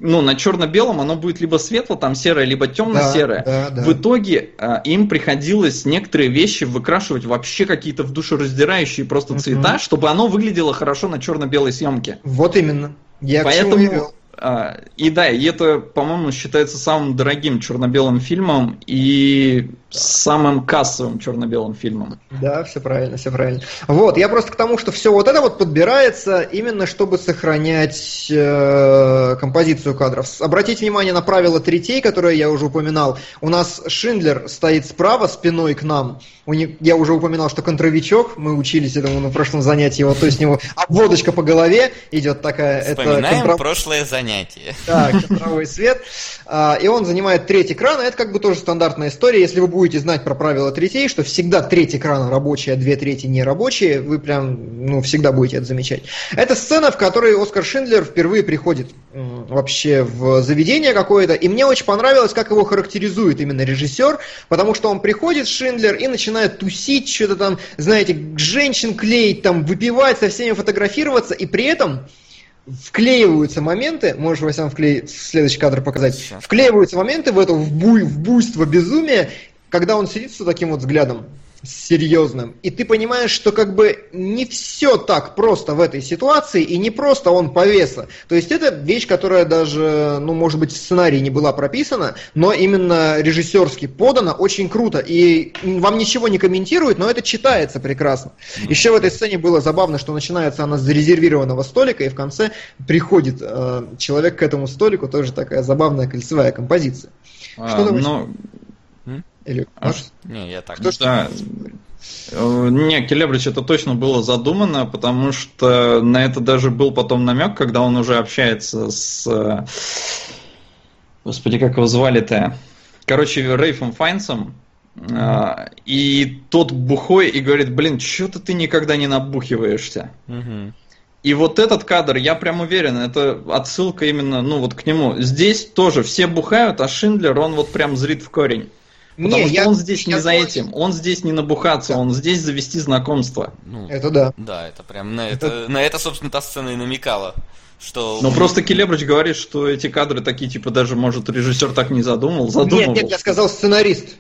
ну, на черно-белом оно будет либо светло, там серое, либо темно-серое. Да, да, да. В итоге а, им приходилось некоторые вещи выкрашивать вообще какие-то в душераздирающие просто цвета, чтобы оно выглядело хорошо на черно-белой съемке. Вот именно. Я Поэтому а, и да, и это, по-моему, считается самым дорогим черно-белым фильмом и самым кассовым черно-белым фильмом. Да, все правильно, все правильно. Вот, я просто к тому, что все вот это вот подбирается именно чтобы сохранять э, композицию кадров. Обратите внимание на правило третей, которое я уже упоминал. У нас Шиндлер стоит справа, спиной к нам. У них, я уже упоминал, что контровичок, мы учились этому на прошлом занятии, вот, то есть у него обводочка по голове идет такая. Вспоминаем это контра... прошлое занятие. Да, контровой свет. А, и он занимает треть экрана. Это как бы тоже стандартная история. Если вы будете знать про правила третей, что всегда треть экрана рабочая, а две трети не рабочие, вы прям ну, всегда будете это замечать. Это сцена, в которой Оскар Шиндлер впервые приходит вообще в заведение какое-то. И мне очень понравилось, как его характеризует именно режиссер, потому что он приходит, Шиндлер, и начинает тусить, что-то там, знаете, женщин клеить, там, выпивать, со всеми фотографироваться, и при этом вклеиваются моменты, можешь, Васян, вклеить, следующий кадр показать, Сейчас. вклеиваются моменты в это в, буй, в буйство безумия, когда он сидит с таким вот взглядом серьезным. И ты понимаешь, что как бы не все так просто в этой ситуации, и не просто он повеса. То есть это вещь, которая даже, ну, может быть, в сценарии не была прописана, но именно режиссерски подана очень круто. И вам ничего не комментирует, но это читается прекрасно. Еще в этой сцене было забавно, что начинается она с зарезервированного столика, и в конце приходит э, человек к этому столику, тоже такая забавная кольцевая композиция. А, что но или а может? Не, я так. Кто да. Э, не, Келебрич это точно было задумано, потому что на это даже был потом намек, когда он уже общается с... Э, господи, как его звали-то? Короче, Рейфом Файнсом. Mm-hmm. И тот бухой и говорит, блин, что-то ты никогда не набухиваешься. Mm-hmm. И вот этот кадр, я прям уверен, это отсылка именно, ну вот к нему. Здесь тоже все бухают, а Шиндлер, он вот прям зрит в корень. Потому не, что я, он здесь я не за этим, он здесь не набухаться, да. он здесь завести знакомство. Ну, это да. Да, это прям на это, это, на это собственно, та сцена и намекала. Что... Но просто Келебрыч говорит, что эти кадры такие, типа, даже, может, режиссер так не задумал. задумал. Нет, нет, я сказал сценарист.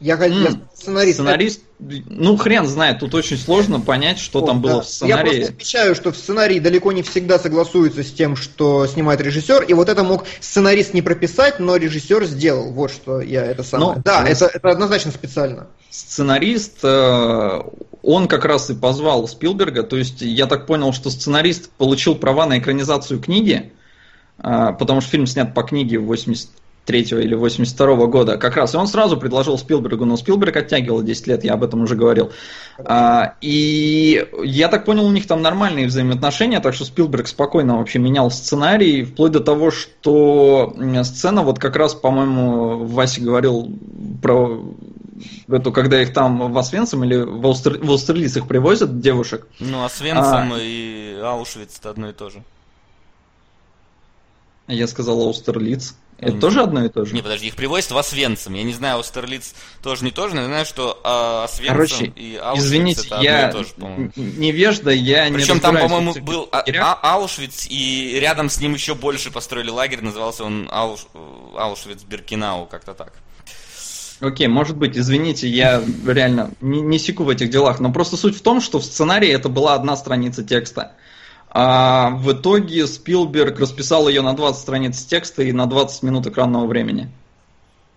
Я, mm. я сценарист. Сценарист, ну хрен знает, тут очень сложно понять, что О, там было да. в сценарии. Я просто отмечаю, что в сценарии далеко не всегда согласуется с тем, что снимает режиссер, и вот это мог сценарист не прописать, но режиссер сделал. Вот что я это самое. Но, да, это, это однозначно специально. Сценарист, э, он как раз и позвал Спилберга, то есть я так понял, что сценарист получил права на экранизацию книги, э, потому что фильм снят по книге в 80 83 или 82 года как раз. И он сразу предложил Спилбергу, но Спилберг оттягивал 10 лет, я об этом уже говорил. А, и я так понял, у них там нормальные взаимоотношения, так что Спилберг спокойно вообще менял сценарий, вплоть до того, что сцена, вот как раз, по-моему, Вася говорил про эту, когда их там в Освенцим или в, Аустер... в Аустерлиц их привозят, девушек. Ну, Освенцим а... и Аушвиц это одно и то же. Я сказал Аустерлиц. Это не, тоже одно и то же? Не, подожди, их привозят в Освенцим. Я не знаю, Аустерлиц тоже не тоже, но я знаю, что а, Освенцим Короче, и Аушвиц извините, это я одно и то же, по-моему. невежда, я Причем не Причем там, по-моему, был а, а, Аушвиц, и рядом с ним еще больше построили лагерь, назывался он Ауш, Аушвиц-Биркинау, как-то так. Окей, может быть, извините, я реально не, не секу в этих делах, но просто суть в том, что в сценарии это была одна страница текста. А в итоге Спилберг расписал ее на 20 страниц текста и на 20 минут экранного времени.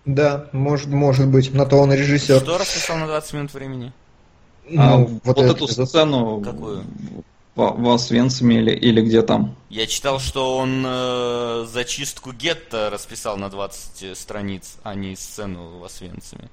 Да, может, может быть, на то он режиссер. Что расписал на 20 минут времени? Ну, а, вот, вот эту сказал. сцену. Какую? в, в Освенциме или, или где там. Я читал, что он э, зачистку гетто расписал на 20 страниц, а не сцену в Освенциме.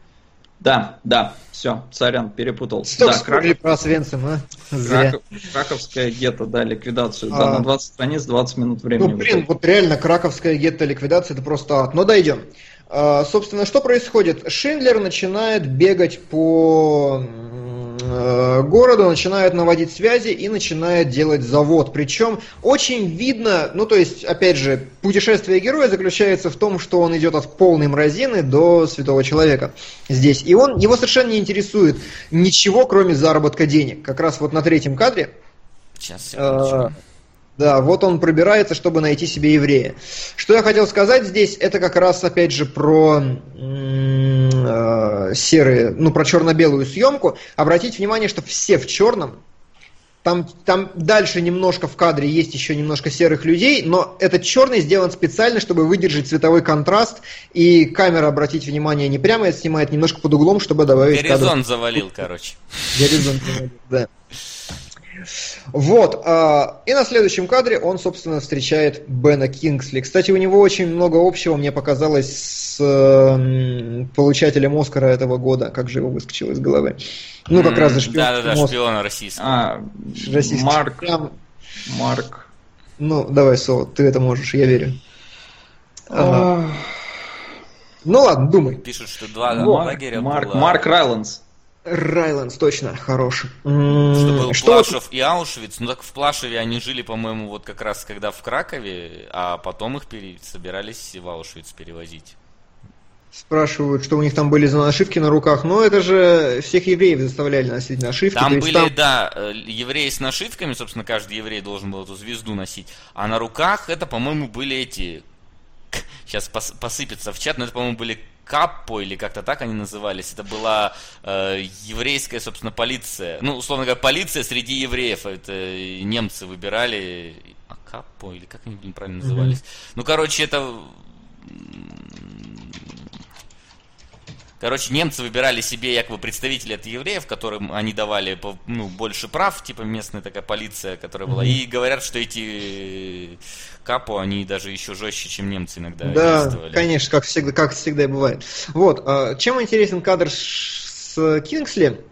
Да, да, все, царян перепутал. Столько да, Краков... про Освенцим, а? Краков... Краковская гетто, да, ликвидацию. А... Да, на 20 страниц 20 минут времени. Ну, блин, вот реально, краковская гетто ликвидация, это просто ад. Но дойдем. А, собственно, что происходит? Шиндлер начинает бегать по Э, города, начинают наводить связи и начинает делать завод. Причем очень видно, ну то есть, опять же, путешествие героя заключается в том, что он идет от полной мразины до святого человека здесь. И он, его совершенно не интересует ничего, кроме заработка денег. Как раз вот на третьем кадре. Сейчас, секундочку. Да, вот он пробирается, чтобы найти себе еврея. Что я хотел сказать здесь, это как раз, опять же, про э, серые, ну, про черно-белую съемку. Обратите внимание, что все в черном. Там, там дальше немножко в кадре есть еще немножко серых людей, но этот черный сделан специально, чтобы выдержать цветовой контраст, и камера, обратите внимание, не прямо это снимает, немножко под углом, чтобы добавить Горизонт кадр. завалил, короче. Горизонт завалил, да. Вот. А, и на следующем кадре он, собственно, встречает Бена Кингсли. Кстати, у него очень много общего, мне показалось, с получателем Оскара этого года. Как же его выскочило из головы? Ну, как раз за шпион. Да-да-да, шпиона российского. А, российский Марк. Марк. Ну, давай, Соло, ты это можешь, я верю. Ага. Ну ладно, думай. Пишут, что два лагеря Марк, было... Марк Райландс. Райландс, точно, хорош. Что был что Плашев и Аушвиц. Ну так в Плашеве они жили, по-моему, вот как раз когда в Кракове, а потом их пере... собирались в Аушвиц перевозить. Спрашивают, что у них там были за нашивки на руках. Но это же всех евреев заставляли носить нашивки. Там были, там... да, э, евреи с нашивками, собственно, каждый еврей должен был эту звезду носить. А на руках это, по-моему, были эти... Сейчас посыпется в чат, но это, по-моему, были Каппо, или как-то так они назывались, это была э, еврейская, собственно, полиция. Ну, условно говоря, полиция среди евреев. Это немцы выбирали. А Каппо, или как они, блин, правильно назывались? Mm-hmm. Ну, короче, это Короче, немцы выбирали себе якобы представителей от евреев, которым они давали ну, больше прав, типа местная такая полиция, которая была. И говорят, что эти капо, они даже еще жестче, чем немцы иногда Да, действовали. конечно, как всегда, как всегда и бывает. Вот, а, чем интересен кадр с Кингсли?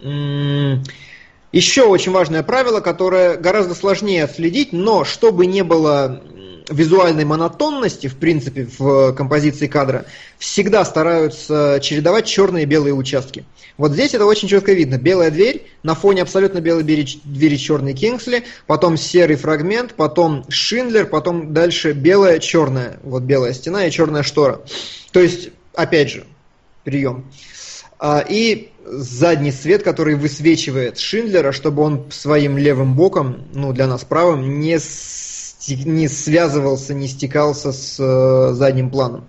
Еще очень важное правило, которое гораздо сложнее отследить, но чтобы не было визуальной монотонности, в принципе, в композиции кадра, всегда стараются чередовать черные и белые участки. Вот здесь это очень четко видно. Белая дверь, на фоне абсолютно белой двери, двери черный Кингсли, потом серый фрагмент, потом Шиндлер, потом дальше белая, черная. Вот белая стена и черная штора. То есть, опять же, прием. А, и задний свет, который высвечивает Шиндлера, чтобы он своим левым боком, ну для нас правым, не не связывался, не стекался с э, задним планом.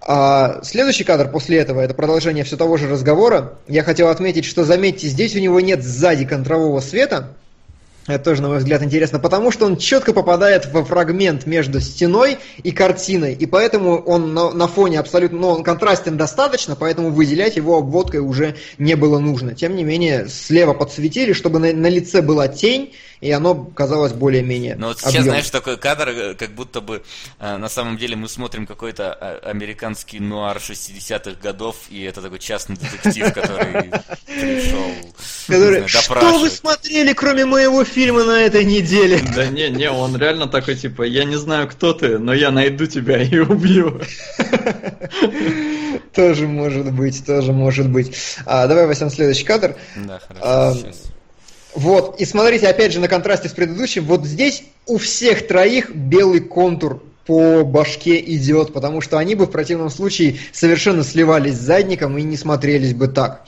А следующий кадр после этого, это продолжение все того же разговора. Я хотел отметить, что, заметьте, здесь у него нет сзади контрового света, это тоже, на мой взгляд, интересно, потому что он четко попадает во фрагмент между стеной и картиной, и поэтому он на, на фоне абсолютно, ну, он контрастен достаточно, поэтому выделять его обводкой уже не было нужно. Тем не менее, слева подсветили, чтобы на, на лице была тень, и оно казалось более-менее Ну вот сейчас, объемным. знаешь, такой кадр, э, как будто бы э, на самом деле мы смотрим какой-то э, американский нуар 60-х годов, и это такой частный детектив, который пришел Что вы смотрели, кроме моего фильма на этой неделе? Да не, не, он реально такой, типа, я не знаю, кто ты, но я найду тебя и убью. Тоже может быть, тоже может быть. А, давай возьмем следующий кадр. Да, хорошо, а, сейчас. Вот, и смотрите, опять же, на контрасте с предыдущим, вот здесь у всех троих белый контур по башке идет, потому что они бы в противном случае совершенно сливались с задником и не смотрелись бы так.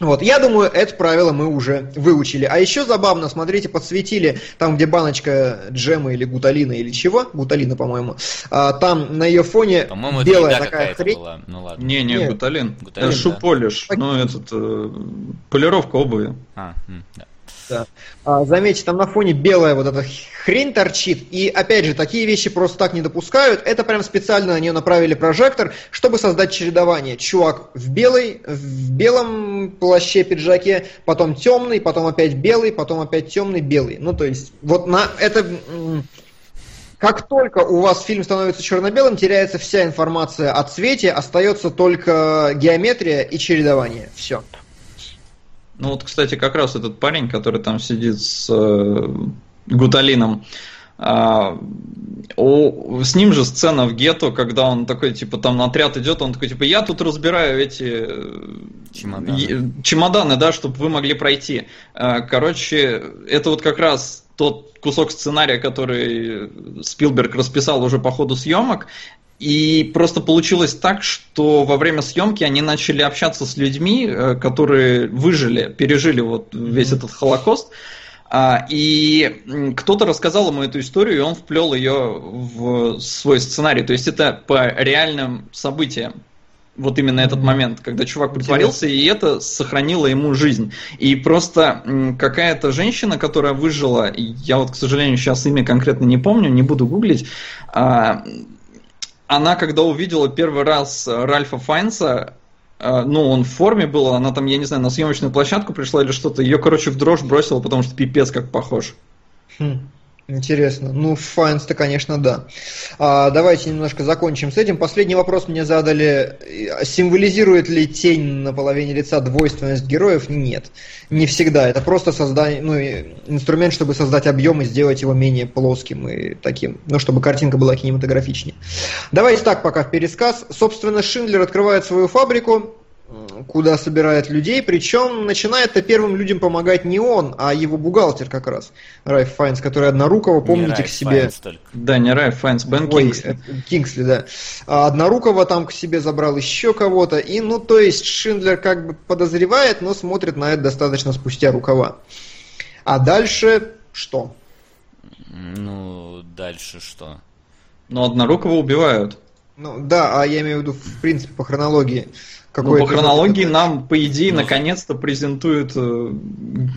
Вот, я думаю, это правило мы уже выучили. А еще забавно, смотрите, подсветили там, где баночка джема или гуталина или чего, гуталина, по-моему, а, там на ее фоне по белая такая хрень. Была. Ну ладно. Не, не, Нет. гуталин. гуталин это шуполиш, да. ну этот, э, полировка обуви. А, да. Да. А, заметьте, там на фоне белая вот эта хрень торчит. И опять же, такие вещи просто так не допускают. Это прям специально на нее направили прожектор, чтобы создать чередование. Чувак в белой, в белом плаще, пиджаке, потом темный, потом опять белый, потом опять темный, белый. Ну, то есть, вот на это как только у вас фильм становится черно-белым, теряется вся информация о цвете, остается только геометрия и чередование. Все. Ну вот, кстати, как раз этот парень, который там сидит с э, Гуталином, а, о, с ним же сцена в гетто, когда он такой, типа, там на отряд идет, он такой, типа, я тут разбираю эти э, чемоданы, чемоданы да, чтобы вы могли пройти. А, короче, это вот как раз тот кусок сценария, который Спилберг расписал уже по ходу съемок, и просто получилось так, что во время съемки они начали общаться с людьми, э, которые выжили, пережили вот весь этот Холокост. А, и кто-то рассказал ему эту историю, и он вплел ее в свой сценарий. То есть это по реальным событиям. Вот именно этот момент, когда чувак притворился, и это сохранило ему жизнь. И просто какая-то женщина, которая выжила, я вот, к сожалению, сейчас имя конкретно не помню, не буду гуглить, а, она, когда увидела первый раз Ральфа Файнса, э, ну, он в форме был, она там, я не знаю, на съемочную площадку пришла или что-то, ее, короче, в дрожь бросила, потому что пипец как похож. Хм. Интересно. Ну, Файнс-то, конечно, да. А, давайте немножко закончим с этим. Последний вопрос мне задали. Символизирует ли тень на половине лица двойственность героев? Нет. Не всегда. Это просто создание, ну, инструмент, чтобы создать объем и сделать его менее плоским и таким. Ну, чтобы картинка была кинематографичнее. Давайте так пока в пересказ. Собственно, Шиндлер открывает свою фабрику куда собирает людей, причем начинает-то первым людям помогать не он, а его бухгалтер как раз, Райф Файнс, который однорукого, помните, к себе... Да, не Райф Файнс, Бен Ой, Кингсли. Э, Кингсли, да. А однорукого там к себе забрал еще кого-то, и, ну, то есть Шиндлер как бы подозревает, но смотрит на это достаточно спустя рукава. А дальше что? Ну, дальше что? Ну, однорукого убивают. Ну, да, а я имею в виду, в принципе, по хронологии. Какой ну, по хронологии нам, по идее, ну, наконец-то презентуют, э,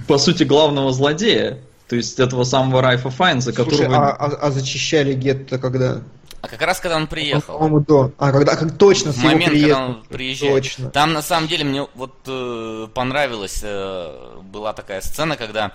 по сути, главного злодея. То есть этого самого Райфа Файнса, Слушай, которого... А, а, а зачищали гетто когда? А как раз когда он приехал. По-моему, до. А, когда как точно с момент, его когда он приезжает. Точно. Там на самом деле мне вот э, понравилось, э, была такая сцена, когда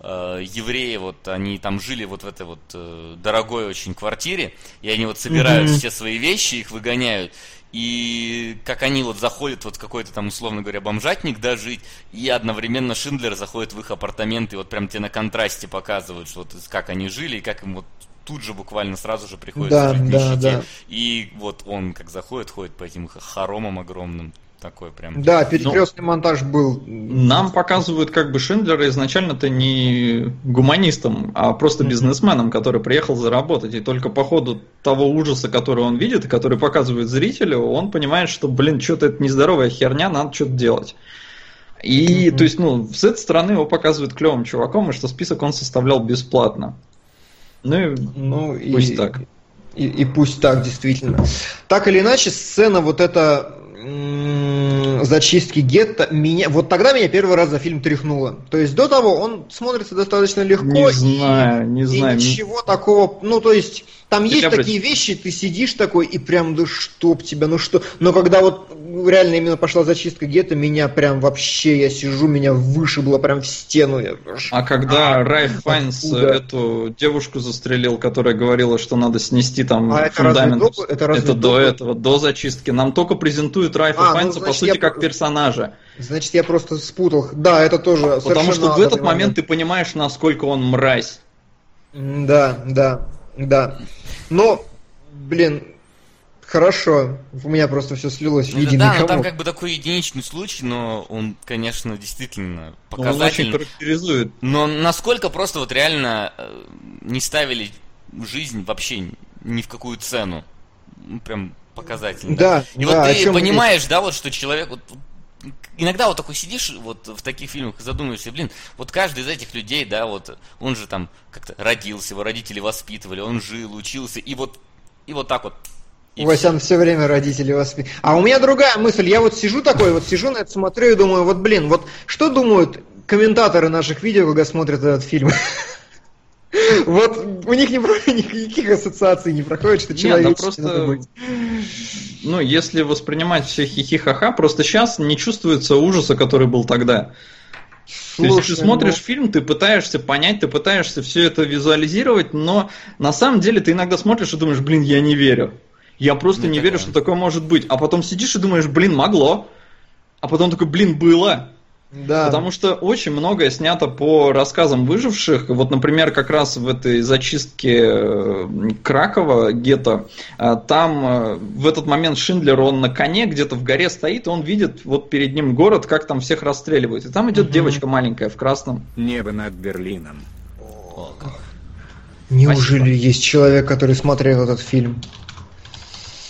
э, евреи, вот они там жили вот в этой вот э, дорогой очень квартире, и они вот собирают mm-hmm. все свои вещи, их выгоняют, и как они вот заходят вот в какой-то там, условно говоря, бомжатник, да, жить, и одновременно Шиндлер заходит в их апартаменты, и вот прям тебе на контрасте показывают, что вот как они жили, и как им вот тут же буквально сразу же приходится да, жить да, да. И вот он как заходит, ходит по этим хоромам огромным, такой прям. Да, перекрестный ну, монтаж был. Нам показывают как бы Шиндлера изначально-то не гуманистом, а просто бизнесменом, который приехал заработать. И только по ходу того ужаса, который он видит, и который показывает зрителю, он понимает, что, блин, что-то это нездоровая херня, надо что-то делать. И, mm-hmm. то есть, ну, с этой стороны его показывают клевым чуваком, и что список он составлял бесплатно. Ну и ну, пусть и, так. И, и пусть так, действительно. Так или иначе, сцена вот эта зачистки гетто меня вот тогда меня первый раз за фильм тряхнуло. То есть до того он смотрится достаточно легко. Не знаю, не знаю. И ничего такого, ну то есть там есть такие вещи, ты сидишь такой и прям, да чтоб тебя, ну что. Но когда вот реально именно пошла зачистка гетто, меня прям вообще, я сижу, меня вышибло прям в стену. Я... А когда а, Райф Файнс эту девушку застрелил, которая говорила, что надо снести там а фундамент. Это, до, это, это до этого, до зачистки. Нам только презентуют Райфа а, Файнса, ну, значит, по сути, я... как персонажа. Значит, я просто спутал. Да, это тоже Потому что в этот момент ты понимаешь, насколько он мразь. Да, да. Да. Но, блин, хорошо. У меня просто все слилось в единый Да, но там как бы такой единичный случай, но он, конечно, действительно показательный. Он очень характеризует. Но насколько просто вот реально э, не ставили жизнь вообще ни в какую цену. Ну, прям показательно. Да, И да, вот ты понимаешь, да, вот что человек, вот, иногда вот такой сидишь вот в таких фильмах и задумываешься, блин, вот каждый из этих людей, да, вот он же там как-то родился, его родители воспитывали, он жил, учился, и вот, и вот так вот и Васян все. все время родители воспитывают. А у меня другая мысль. Я вот сижу такой, вот сижу на это смотрю и думаю, вот блин, вот что думают комментаторы наших видео, когда смотрят этот фильм. Вот у них не, никаких ассоциаций не проходит, что человек Нет, ну просто, ну, если воспринимать все хихихаха, просто сейчас не чувствуется ужаса, который был тогда. Слушай, То есть ты смотришь ну... фильм, ты пытаешься понять, ты пытаешься все это визуализировать, но на самом деле ты иногда смотришь и думаешь, блин, я не верю. Я просто не, не верю, что такое может быть. А потом сидишь и думаешь, блин, могло. А потом такой, блин, было. Да. Потому что очень многое снято по рассказам выживших. Вот, например, как раз в этой зачистке э, Кракова, гетто, э, там э, в этот момент Шиндлер, он на коне где-то в горе стоит, и он видит вот перед ним город, как там всех расстреливают. И там идет угу. девочка маленькая в красном. Небо над Берлином. Неужели Спасибо. есть человек, который смотрел этот фильм?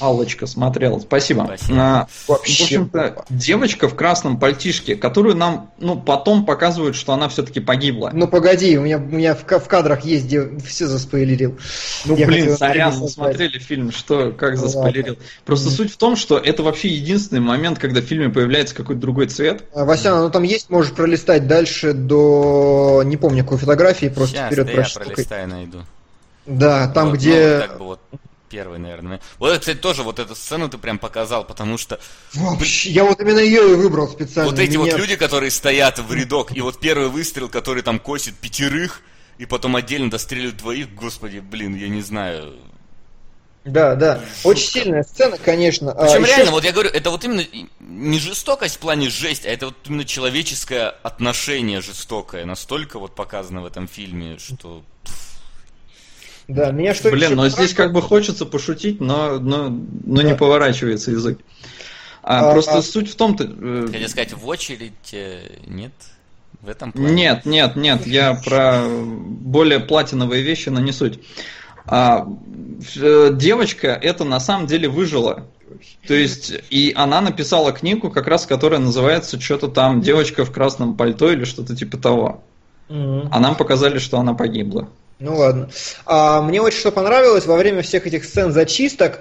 Аллочка смотрела. Спасибо. Спасибо. А, в общем-то, девочка в красном пальтишке, которую нам, ну, потом показывают, что она все-таки погибла. Ну, погоди, у меня, у меня в, в кадрах есть, где все заспойлерил. Ну, Я блин, сорян, мы смотрели фильм, что, как ну, заспойлерил. Ладно. Просто mm-hmm. суть в том, что это вообще единственный момент, когда в фильме появляется какой-то другой цвет. А, Васян, ну там есть, можешь пролистать дальше до, не помню, какой фотографии, просто Сейчас, вперед да я пролистаю, найду. Да, там, вот, где... Ну, как бы вот первый, наверное. Вот, кстати, тоже вот эту сцену ты прям показал, потому что... Вообще, я вот именно ее и выбрал специально. Вот эти Меня... вот люди, которые стоят в рядок, и вот первый выстрел, который там косит пятерых, и потом отдельно достреливают двоих, господи, блин, я не знаю. Да, да. Жутко. Очень сильная сцена, конечно. Причем а, реально, еще... вот я говорю, это вот именно не жестокость в плане жесть, а это вот именно человеческое отношение жестокое. Настолько вот показано в этом фильме, что да, меня что Блин, но здесь как бы хочется пошутить, но, но, но да. не поворачивается язык. А, а просто а... суть в том-то... Э, Хотел сказать, в очередь э, нет? В этом плане? Нет, нет, нет, я про более платиновые вещи, но не суть. А, э, девочка это на самом деле выжила. То есть, и она написала книгу, как раз которая называется что-то там «Девочка в красном пальто» или что-то типа того. Mm-hmm. А нам показали, что она погибла. Ну ладно. А, мне очень что понравилось во время всех этих сцен зачисток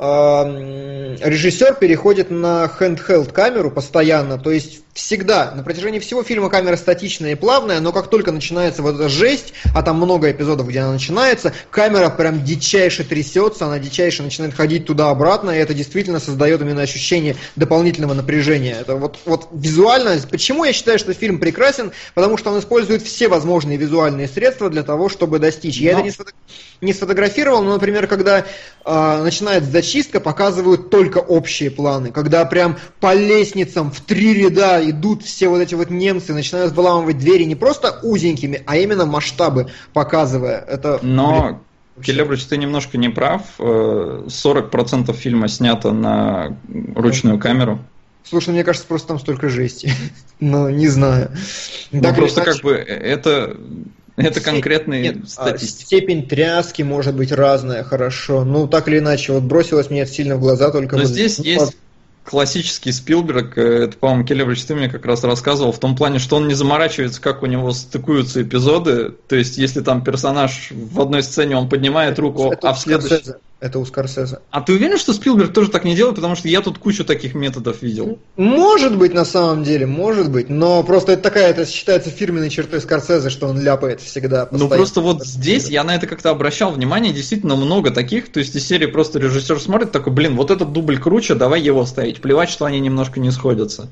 режиссер переходит на handheld камеру постоянно, то есть всегда, на протяжении всего фильма камера статичная и плавная, но как только начинается вот эта жесть, а там много эпизодов, где она начинается, камера прям дичайше трясется, она дичайше начинает ходить туда-обратно, и это действительно создает именно ощущение дополнительного напряжения. Это вот, вот визуально, почему я считаю, что фильм прекрасен? Потому что он использует все возможные визуальные средства для того, чтобы достичь. Я но... это не, сфото... не сфотографировал, но, например, когда э, начинается зачистка, показывают только общие планы, когда прям по лестницам в три ряда идут все вот эти вот немцы, начинают взламывать двери не просто узенькими, а именно масштабы показывая. Это, Но, Келебрич, ты немножко не прав. 40% э, фильма снято на ручную камеру. Слушай, мне кажется, просто там столько жести. Но не знаю. Ну, так просто как бы это это конкретные Нет, а, статистики. Степень тряски может быть разная, хорошо. Ну, так или иначе, вот бросилось мне это сильно в глаза только... Но вот здесь есть классический Спилберг, э, это, по-моему, Келебрич, ты мне как раз рассказывал, в том плане, что он не заморачивается, как у него стыкуются эпизоды, то есть, если там персонаж в одной сцене, он поднимает руку, это а в следующей... Это у Скорсезе. А ты уверен, что Спилберг тоже так не делает? Потому что я тут кучу таких методов видел. Может быть, на самом деле, может быть. Но просто это такая, это считается фирменной чертой Скорсезе, что он ляпает всегда. Ну просто вот здесь я на это как-то обращал внимание, действительно много таких. То есть из серии просто режиссер смотрит такой, блин, вот этот дубль круче, давай его ставить. Плевать, что они немножко не сходятся.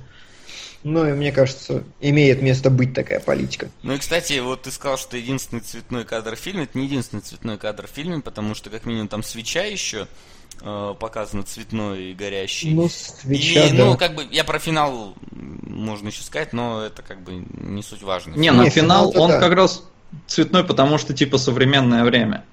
Ну, и мне кажется, имеет место быть такая политика. Ну и, кстати, вот ты сказал, что единственный цветной кадр в фильме, это не единственный цветной кадр в фильме, потому что, как минимум, там свеча еще э, показана цветной и горящий. Ну, свеча, и, да. Ну, как бы, я про финал можно еще сказать, но это как бы не суть важно. Не, на финал, финал он да. как раз цветной, потому что, типа, современное время.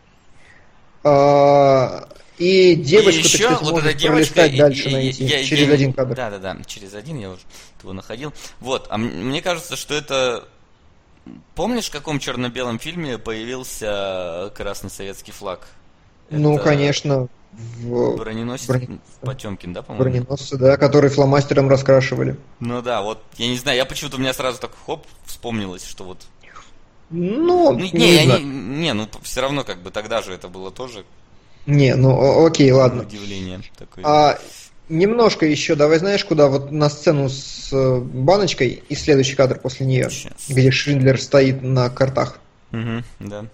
А, и девочку, и еще, так сказать, вот эта девочка, и, дальше и, найти, я, через я, один кадр. Да, да, да, через один я уже его находил. Вот, а мне кажется, что это... Помнишь, в каком черно-белом фильме появился красный советский флаг? Ну, это... конечно. В... Броненосец Броненосец. Потемкин, да, по-моему? Броненосцы, да, который фломастером раскрашивали. Ну да, вот, я не знаю, я почему-то у меня сразу так хоп, вспомнилось, что вот... Ну, ну не, не, не, не, ну все равно как бы тогда же это было тоже не, ну окей, ладно. Удивление такое. А, Немножко еще, давай знаешь, куда? Вот на сцену с э, баночкой и следующий кадр после нее, Сейчас. где Шиндлер стоит на картах. Угу, да.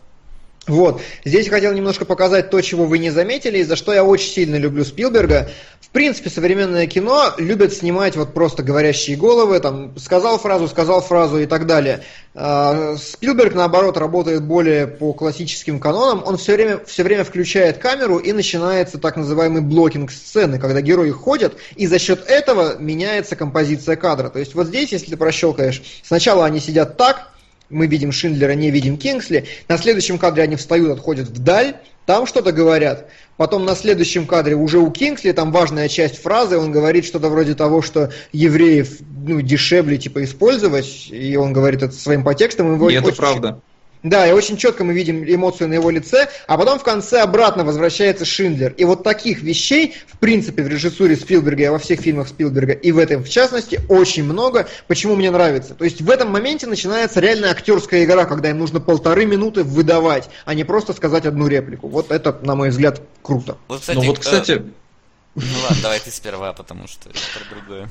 Вот. Здесь хотел немножко показать то, чего вы не заметили, и за что я очень сильно люблю Спилберга. В принципе, современное кино любят снимать вот просто говорящие головы, там, сказал фразу, сказал фразу и так далее. А, Спилберг, наоборот, работает более по классическим канонам. Он все время, все время включает камеру и начинается так называемый блокинг сцены, когда герои ходят, и за счет этого меняется композиция кадра. То есть вот здесь, если ты прощелкаешь, сначала они сидят так, мы видим Шиндлера, не видим Кингсли. На следующем кадре они встают, отходят вдаль, там что-то говорят. Потом на следующем кадре уже у Кингсли, там важная часть фразы, он говорит что-то вроде того, что евреев ну, дешевле типа использовать, и он говорит это своим подтекстом. И это правда. Да, и очень четко мы видим эмоцию на его лице, а потом в конце обратно возвращается Шиндлер. И вот таких вещей, в принципе, в режиссуре Спилберга и во всех фильмах Спилберга, и в этом в частности, очень много. Почему мне нравится? То есть в этом моменте начинается реальная актерская игра, когда им нужно полторы минуты выдавать, а не просто сказать одну реплику. Вот это, на мой взгляд, круто. Вот, кстати, ну вот, кстати... Э... Ну ладно, давай ты сперва, потому что это про другое.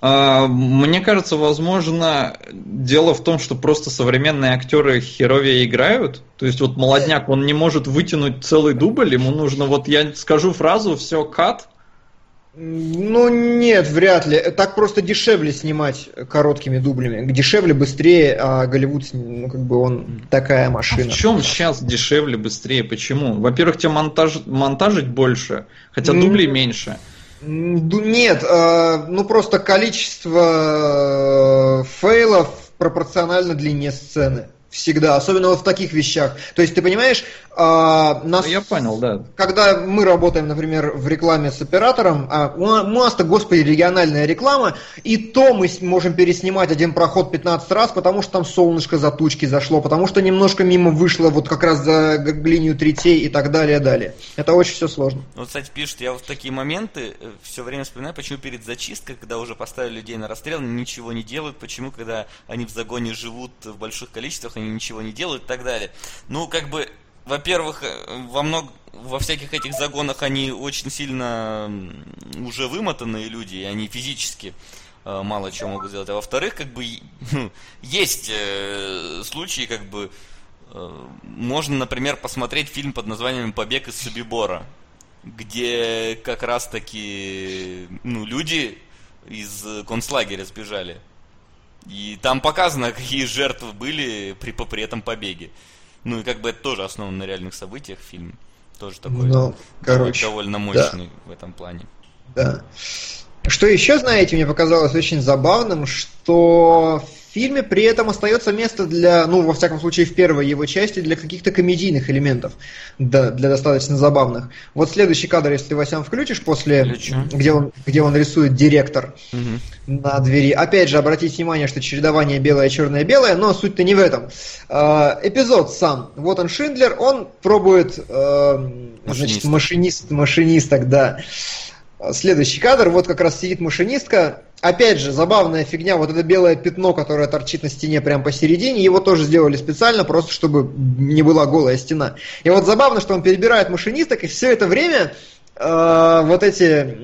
А, мне кажется, возможно, дело в том, что просто современные актеры херовее играют. То есть вот молодняк, он не может вытянуть целый дубль, ему нужно вот я скажу фразу, все, кат. Ну нет, вряд ли. Так просто дешевле снимать короткими дублями. Дешевле, быстрее, а Голливуд, ну как бы он такая машина. А в чем сейчас дешевле, быстрее? Почему? Во-первых, тебе монтаж, монтажить больше, хотя дублей меньше. Нет, э, ну просто количество э, фейлов пропорционально длине сцены. Всегда, особенно вот в таких вещах. То есть, ты понимаешь, а, нас, ну, я понял, да. Когда мы работаем, например, в рекламе с оператором, а у нас-то, господи, региональная реклама, и то мы можем переснимать один проход 15 раз, потому что там солнышко за тучки зашло, потому что немножко мимо вышло вот как раз за линию третей и так далее, далее. Это очень все сложно. Ну, вот, кстати, пишут, я вот в такие моменты э, все время вспоминаю, почему перед зачисткой, когда уже поставили людей на расстрел, ничего не делают, почему, когда они в загоне живут в больших количествах, они ничего не делают и так далее. Ну, как бы во-первых, э, во много, во всяких этих загонах они очень сильно уже вымотанные люди, и они физически э, мало чего могут сделать. А во-вторых, как бы ну, есть э, случаи, как бы э, можно, например, посмотреть фильм под названием "Побег из Собибора", где как раз таки ну люди из концлагеря сбежали. И там показано, какие жертвы были при, при этом побеге. Ну и как бы это тоже основано на реальных событиях фильм. Тоже такой ну, короче, довольно мощный да. в этом плане. Да. Что еще, знаете, мне показалось очень забавным, что в фильме при этом остается место для, ну, во всяком случае, в первой его части, для каких-то комедийных элементов, да, для достаточно забавных. Вот следующий кадр, если Васян, включишь после, где он, где он рисует директор угу. на двери. Опять же, обратите внимание, что чередование белое, черное, белое, но суть-то не в этом. Э, эпизод сам. Вот он, Шиндлер, он пробует, э, значит, машинист, машинисток, да. Следующий кадр, вот как раз сидит машинистка. Опять же, забавная фигня, вот это белое пятно, которое торчит на стене прямо посередине, его тоже сделали специально, просто чтобы не была голая стена. И вот забавно, что он перебирает машинисток, и все это время э, вот эти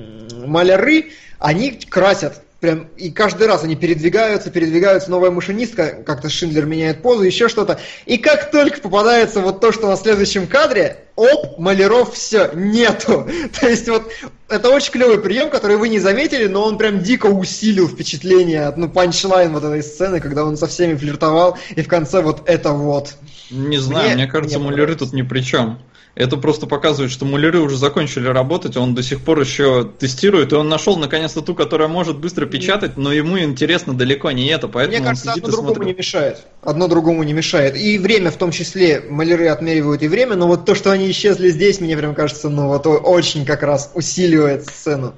маляры, они красят прям, и каждый раз они передвигаются, передвигаются, новая машинистка, как-то Шиндлер меняет позу, еще что-то. И как только попадается вот то, что на следующем кадре, оп, маляров все, нету. То есть вот это очень клевый прием, который вы не заметили, но он прям дико усилил впечатление от ну, панчлайн вот этой сцены, когда он со всеми флиртовал, и в конце вот это вот. Не знаю, мне, мне кажется, маляры тут ни при чем. Это просто показывает, что муляры уже закончили работать, он до сих пор еще тестирует, и он нашел наконец-то ту, которая может быстро печатать, но ему интересно далеко не это, поэтому Мне кажется, одно другому смотрит. не мешает. Одно другому не мешает. И время в том числе, маляры отмеривают и время, но вот то, что они исчезли здесь, мне прям кажется, ну вот очень как раз усиливает сцену.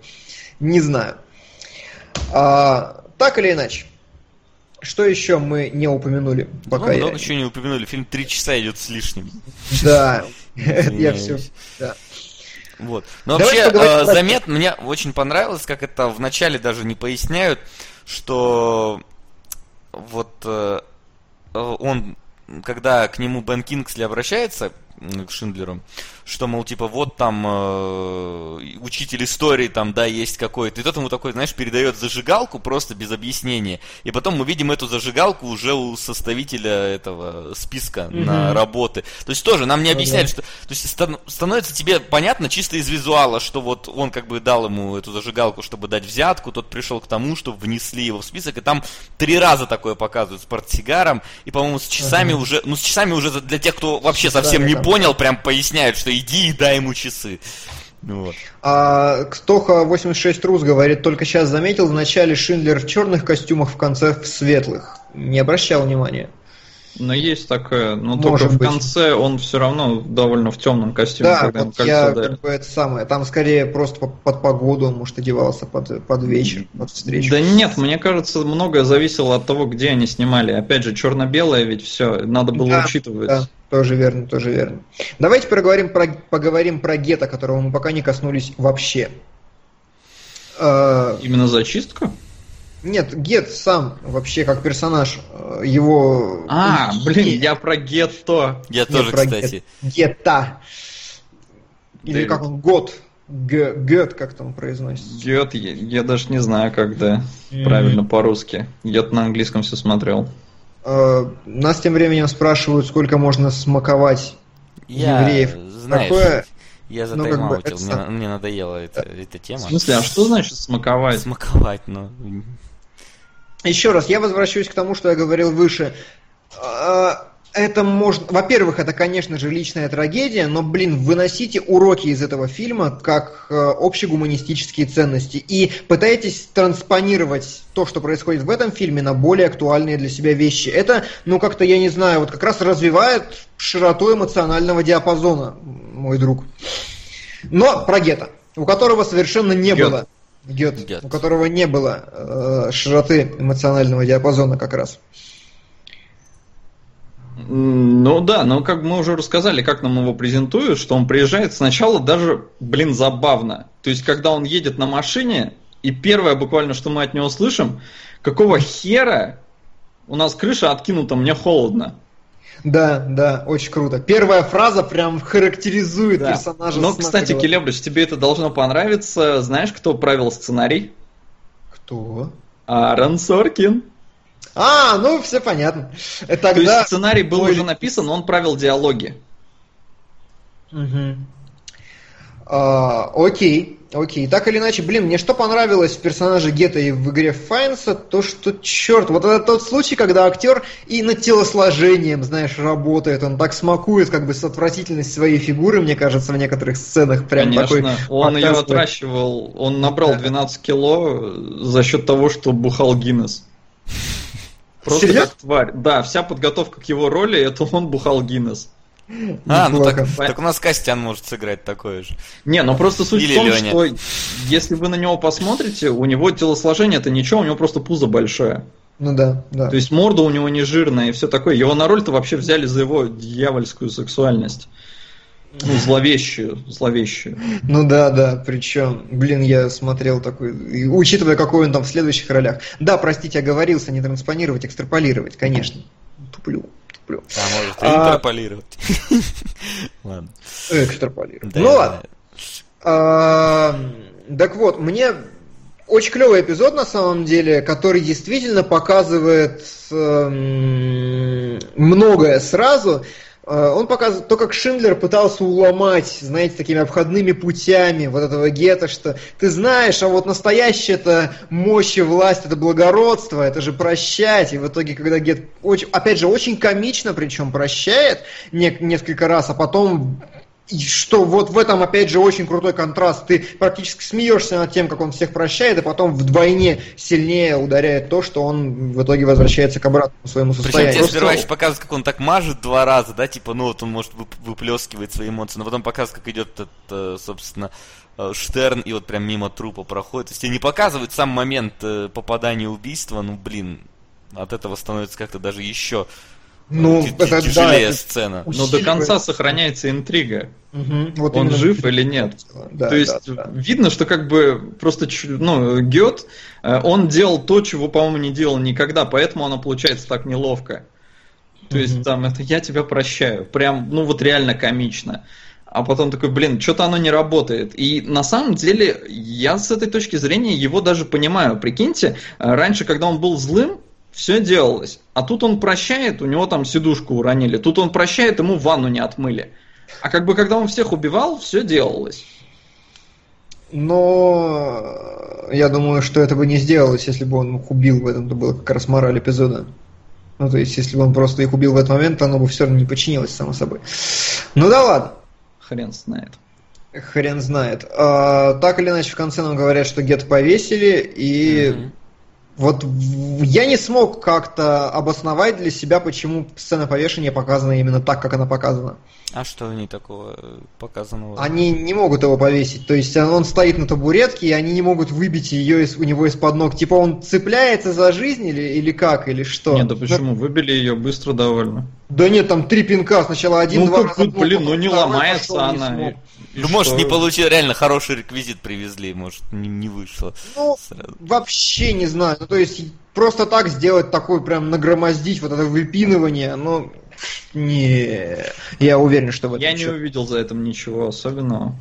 Не знаю. А, так или иначе. Что еще мы не упомянули? Пока ну, много я... еще не упомянули. Фильм три часа идет с лишним. Да, я все. Да. Вот. Но вообще э, заметно, мне очень понравилось, как это вначале даже не поясняют, что вот э, он, когда к нему Бен Кингсли обращается, к Шиндлеру, что, мол, типа, вот там э, учитель истории, там, да, есть какой-то, и тот ему такой, знаешь, передает зажигалку просто без объяснения, и потом мы видим эту зажигалку уже у составителя этого списка mm-hmm. на работы. То есть тоже нам не объясняют, mm-hmm. что... То есть ста- становится тебе понятно чисто из визуала, что вот он как бы дал ему эту зажигалку, чтобы дать взятку, тот пришел к тому, что внесли его в список, и там три раза такое показывают с портсигаром, и, по-моему, с часами mm-hmm. уже, ну, с часами уже для тех, кто вообще совсем не понял, прям поясняют, что иди и дай ему часы. Ну вот. А Ктоха 86 Рус говорит, только сейчас заметил, в начале Шиндлер в черных костюмах, в конце в светлых. Не обращал внимания. Но есть такое, но Может только в быть. конце он все равно довольно в темном костюме, да, когда вот я, дарит. как бы это самое. Там скорее просто под погоду он, может, одевался под, под вечер, под встречу. Да нет, мне кажется, многое зависело от того, где они снимали. Опять же, черно-белое ведь все, надо было да, учитывать. Да. Тоже верно, тоже верно. Давайте поговорим про, поговорим про гетто, которого мы пока не коснулись вообще. А, Именно зачистка? Нет, Гет сам вообще как персонаж, э, его... А, блин, я про Гетто. Я Нет, тоже, кстати. Гетта. Или как он, Год. Гет, как там произносится? Гет, я, я даже не знаю, как да, mm-hmm. правильно по-русски. Гет на английском все смотрел. Э, нас тем временем спрашивают, сколько можно смаковать я, евреев. Знаешь, Такое... Я ну, затаймаутил, ну, мне, мне надоела эта, эта тема. В смысле, а что значит смаковать? Смаковать, ну... Еще раз, я возвращаюсь к тому, что я говорил выше. Это можно... Во-первых, это, конечно же, личная трагедия, но, блин, выносите уроки из этого фильма как э, общегуманистические ценности и пытайтесь транспонировать то, что происходит в этом фильме, на более актуальные для себя вещи. Это, ну, как-то, я не знаю, вот как раз развивает широту эмоционального диапазона, мой друг. Но про Гетто, у которого совершенно не Гет. было... Гет, Гет. у которого не было э, широты эмоционального диапазона как раз. Ну да, но как мы уже рассказали, как нам его презентуют, что он приезжает сначала даже, блин, забавно. То есть, когда он едет на машине, и первое буквально, что мы от него слышим, какого хера у нас крыша откинута, мне холодно. Да, да, очень круто. Первая фраза прям характеризует да. персонажа. Но, кстати, Келебрич, тебе это должно понравиться. Знаешь, кто правил сценарий? Кто? Аарон Соркин. А, ну все понятно. Тогда... То есть сценарий был Ой. уже написан, он правил диалоги. Угу. А, окей, окей. Так или иначе, блин, мне что понравилось в персонаже Гетта и в игре Файнса, то что, черт, вот это тот случай, когда актер и над телосложением, знаешь, работает, он так смакует как бы с отвратительность своей фигуры, мне кажется, в некоторых сценах прям Конечно, такой... он ее отращивал, он набрал 12 кило за счет того, что бухал Гиннес. Просто Серьезно? как тварь. Да, вся подготовка к его роли, это он бухал Гиннес. А, ну так, так у нас Костян может сыграть такое же. Не, ну просто суть Или в том, Леня. что если вы на него посмотрите, у него телосложение это ничего, у него просто пузо большое. Ну да, да. То есть морда у него не жирная и все такое. Его на роль-то вообще взяли за его дьявольскую сексуальность. Ну, зловещую, зловещую. Ну да, да, причем, блин, я смотрел такой, и, учитывая, какой он там в следующих ролях. Да, простите, оговорился, не транспонировать, экстраполировать, конечно. Туплю, туплю. А может, а... интерполировать. Ладно. Экстраполировать. Ну ладно. А, так вот, мне очень клевый эпизод на самом деле, который действительно показывает эм, многое сразу. Э, он показывает то, как Шиндлер пытался уломать, знаете, такими обходными путями вот этого гетто, что ты знаешь, а вот настоящая это мощь и власть, это благородство, это же прощать. И в итоге, когда гет, очень, опять же, очень комично, причем прощает не, несколько раз, а потом и что вот в этом, опять же, очень крутой контраст. Ты практически смеешься над тем, как он всех прощает, и потом вдвойне сильнее ударяет то, что он в итоге возвращается к обратному своему состоянию. Причем тебе сперва еще показывают, как он так мажет два раза, да, типа, ну вот он может выплескивать свои эмоции, но потом показывают, как идет, этот, э, собственно, э, Штерн, и вот прям мимо трупа проходит. То есть тебе не показывают сам момент э, попадания убийства, ну, блин, от этого становится как-то даже еще ну, это, тяжелее да, сцена. Но до конца сохраняется интрига. Угу, вот Он жив или нет. Да, То есть да, да. видно, что как бы просто ну, Гет, э, он делал то, чего, по-моему, не делал никогда, поэтому оно получается так неловко. То есть там это я тебя прощаю. Прям, ну вот реально комично. а потом такой, блин, что-то оно не работает. И на самом деле я с этой точки зрения его даже понимаю. Прикиньте, раньше, когда он был злым, все делалось. А тут он прощает, у него там сидушку уронили. Тут он прощает, ему ванну не отмыли. А как бы когда он всех убивал, все делалось. Но я думаю, что это бы не сделалось, если бы он их убил в этом, это было как раз мораль эпизода. Ну, то есть, если бы он просто их убил в этот момент, то оно бы все равно не подчинилось, само собой. Ну да ладно. Хрен знает. Хрен знает. А, так или иначе, в конце нам говорят, что Гет повесили, и mm-hmm. Вот я не смог как-то обосновать для себя, почему сцена повешения показана именно так, как она показана. А что в ней такого э, показанного? Они не могут его повесить. То есть он стоит на табуретке, и они не могут выбить ее из, у него из-под ног. Типа он цепляется за жизнь или, или как, или что? Нет, да почему? Выбили ее быстро довольно. Да нет, там три пинка. Сначала один, ну, два раза. Блин, ну не ломается она. Не ну, может, не получил, реально хороший реквизит привезли, может, не, не вышло. Ну, сразу. вообще не знаю. Ну, то есть, просто так сделать такой, прям нагромоздить вот это выпинывание, ну, не, я уверен, что в этом Я не увидел за этим ничего особенного.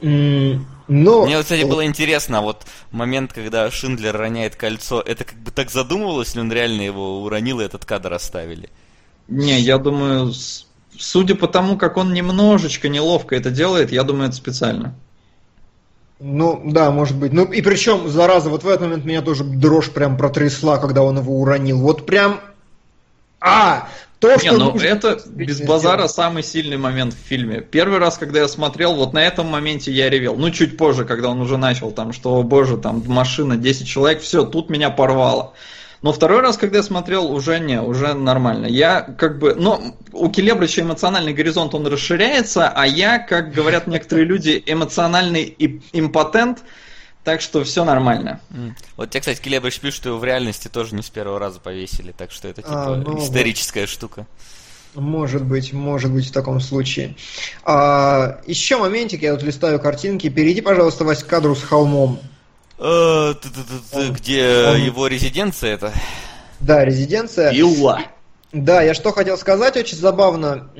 Mm, но... Мне, кстати, было интересно, вот момент, когда Шиндлер роняет кольцо, это как бы так задумывалось, или он реально его уронил и этот кадр оставили? Не, я думаю, судя по тому, как он немножечко неловко это делает, я думаю, это специально. Ну, да, может быть. Ну, и причем, зараза, вот в этот момент меня тоже дрожь прям протрясла, когда он его уронил. Вот прям... А! То, не, что ну это без базара сделать. самый сильный момент в фильме. Первый раз, когда я смотрел, вот на этом моменте я ревел. Ну, чуть позже, когда он уже начал, там, что, о боже, там, машина, 10 человек, все, тут меня порвало. Но второй раз, когда я смотрел, уже не, уже нормально. Я как бы, ну, у Келебрича эмоциональный горизонт, он расширяется, а я, как говорят некоторые люди, эмоциональный импотент, так что все нормально. Вот тебе, кстати, Келебрич пишет, что его в реальности тоже не с первого раза повесили, так что это типа а, ну, историческая вот. штука. Может быть, может быть в таком случае. А, еще моментик, я тут листаю картинки. Перейди, пожалуйста, Вась, к кадру с холмом. Э, где его резиденция это? Да, резиденция. Илла. Да, я что хотел сказать, очень забавно.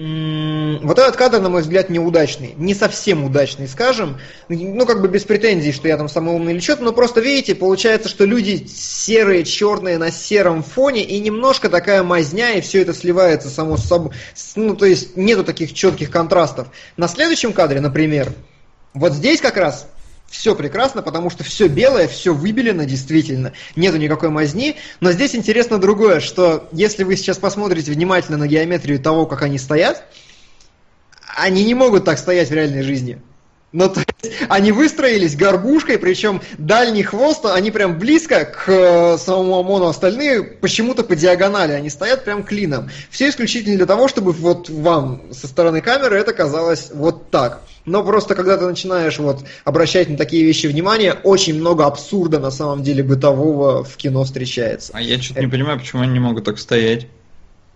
Вот этот кадр, на мой взгляд, неудачный. Не совсем удачный, скажем. Ну, как бы без претензий, что я там самый умный или что-то, но просто, видите, получается, что люди серые, черные на сером фоне, и немножко такая мазня, и все это сливается само собой. Ну, то есть, нету таких четких контрастов. На следующем кадре, например, вот здесь как раз все прекрасно, потому что все белое, все выбелено действительно, нету никакой мазни. Но здесь интересно другое, что если вы сейчас посмотрите внимательно на геометрию того, как они стоят, они не могут так стоять в реальной жизни. Ну, то есть, они выстроились горбушкой, причем дальний хвост, они прям близко к э, самому ОМОНу, остальные почему-то по диагонали, они стоят прям клином. Все исключительно для того, чтобы вот вам со стороны камеры это казалось вот так. Но просто когда ты начинаешь вот обращать на такие вещи внимание, очень много абсурда на самом деле бытового в кино встречается. А я что-то это... не понимаю, почему они не могут так стоять.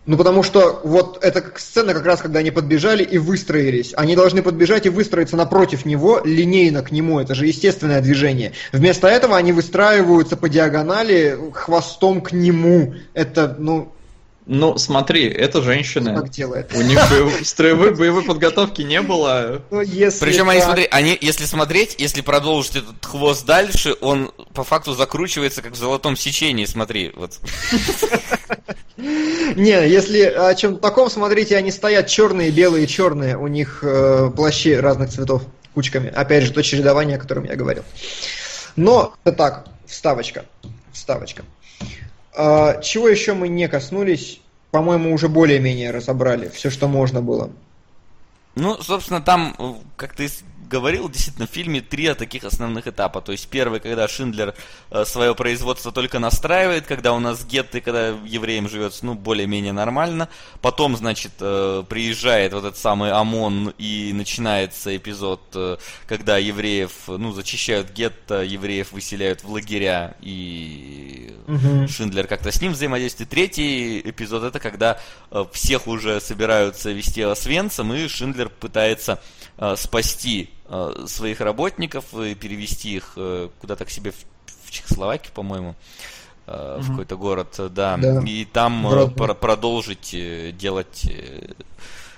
Ну, потому что вот эта сцена как раз, когда они подбежали и выстроились. Они должны подбежать и выстроиться напротив него, линейно к нему. Это же естественное движение. Вместо этого они выстраиваются по диагонали хвостом к нему. Это, ну, ну, смотри, это женщина. Как делает. У них строевой боевой подготовки не было. Ну, если Причем они, смотри, они, если смотреть, если продолжить этот хвост дальше, он по факту закручивается как в золотом сечении, смотри, вот. Не, если о чем таком смотрите, они стоят черные, белые, черные, у них э, плащи разных цветов кучками. Опять же, то чередование, о котором я говорил. Но это так, вставочка. Вставочка. А, чего еще мы не коснулись? По-моему, уже более-менее разобрали все, что можно было. Ну, собственно, там, э, как ты говорил, действительно, в фильме три таких основных этапа. То есть первый, когда Шиндлер э, свое производство только настраивает, когда у нас гетты, когда евреям живется, ну, более-менее нормально. Потом, значит, э, приезжает вот этот самый ОМОН и начинается эпизод, э, когда евреев, ну, зачищают гетто, евреев выселяют в лагеря, и угу. Шиндлер как-то с ним взаимодействует. Третий эпизод это когда всех уже собираются вести Освенцем, и Шиндлер пытается спасти Э, своих работников и перевести их э, куда-то к себе в, Чехословакию, по-моему, в какой-то город, да, да. и там про- продолжить делать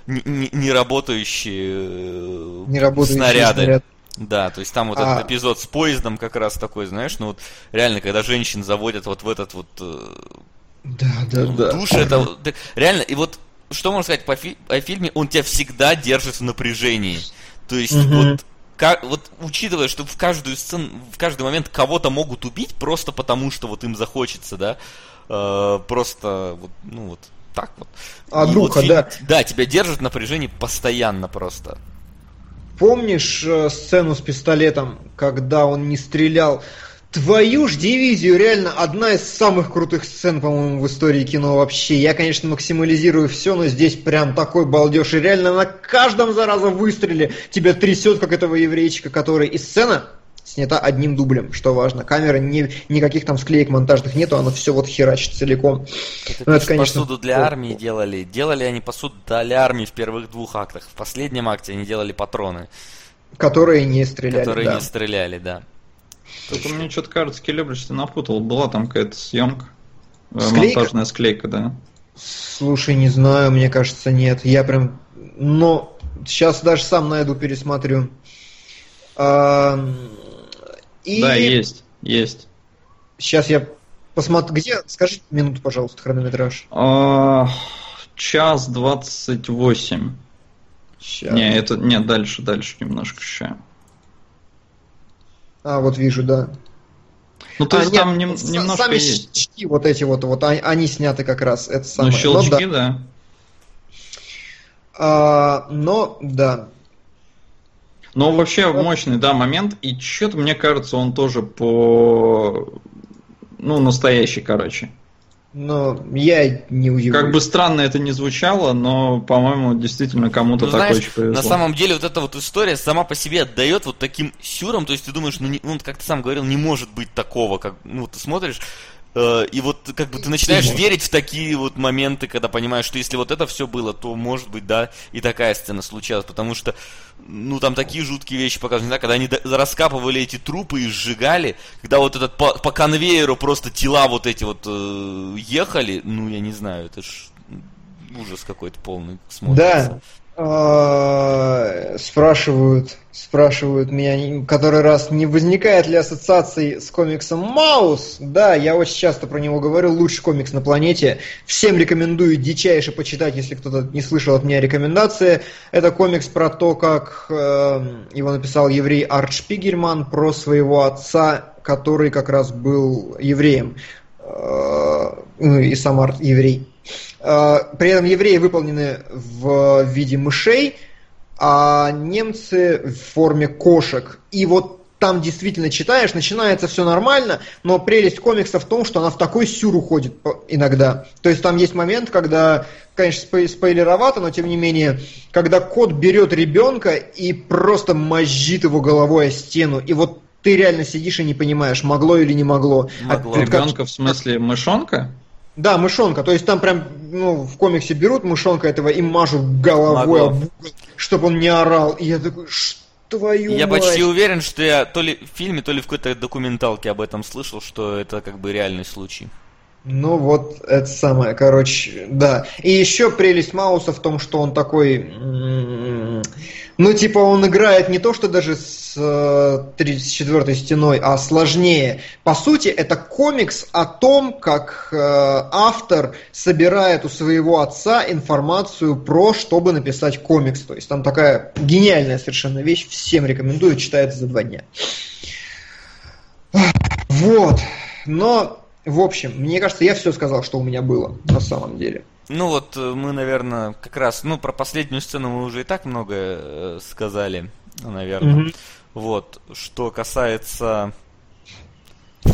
не, не, не работающие, снаряды. Снаряд. Да, то есть там вот а... этот эпизод с поездом как раз такой, знаешь, ну вот реально, когда женщин заводят вот в этот вот да, да, да. душ, это реально, и вот что можно сказать по фи- о фильме, он тебя всегда держит в напряжении. То есть угу. вот как, вот учитывая, что в каждую сцену, в каждый момент кого-то могут убить просто потому, что вот им захочется, да, э, просто вот, ну вот так вот. А духа, вот, да. Да, тебя держит в напряжении постоянно просто. Помнишь э, сцену с пистолетом, когда он не стрелял? Твою ж дивизию, реально одна из самых крутых сцен, по-моему, в истории кино вообще. Я, конечно, максимализирую все, но здесь прям такой балдеж. И реально на каждом, зараза, выстреле тебя трясет, как этого еврейчика, который... И сцена снята одним дублем, что важно. Камера, не, никаких там склеек монтажных нету, она все вот херачит целиком. Это, ну, это конечно... посуду для армии делали. Делали они посуду для армии в первых двух актах. В последнем акте они делали патроны. Которые не стреляли, Которые да. не стреляли, да. Только мне что-то кажется, Келебрич ты напутал. Была там какая-то съемка. Э, склейка? Монтажная склейка, да. Слушай, не знаю, мне кажется, нет. Я прям... Но сейчас даже сам найду, пересмотрю. А... И... Да, есть, есть. Сейчас я посмотрю. Где? Скажите минуту, пожалуйста, хронометраж. А... Час двадцать восемь. Не, это... Нет, дальше, дальше немножко еще. А, вот вижу, да. Ну, то а, есть нет, там нем, немножко сами есть. щелчки вот эти вот, вот они сняты как раз. Это самое. Ну, щелчки, но, да. да. А, но, да. Но вообще вот. мощный, да, момент. И что-то, мне кажется, он тоже по... Ну, настоящий, короче но я не удивлюсь. Как бы странно это не звучало, но, по-моему, действительно кому-то ну, такое знаешь, очень повезло. На самом деле, вот эта вот история сама по себе отдает вот таким сюром, то есть ты думаешь, ну, не, ну как ты сам говорил, не может быть такого, как, ну, ты смотришь, и вот как бы ты начинаешь верить в такие вот моменты, когда понимаешь, что если вот это все было, то может быть, да, и такая сцена случалась, потому что, ну, там такие жуткие вещи показывают, да, когда они раскапывали эти трупы и сжигали, когда вот этот по, по конвейеру просто тела вот эти вот э, ехали, ну, я не знаю, это ж ужас какой-то полный смотрится. Да, спрашивают, спрашивают меня который раз, не возникает ли ассоциации с комиксом Маус? Да, я очень часто про него говорю, лучший комикс на планете. Всем рекомендую дичайше почитать, если кто-то не слышал от меня рекомендации. Это комикс про то, как э, его написал еврей Арт Шпигельман про своего отца, который как раз был евреем. Э, ну и сам Арт еврей. Э, при этом евреи выполнены в виде мышей, а немцы в форме кошек. И вот там действительно читаешь, начинается все нормально, но прелесть комикса в том, что она в такой сюр уходит иногда. То есть там есть момент, когда, конечно, спойлеровато, но тем не менее, когда кот берет ребенка и просто мозжит его головой о стену. И вот ты реально сидишь и не понимаешь, могло или не могло. Могло. А, ребенка в смысле мышонка? Да, мышонка. То есть там прям ну, в комиксе берут мышонка этого и мажут головой, об чтобы он не орал. И я такой, что твою Я мать. почти уверен, что я то ли в фильме, то ли в какой-то документалке об этом слышал, что это как бы реальный случай. Ну вот, это самое, короче, да. И еще прелесть Мауса в том, что он такой ну, типа, он играет не то, что даже с 34-й э, стеной, а сложнее. По сути, это комикс о том, как э, автор собирает у своего отца информацию про, чтобы написать комикс. То есть там такая гениальная совершенно вещь. Всем рекомендую, читается за два дня. Вот. Но, в общем, мне кажется, я все сказал, что у меня было на самом деле. Ну вот э, мы, наверное, как раз, ну про последнюю сцену мы уже и так много э, сказали, наверное. Mm-hmm. Вот, что касается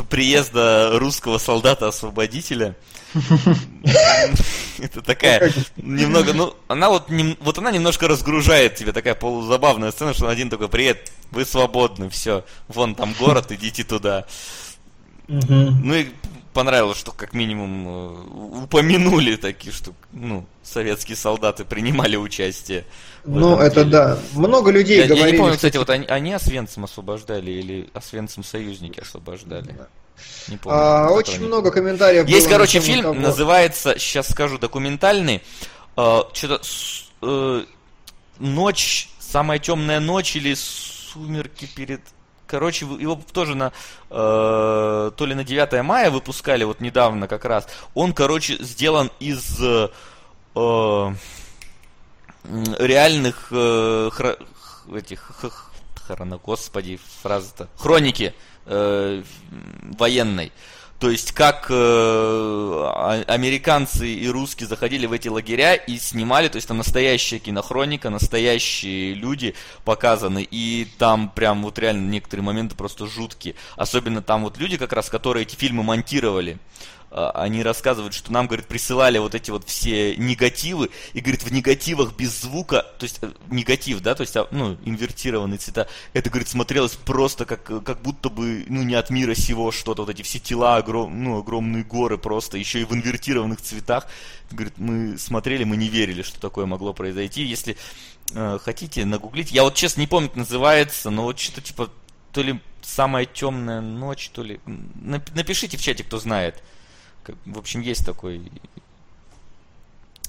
приезда русского солдата-освободителя, это такая немного, ну, она вот, вот она немножко разгружает тебе, такая полузабавная сцена, что один такой, привет, вы свободны, все, вон там город, идите туда. Ну и понравилось, что как минимум э, упомянули такие, что ну, советские солдаты принимали участие. Ну, это деле. да. Много людей я, говорили. Я не помню, кстати, вот они, они Освенцим освобождали или Освенцим союзники освобождали. Да. Не помню. А, очень много помню. комментариев. Есть, короче, фильм, того. называется, сейчас скажу, документальный. Uh, что-то э, ночь, самая темная ночь или сумерки перед короче, его тоже на э, то ли на 9 мая выпускали вот недавно как раз. Он, короче, сделан из э, реальных э, хра, этих хрона, господи, фраза-то хроники э, военной. То есть как э, а, американцы и русские заходили в эти лагеря и снимали, то есть там настоящая кинохроника, настоящие люди показаны, и там прям вот реально некоторые моменты просто жуткие. Особенно там вот люди как раз, которые эти фильмы монтировали. А, они рассказывают, что нам, говорит, присылали вот эти вот все негативы, и, говорит, в негативах без звука, то есть э, негатив, да, то есть, а, ну, инвертированные цвета, это, говорит, смотрелось просто как, как будто бы, ну, не от мира сего что-то, вот эти все тела, огром, ну, огромные горы просто, еще и в инвертированных цветах, говорит, мы смотрели, мы не верили, что такое могло произойти, если э, хотите, нагуглить, я вот, честно, не помню, как называется, но вот что-то типа, то ли самая темная ночь, то ли, напишите в чате, кто знает, в общем, есть такой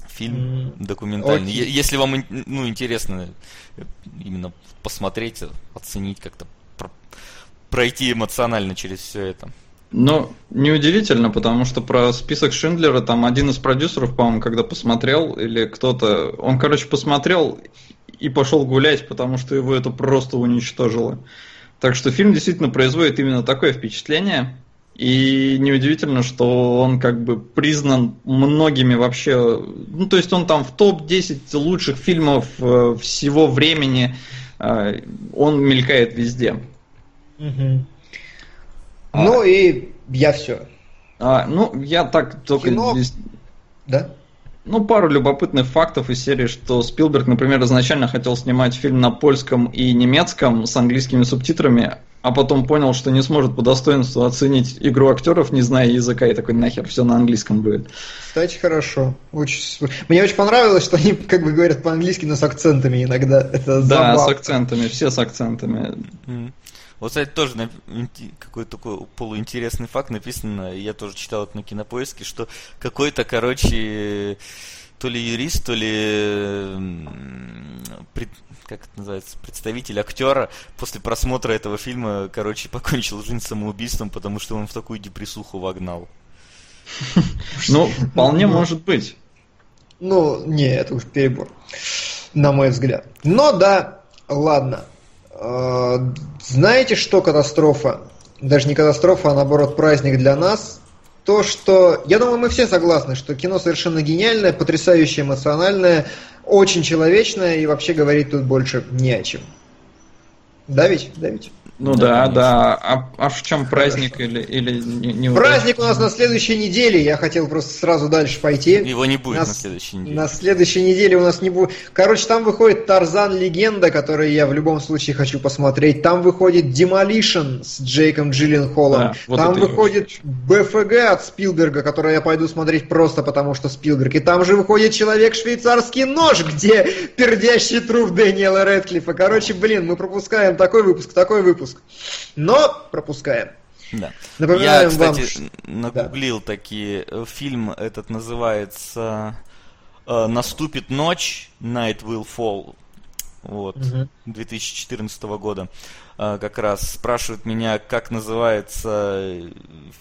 фильм документальный. Okay. Если вам ну, интересно именно посмотреть, оценить как-то, пройти эмоционально через все это. Ну, неудивительно, потому что про список Шиндлера там один из продюсеров, по-моему, когда посмотрел, или кто-то, он, короче, посмотрел и пошел гулять, потому что его это просто уничтожило. Так что фильм действительно производит именно такое впечатление. И неудивительно, что он как бы признан многими вообще. Ну, то есть он там в топ-10 лучших фильмов э, всего времени. Э, он мелькает везде. Угу. А, ну и я все. А, ну, я так только Кино... здесь. Да? Ну, пару любопытных фактов из серии, что Спилберг, например, изначально хотел снимать фильм на польском и немецком с английскими субтитрами, а потом понял, что не сможет по достоинству оценить игру актеров, не зная языка, и такой нахер, все на английском будет. Кстати, хорошо. Очень... Мне очень понравилось, что они как бы говорят по-английски, но с акцентами иногда. Это да, с акцентами, все с акцентами. Вот, кстати, тоже на... какой-то такой полуинтересный факт написано, я тоже читал это на кинопоиске, что какой-то, короче, то ли юрист, то ли пред, как это называется, представитель актера после просмотра этого фильма, короче, покончил жизнь самоубийством, потому что он в такую депрессуху вогнал. Ну, вполне может быть. Ну, не, это уж перебор, на мой взгляд. Но да, ладно. А, знаете, что катастрофа? Даже не катастрофа, а наоборот праздник для нас. То, что, я думаю, мы все согласны, что кино совершенно гениальное, потрясающе эмоциональное, очень человечное и вообще говорить тут больше не о чем. Да ведь? Да ведь? Ну да, да. да. А, а в чем праздник или, или не, не Праздник у нас на следующей неделе. Я хотел просто сразу дальше пойти. Его не будет на, на следующей неделе. На следующей неделе у нас не будет. Короче, там выходит Тарзан Легенда, который я в любом случае хочу посмотреть. Там выходит Demolition с Джейком Джилленхолом. Да, вот там выходит БФГ от Спилберга, который я пойду смотреть просто потому, что Спилберг. И там же выходит Человек швейцарский нож, где пердящий труп Дэниела Редклифа. Короче, блин, мы пропускаем такой выпуск, такой выпуск выпуск. Но пропускаем. Да. Напоминаем Я, кстати, вам... нагуглил да. такие. Э, фильм этот называется э, «Наступит ночь», «Night will fall», вот, угу. 2014 года. Э, как раз спрашивают меня, как называется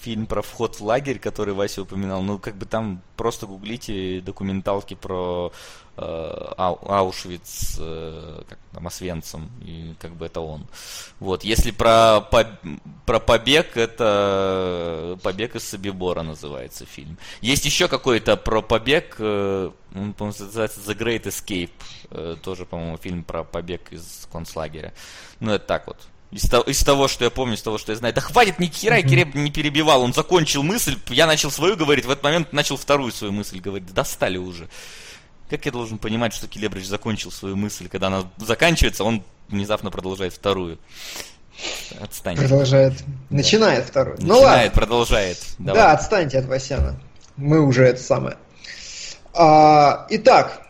фильм про вход в лагерь, который Вася упоминал. Ну, как бы там просто гуглите документалки про Аушвиц, э, как там, Освенцим, и как бы это он. Вот, если про, про побег, это побег из Собибора называется фильм. Есть еще какой-то про побег, э, он, по-моему, называется The Great Escape, тоже, по-моему, фильм про побег из концлагеря. Ну, это так вот. Из, того, из того, что я помню, из того, что я знаю. Да хватит, ни хера, mm-hmm. Киреб не перебивал. Он закончил мысль, я начал свою говорить, в этот момент начал вторую свою мысль говорить. Достали уже. Как я должен понимать, что Келебрич закончил свою мысль, когда она заканчивается, он внезапно продолжает вторую? Отстань. Продолжает. Начинает вторую. Ну Начинает, ладно. продолжает. Давай. Да, отстаньте от Васяна. Мы уже это самое. А, итак,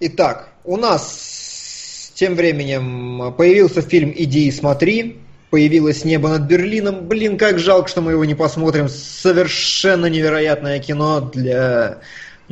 итак, у нас тем временем появился фильм «Иди и смотри», появилось «Небо над Берлином». Блин, как жалко, что мы его не посмотрим. Совершенно невероятное кино для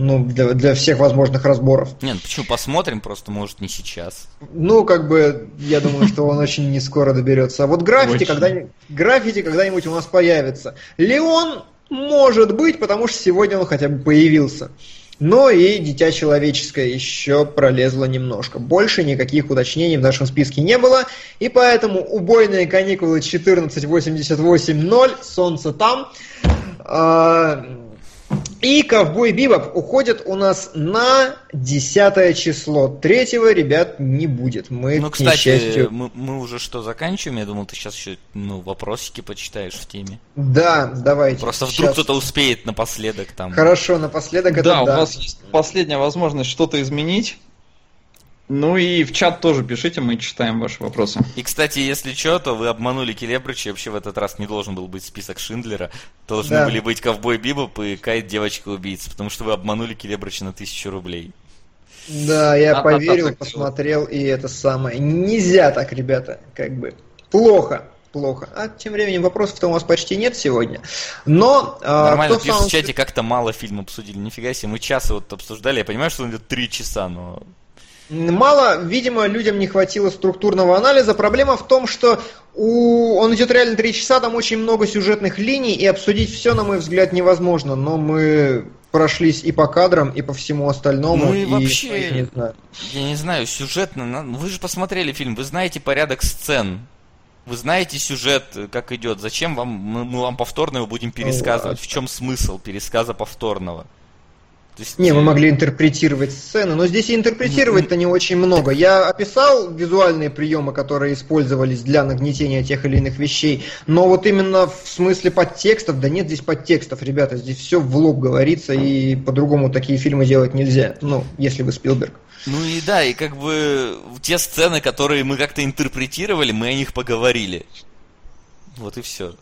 Ну, для, для всех возможных разборов. Нет, ну почему посмотрим, просто может не сейчас. Ну, как бы, я думаю, что он очень не скоро доберется. А вот граффити, когда, граффити когда-нибудь у нас появится. Леон может быть, потому что сегодня он хотя бы появился. Но и Дитя Человеческое еще пролезло немножко. Больше никаких уточнений в нашем списке не было, и поэтому убойные каникулы 1488.0, солнце там. И Ковбой Бибоп уходит у нас на десятое число. Третьего, ребят, не будет. Мы, ну, кстати, несчастью... мы, мы уже что, заканчиваем? Я думал, ты сейчас еще ну, вопросики почитаешь в теме. Да, давайте. Просто вдруг сейчас... кто-то успеет напоследок там. Хорошо, напоследок да, это да. у вас есть последняя возможность что-то изменить. Ну и в чат тоже пишите, мы читаем ваши вопросы. И, кстати, если что, то вы обманули Келебрича, вообще в этот раз не должен был быть список Шиндлера. Должны да. были быть Ковбой Бибоп и Кайт Девочка-убийца, потому что вы обманули Келебрича на тысячу рублей. Да, я а, поверил, а, посмотрел, и это самое. Нельзя так, ребята, как бы. Плохо плохо. А тем временем вопросов-то у нас почти нет сегодня. Но... А, Нормально, кто пишут в чате, как-то мало фильм обсудили. Нифига себе, мы час вот обсуждали. Я понимаю, что он идет три часа, но Мало, видимо, людям не хватило структурного анализа. Проблема в том, что у... он идет реально три часа, там очень много сюжетных линий, и обсудить все, на мой взгляд, невозможно. Но мы прошлись и по кадрам, и по всему остальному. Ну и, и вообще, не знаю. я не знаю, сюжетно, вы же посмотрели фильм, вы знаете порядок сцен. Вы знаете сюжет, как идет. Зачем вам мы, мы вам повторно его будем пересказывать? В чем смысл пересказа повторного? Есть... Не, мы могли интерпретировать сцены, но здесь и интерпретировать-то не очень много. Я описал визуальные приемы, которые использовались для нагнетения тех или иных вещей, но вот именно в смысле подтекстов, да нет здесь подтекстов, ребята, здесь все в лоб говорится, и по-другому такие фильмы делать нельзя, ну, если вы Спилберг. Ну и да, и как бы те сцены, которые мы как-то интерпретировали, мы о них поговорили. Вот и все.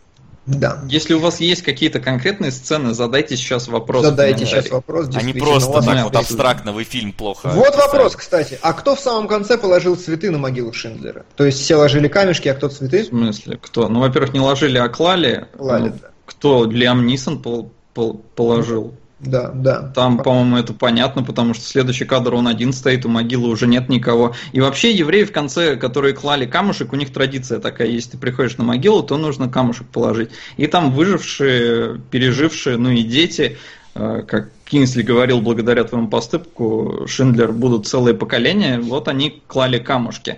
Да. Если у вас есть какие-то конкретные сцены, задайте сейчас вопрос. Задайте сейчас вопрос. А не просто так вот абстрактно, вы фильм плохо Вот писали. вопрос, кстати. А кто в самом конце положил цветы на могилу Шиндлера? То есть все ложили камешки, а кто цветы? В смысле, кто? Ну, во-первых, не ложили, а клали. Клали, ну, да. Кто? Лиам Нисон пол- пол- положил. Да, да. Там, по-моему, это понятно, потому что следующий кадр он один стоит, у могилы уже нет никого. И вообще евреи в конце, которые клали камушек, у них традиция такая, если ты приходишь на могилу, то нужно камушек положить. И там выжившие, пережившие, ну и дети, э, как Кинсли говорил, благодаря твоему поступку, Шиндлер будут целые поколения, вот они клали камушки.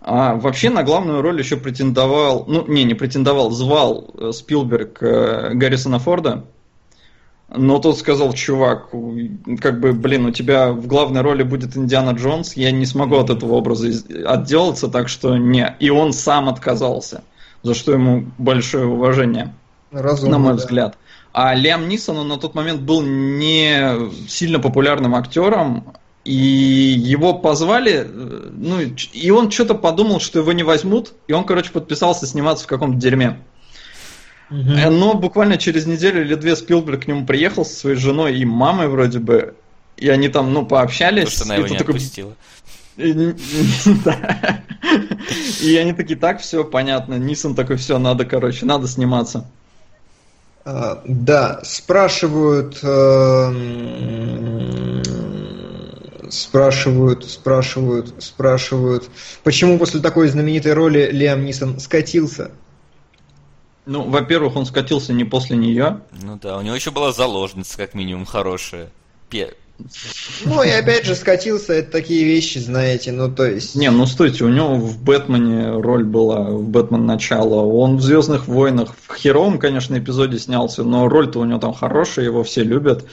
А вообще на главную роль еще претендовал, ну не, не претендовал, звал э, Спилберг э, Гаррисона Форда, но тот сказал, чувак, как бы, блин, у тебя в главной роли будет Индиана Джонс, я не смогу от этого образа отделаться, так что не. И он сам отказался, за что ему большое уважение, Разумно, на мой да. взгляд. А Лиам Нисон, он на тот момент был не сильно популярным актером, и его позвали, ну, и он что-то подумал, что его не возьмут, и он, короче, подписался сниматься в каком-то дерьме. Угу. Но буквально через неделю или две Спилберг к нему приехал со своей женой и мамой вроде бы. И они там, ну, пообщались. Потому что она его не такой... отпустила. И они такие, так, все понятно. Нисон такой, все, надо, короче, надо сниматься. А, да, спрашивают, эм, спрашивают, спрашивают, спрашивают, почему после такой знаменитой роли Лиам Нисон скатился? Ну, во-первых, он скатился не после нее. Ну да, у него еще была заложница, как минимум, хорошая. Пе... Ну и опять же скатился, это такие вещи, знаете, ну то есть... Не, ну стойте, у него в Бэтмене роль была, в Бэтмен начало. Он в Звездных войнах в херовом, конечно, эпизоде снялся, но роль-то у него там хорошая, его все любят.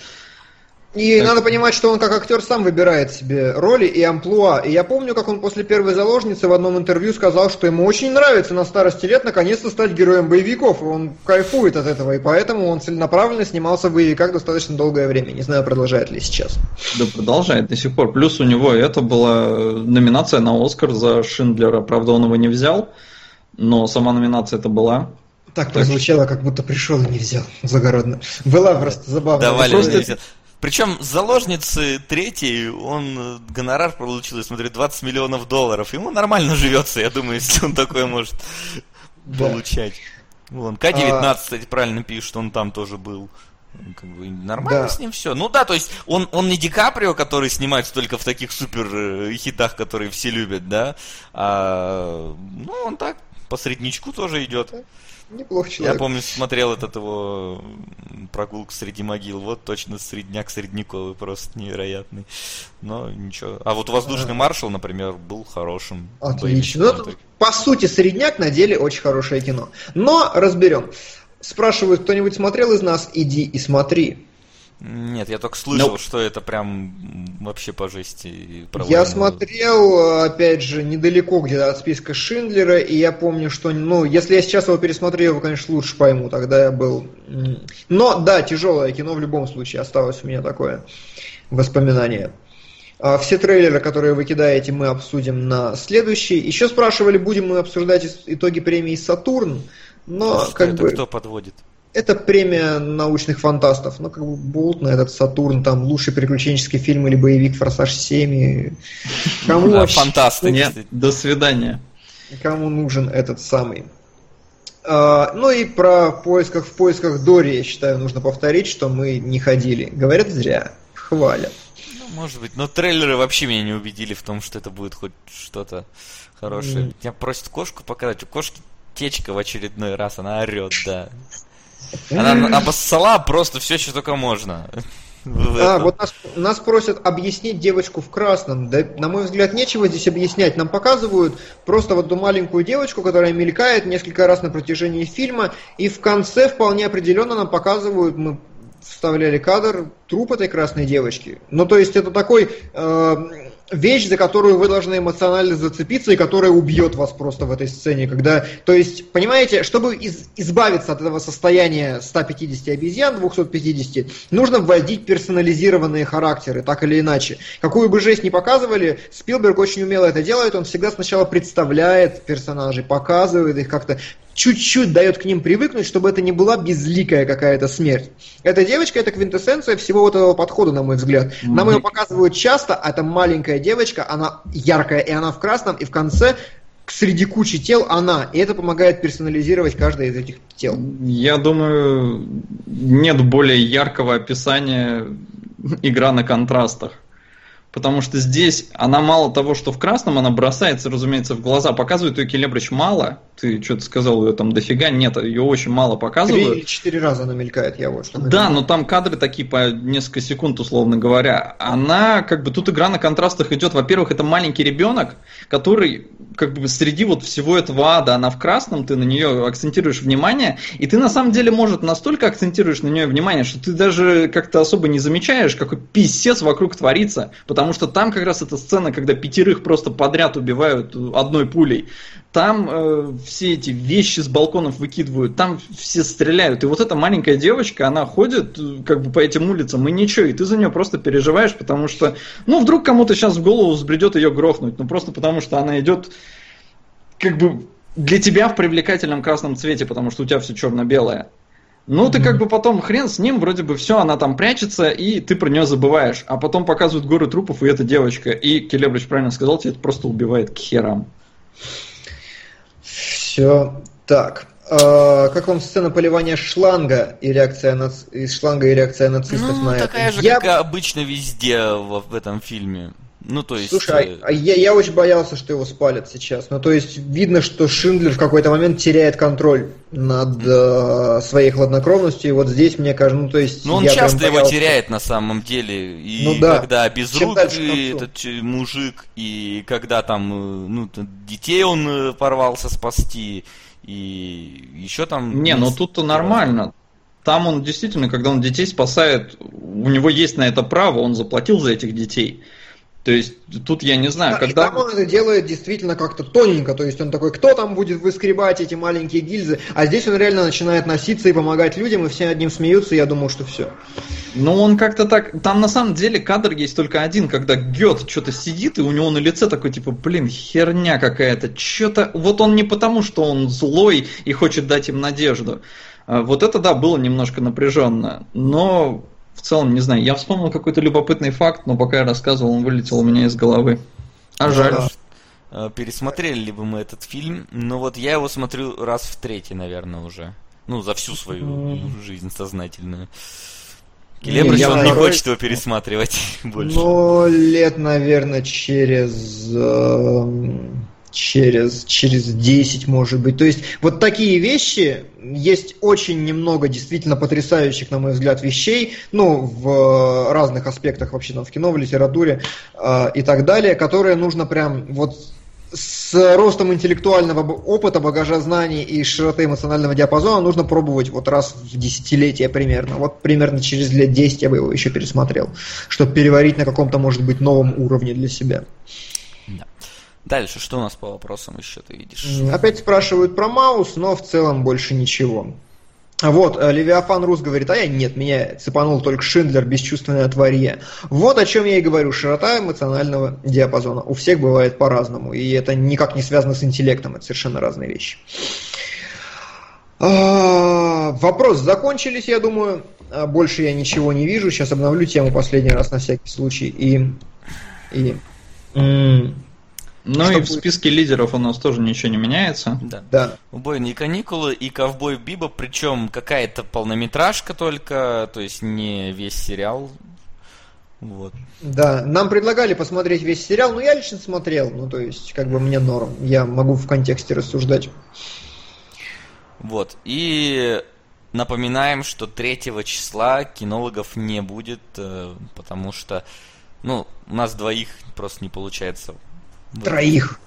И так. надо понимать, что он как актер сам выбирает себе роли и амплуа. И я помню, как он после первой заложницы в одном интервью сказал, что ему очень нравится на старости лет наконец-то стать героем боевиков. И он кайфует от этого. И поэтому он целенаправленно снимался в боевиках достаточно долгое время. Не знаю, продолжает ли сейчас. Да продолжает до сих пор. Плюс у него это была номинация на Оскар за Шиндлера. Правда, он его не взял. Но сама номинация это была. Так, прозвучало, как будто пришел и не взял загородно. Была просто забавно. Давали, просто... Причем заложницы третьей, он э, гонорар получил, я смотрю, 20 миллионов долларов. Ему нормально живется, я думаю, если он такое может получать. Вон, К-19, а... кстати, правильно пишет, он там тоже был. Как бы нормально да. с ним все. Ну да, то есть он, он не Ди Каприо, который снимается только в таких супер э, хитах, которые все любят, да. А, ну, он так, по средничку тоже идет. Неплохо человек. Я помню, смотрел этот его прогулку среди могил. Вот точно средняк средниковый, просто невероятный. Но ничего. А вот воздушный а... маршал, например, был хорошим. Отлично. Ну, по сути, средняк на деле очень хорошее кино. Но разберем. Спрашивают, кто-нибудь смотрел из нас, иди и смотри. Нет, я только слышал, Но... что это прям вообще по жести. Я смотрел, опять же, недалеко где-то от списка Шиндлера, и я помню, что, ну, если я сейчас его пересмотрю, его, конечно, лучше пойму, тогда я был... Но, да, тяжелое кино в любом случае, осталось у меня такое воспоминание. А все трейлеры, которые вы кидаете, мы обсудим на следующий. Еще спрашивали, будем мы обсуждать итоги премии «Сатурн», но а как бы... кто подводит? Это премия научных фантастов. Ну, как бы Болтон, этот Сатурн, там лучший приключенческий фильм или боевик Форсаж 7. И... Кому да, вообще... фантасты. Нет, до свидания. Кому нужен этот самый. А, ну и про поисках в поисках Дори, я считаю, нужно повторить, что мы не ходили. Говорят зря, хвалят. Ну, может быть, но трейлеры вообще меня не убедили в том, что это будет хоть что-то хорошее. Mm. Меня просят кошку показать. У кошки течка в очередной раз, она орет, да. Она обоссала просто все, что только можно. А, вот нас, нас просят объяснить девочку в красном. Да, на мой взгляд, нечего здесь объяснять. Нам показывают просто вот эту маленькую девочку, которая мелькает несколько раз на протяжении фильма, и в конце вполне определенно нам показывают, мы вставляли кадр, труп этой красной девочки. Ну, то есть это такой э, вещь, за которую вы должны эмоционально зацепиться и которая убьет вас просто в этой сцене. Когда, то есть, понимаете, чтобы из, избавиться от этого состояния 150 обезьян, 250, нужно вводить персонализированные характеры, так или иначе. Какую бы жесть ни показывали, Спилберг очень умело это делает, он всегда сначала представляет персонажей, показывает их как-то, чуть-чуть дает к ним привыкнуть, чтобы это не была безликая какая-то смерть. Эта девочка это квинтэссенция всего вот этого подхода, на мой взгляд. Нам ее показывают часто, а это маленькая девочка, она яркая, и она в красном, и в конце среди кучи тел она, и это помогает персонализировать каждое из этих тел. Я думаю, нет более яркого описания игра на контрастах. Потому что здесь она мало того, что в красном, она бросается, разумеется, в глаза. Показывают ее Келебрич мало. Ты что-то сказал, ее там дофига. Нет, ее очень мало показывают. Три или четыре раза она мелькает, я вот что Да, но там кадры такие по несколько секунд, условно говоря. Она, как бы, тут игра на контрастах идет. Во-первых, это маленький ребенок, который, как бы, среди вот всего этого ада, она в красном, ты на нее акцентируешь внимание, и ты на самом деле, может, настолько акцентируешь на нее внимание, что ты даже как-то особо не замечаешь, какой писец вокруг творится, потому потому что там как раз эта сцена, когда пятерых просто подряд убивают одной пулей. Там э, все эти вещи с балконов выкидывают, там все стреляют. И вот эта маленькая девочка, она ходит э, как бы по этим улицам, и ничего, и ты за нее просто переживаешь, потому что, ну, вдруг кому-то сейчас в голову взбредет ее грохнуть, ну, просто потому что она идет как бы для тебя в привлекательном красном цвете, потому что у тебя все черно-белое. Ну, ты как бы потом хрен с ним, вроде бы все, она там прячется, и ты про нее забываешь. А потом показывают горы трупов, и эта девочка. И Келебрич правильно сказал, тебе это просто убивает к херам. Все так. А, как вам сцена поливания шланга и реакция нац... из шланга и реакция нацистов ну, на это? такая же, Я... как обычно везде в, в этом фильме. Ну, то есть... Слушай, э, а, я, я очень боялся, что его спалят сейчас. Ну, то есть, видно, что Шиндлер в какой-то момент теряет контроль над э, своей хладнокровностью, и вот здесь, мне кажется, ну, то есть... Ну, он часто боялся... его теряет, на самом деле, и ну, да. когда без рук этот мужик, и когда там, э, ну, детей он э, порвался спасти, и еще там... Не, ну тут-то нормально. Там он действительно, когда он детей спасает, у него есть на это право, он заплатил за этих детей. То есть тут я не знаю, да, когда... И там он это делает действительно как-то тоненько, то есть он такой, кто там будет выскребать эти маленькие гильзы, а здесь он реально начинает носиться и помогать людям, и все над ним смеются, и я думал, что все. Ну он как-то так, там на самом деле кадр есть только один, когда Гет что-то сидит, и у него на лице такой типа, блин, херня какая-то, что-то, вот он не потому, что он злой и хочет дать им надежду. А вот это, да, было немножко напряженно, но в целом, не знаю, я вспомнил какой-то любопытный факт, но пока я рассказывал, он вылетел у меня из головы. А жаль. Да. Пересмотрели ли бы мы этот фильм, но вот я его смотрю раз в третий, наверное, уже. Ну, за всю свою жизнь сознательную. Келебрыч, я он не второй- хочет его пересматривать больше. Ну, лет, наверное, через... через, через 10, может быть. То есть, вот такие вещи, есть очень немного действительно потрясающих, на мой взгляд, вещей, ну, в разных аспектах вообще, там, в кино, в литературе э, и так далее, которые нужно прям вот с ростом интеллектуального опыта, багажа знаний и широты эмоционального диапазона нужно пробовать вот раз в десятилетие примерно. Вот примерно через лет 10 я бы его еще пересмотрел, чтобы переварить на каком-то, может быть, новом уровне для себя. Дальше, что у нас по вопросам еще ты видишь? Опять спрашивают про Маус, но в целом больше ничего. А Вот, э, Левиафан Рус говорит, а я нет, меня цепанул только Шиндлер, бесчувственное тварье. Вот о чем я и говорю, широта эмоционального диапазона. У всех бывает по-разному, и это никак не связано с интеллектом, это совершенно разные вещи. А, Вопрос закончились, я думаю. А, Больше я ничего не вижу. Сейчас обновлю тему последний раз на всякий случай. И, и м, Ну Что и в списке лидеров у нас тоже ничего не меняется. Да. да. Убойные каникулы и ковбой Биба, причем какая-то полнометражка только, то есть не весь сериал. Вот. Да, нам предлагали посмотреть весь сериал, но я лично смотрел, ну то есть как бы мне норм, я могу в контексте рассуждать. Вот. И напоминаем, что 3 числа кинологов не будет, э, потому что, ну, у нас двоих просто не получается. Вот. Троих.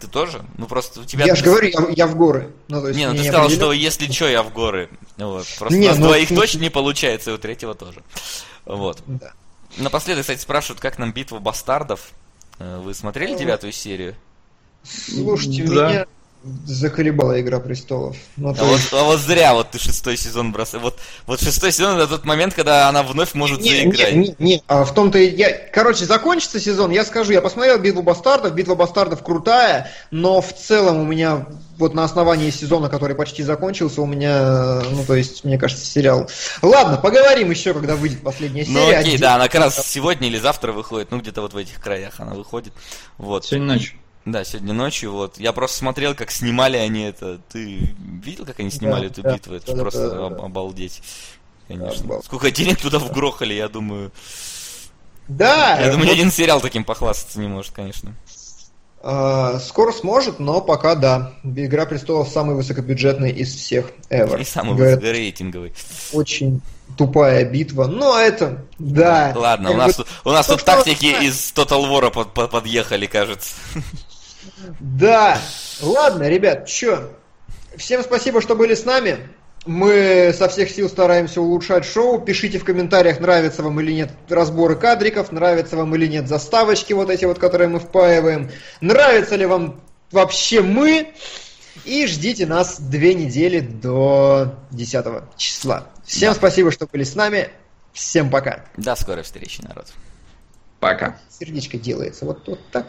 Ты тоже? Ну просто у тебя... Я же говорю, я, я в горы. Ну, то есть Не, ну ты не сказал, что если что, я в горы. Вот. Просто Не, у нас ну, двоих ну, точно не получается, и у третьего тоже. Вот. Да. Напоследок, кстати, спрашивают, как нам битва бастардов. Э, Вы смотрели девятую серию? Слушайте, Да. меня заколебала Игра престолов. Ну, А то вот, есть- а вот зря вот ты шестой сезон бросаешь. Вот, вот шестой сезон это тот момент, когда она вновь может Не, заиграть. не, не, не, а в том-то и я... Короче, закончится сезон, я скажу, я посмотрел «Битву бастардов», «Битва бастардов» крутая, но в целом у меня вот на основании сезона, который почти закончился, у меня, ну, то есть, мне кажется, сериал... Ладно, поговорим еще, когда выйдет последняя Ну серия. окей, Отдельно. да, она как раз сегодня или завтра выходит, ну где-то вот в этих краях она выходит. Вот. Сегодня ночью. Да, сегодня ночью, вот. Я просто смотрел, как снимали они это. Ты видел, как они снимали Да, эту да, битву? Это да, да, просто да, да, об- да. обалдеть. Конечно. обалдеть. Сколько денег туда вгрохали, я думаю. Да, Я думаю, ни один сериал таким похвастаться не может, конечно. а, скоро сможет, но пока да. «Игра престолов» самый высокобюджетный из всех ever. И самый Говорят, высокорейтинговый. очень тупая битва. Но это, да. Ладно, у нас, тут, у нас тут тактики из Total War под- под- подъехали, кажется. Да. Ладно, ребят, чё? Всем спасибо, что были с нами. Мы со всех сил стараемся улучшать шоу. Пишите в комментариях, нравятся вам или нет разборы кадриков, нравятся вам или нет заставочки вот эти вот, которые мы впаиваем. Нравится ли вам вообще мы? И ждите нас две недели до 10 числа. Всем Да. спасибо, что были с нами. Всем пока. До скорой встречи, народ. Пока. Сердечко делается вот, вот так.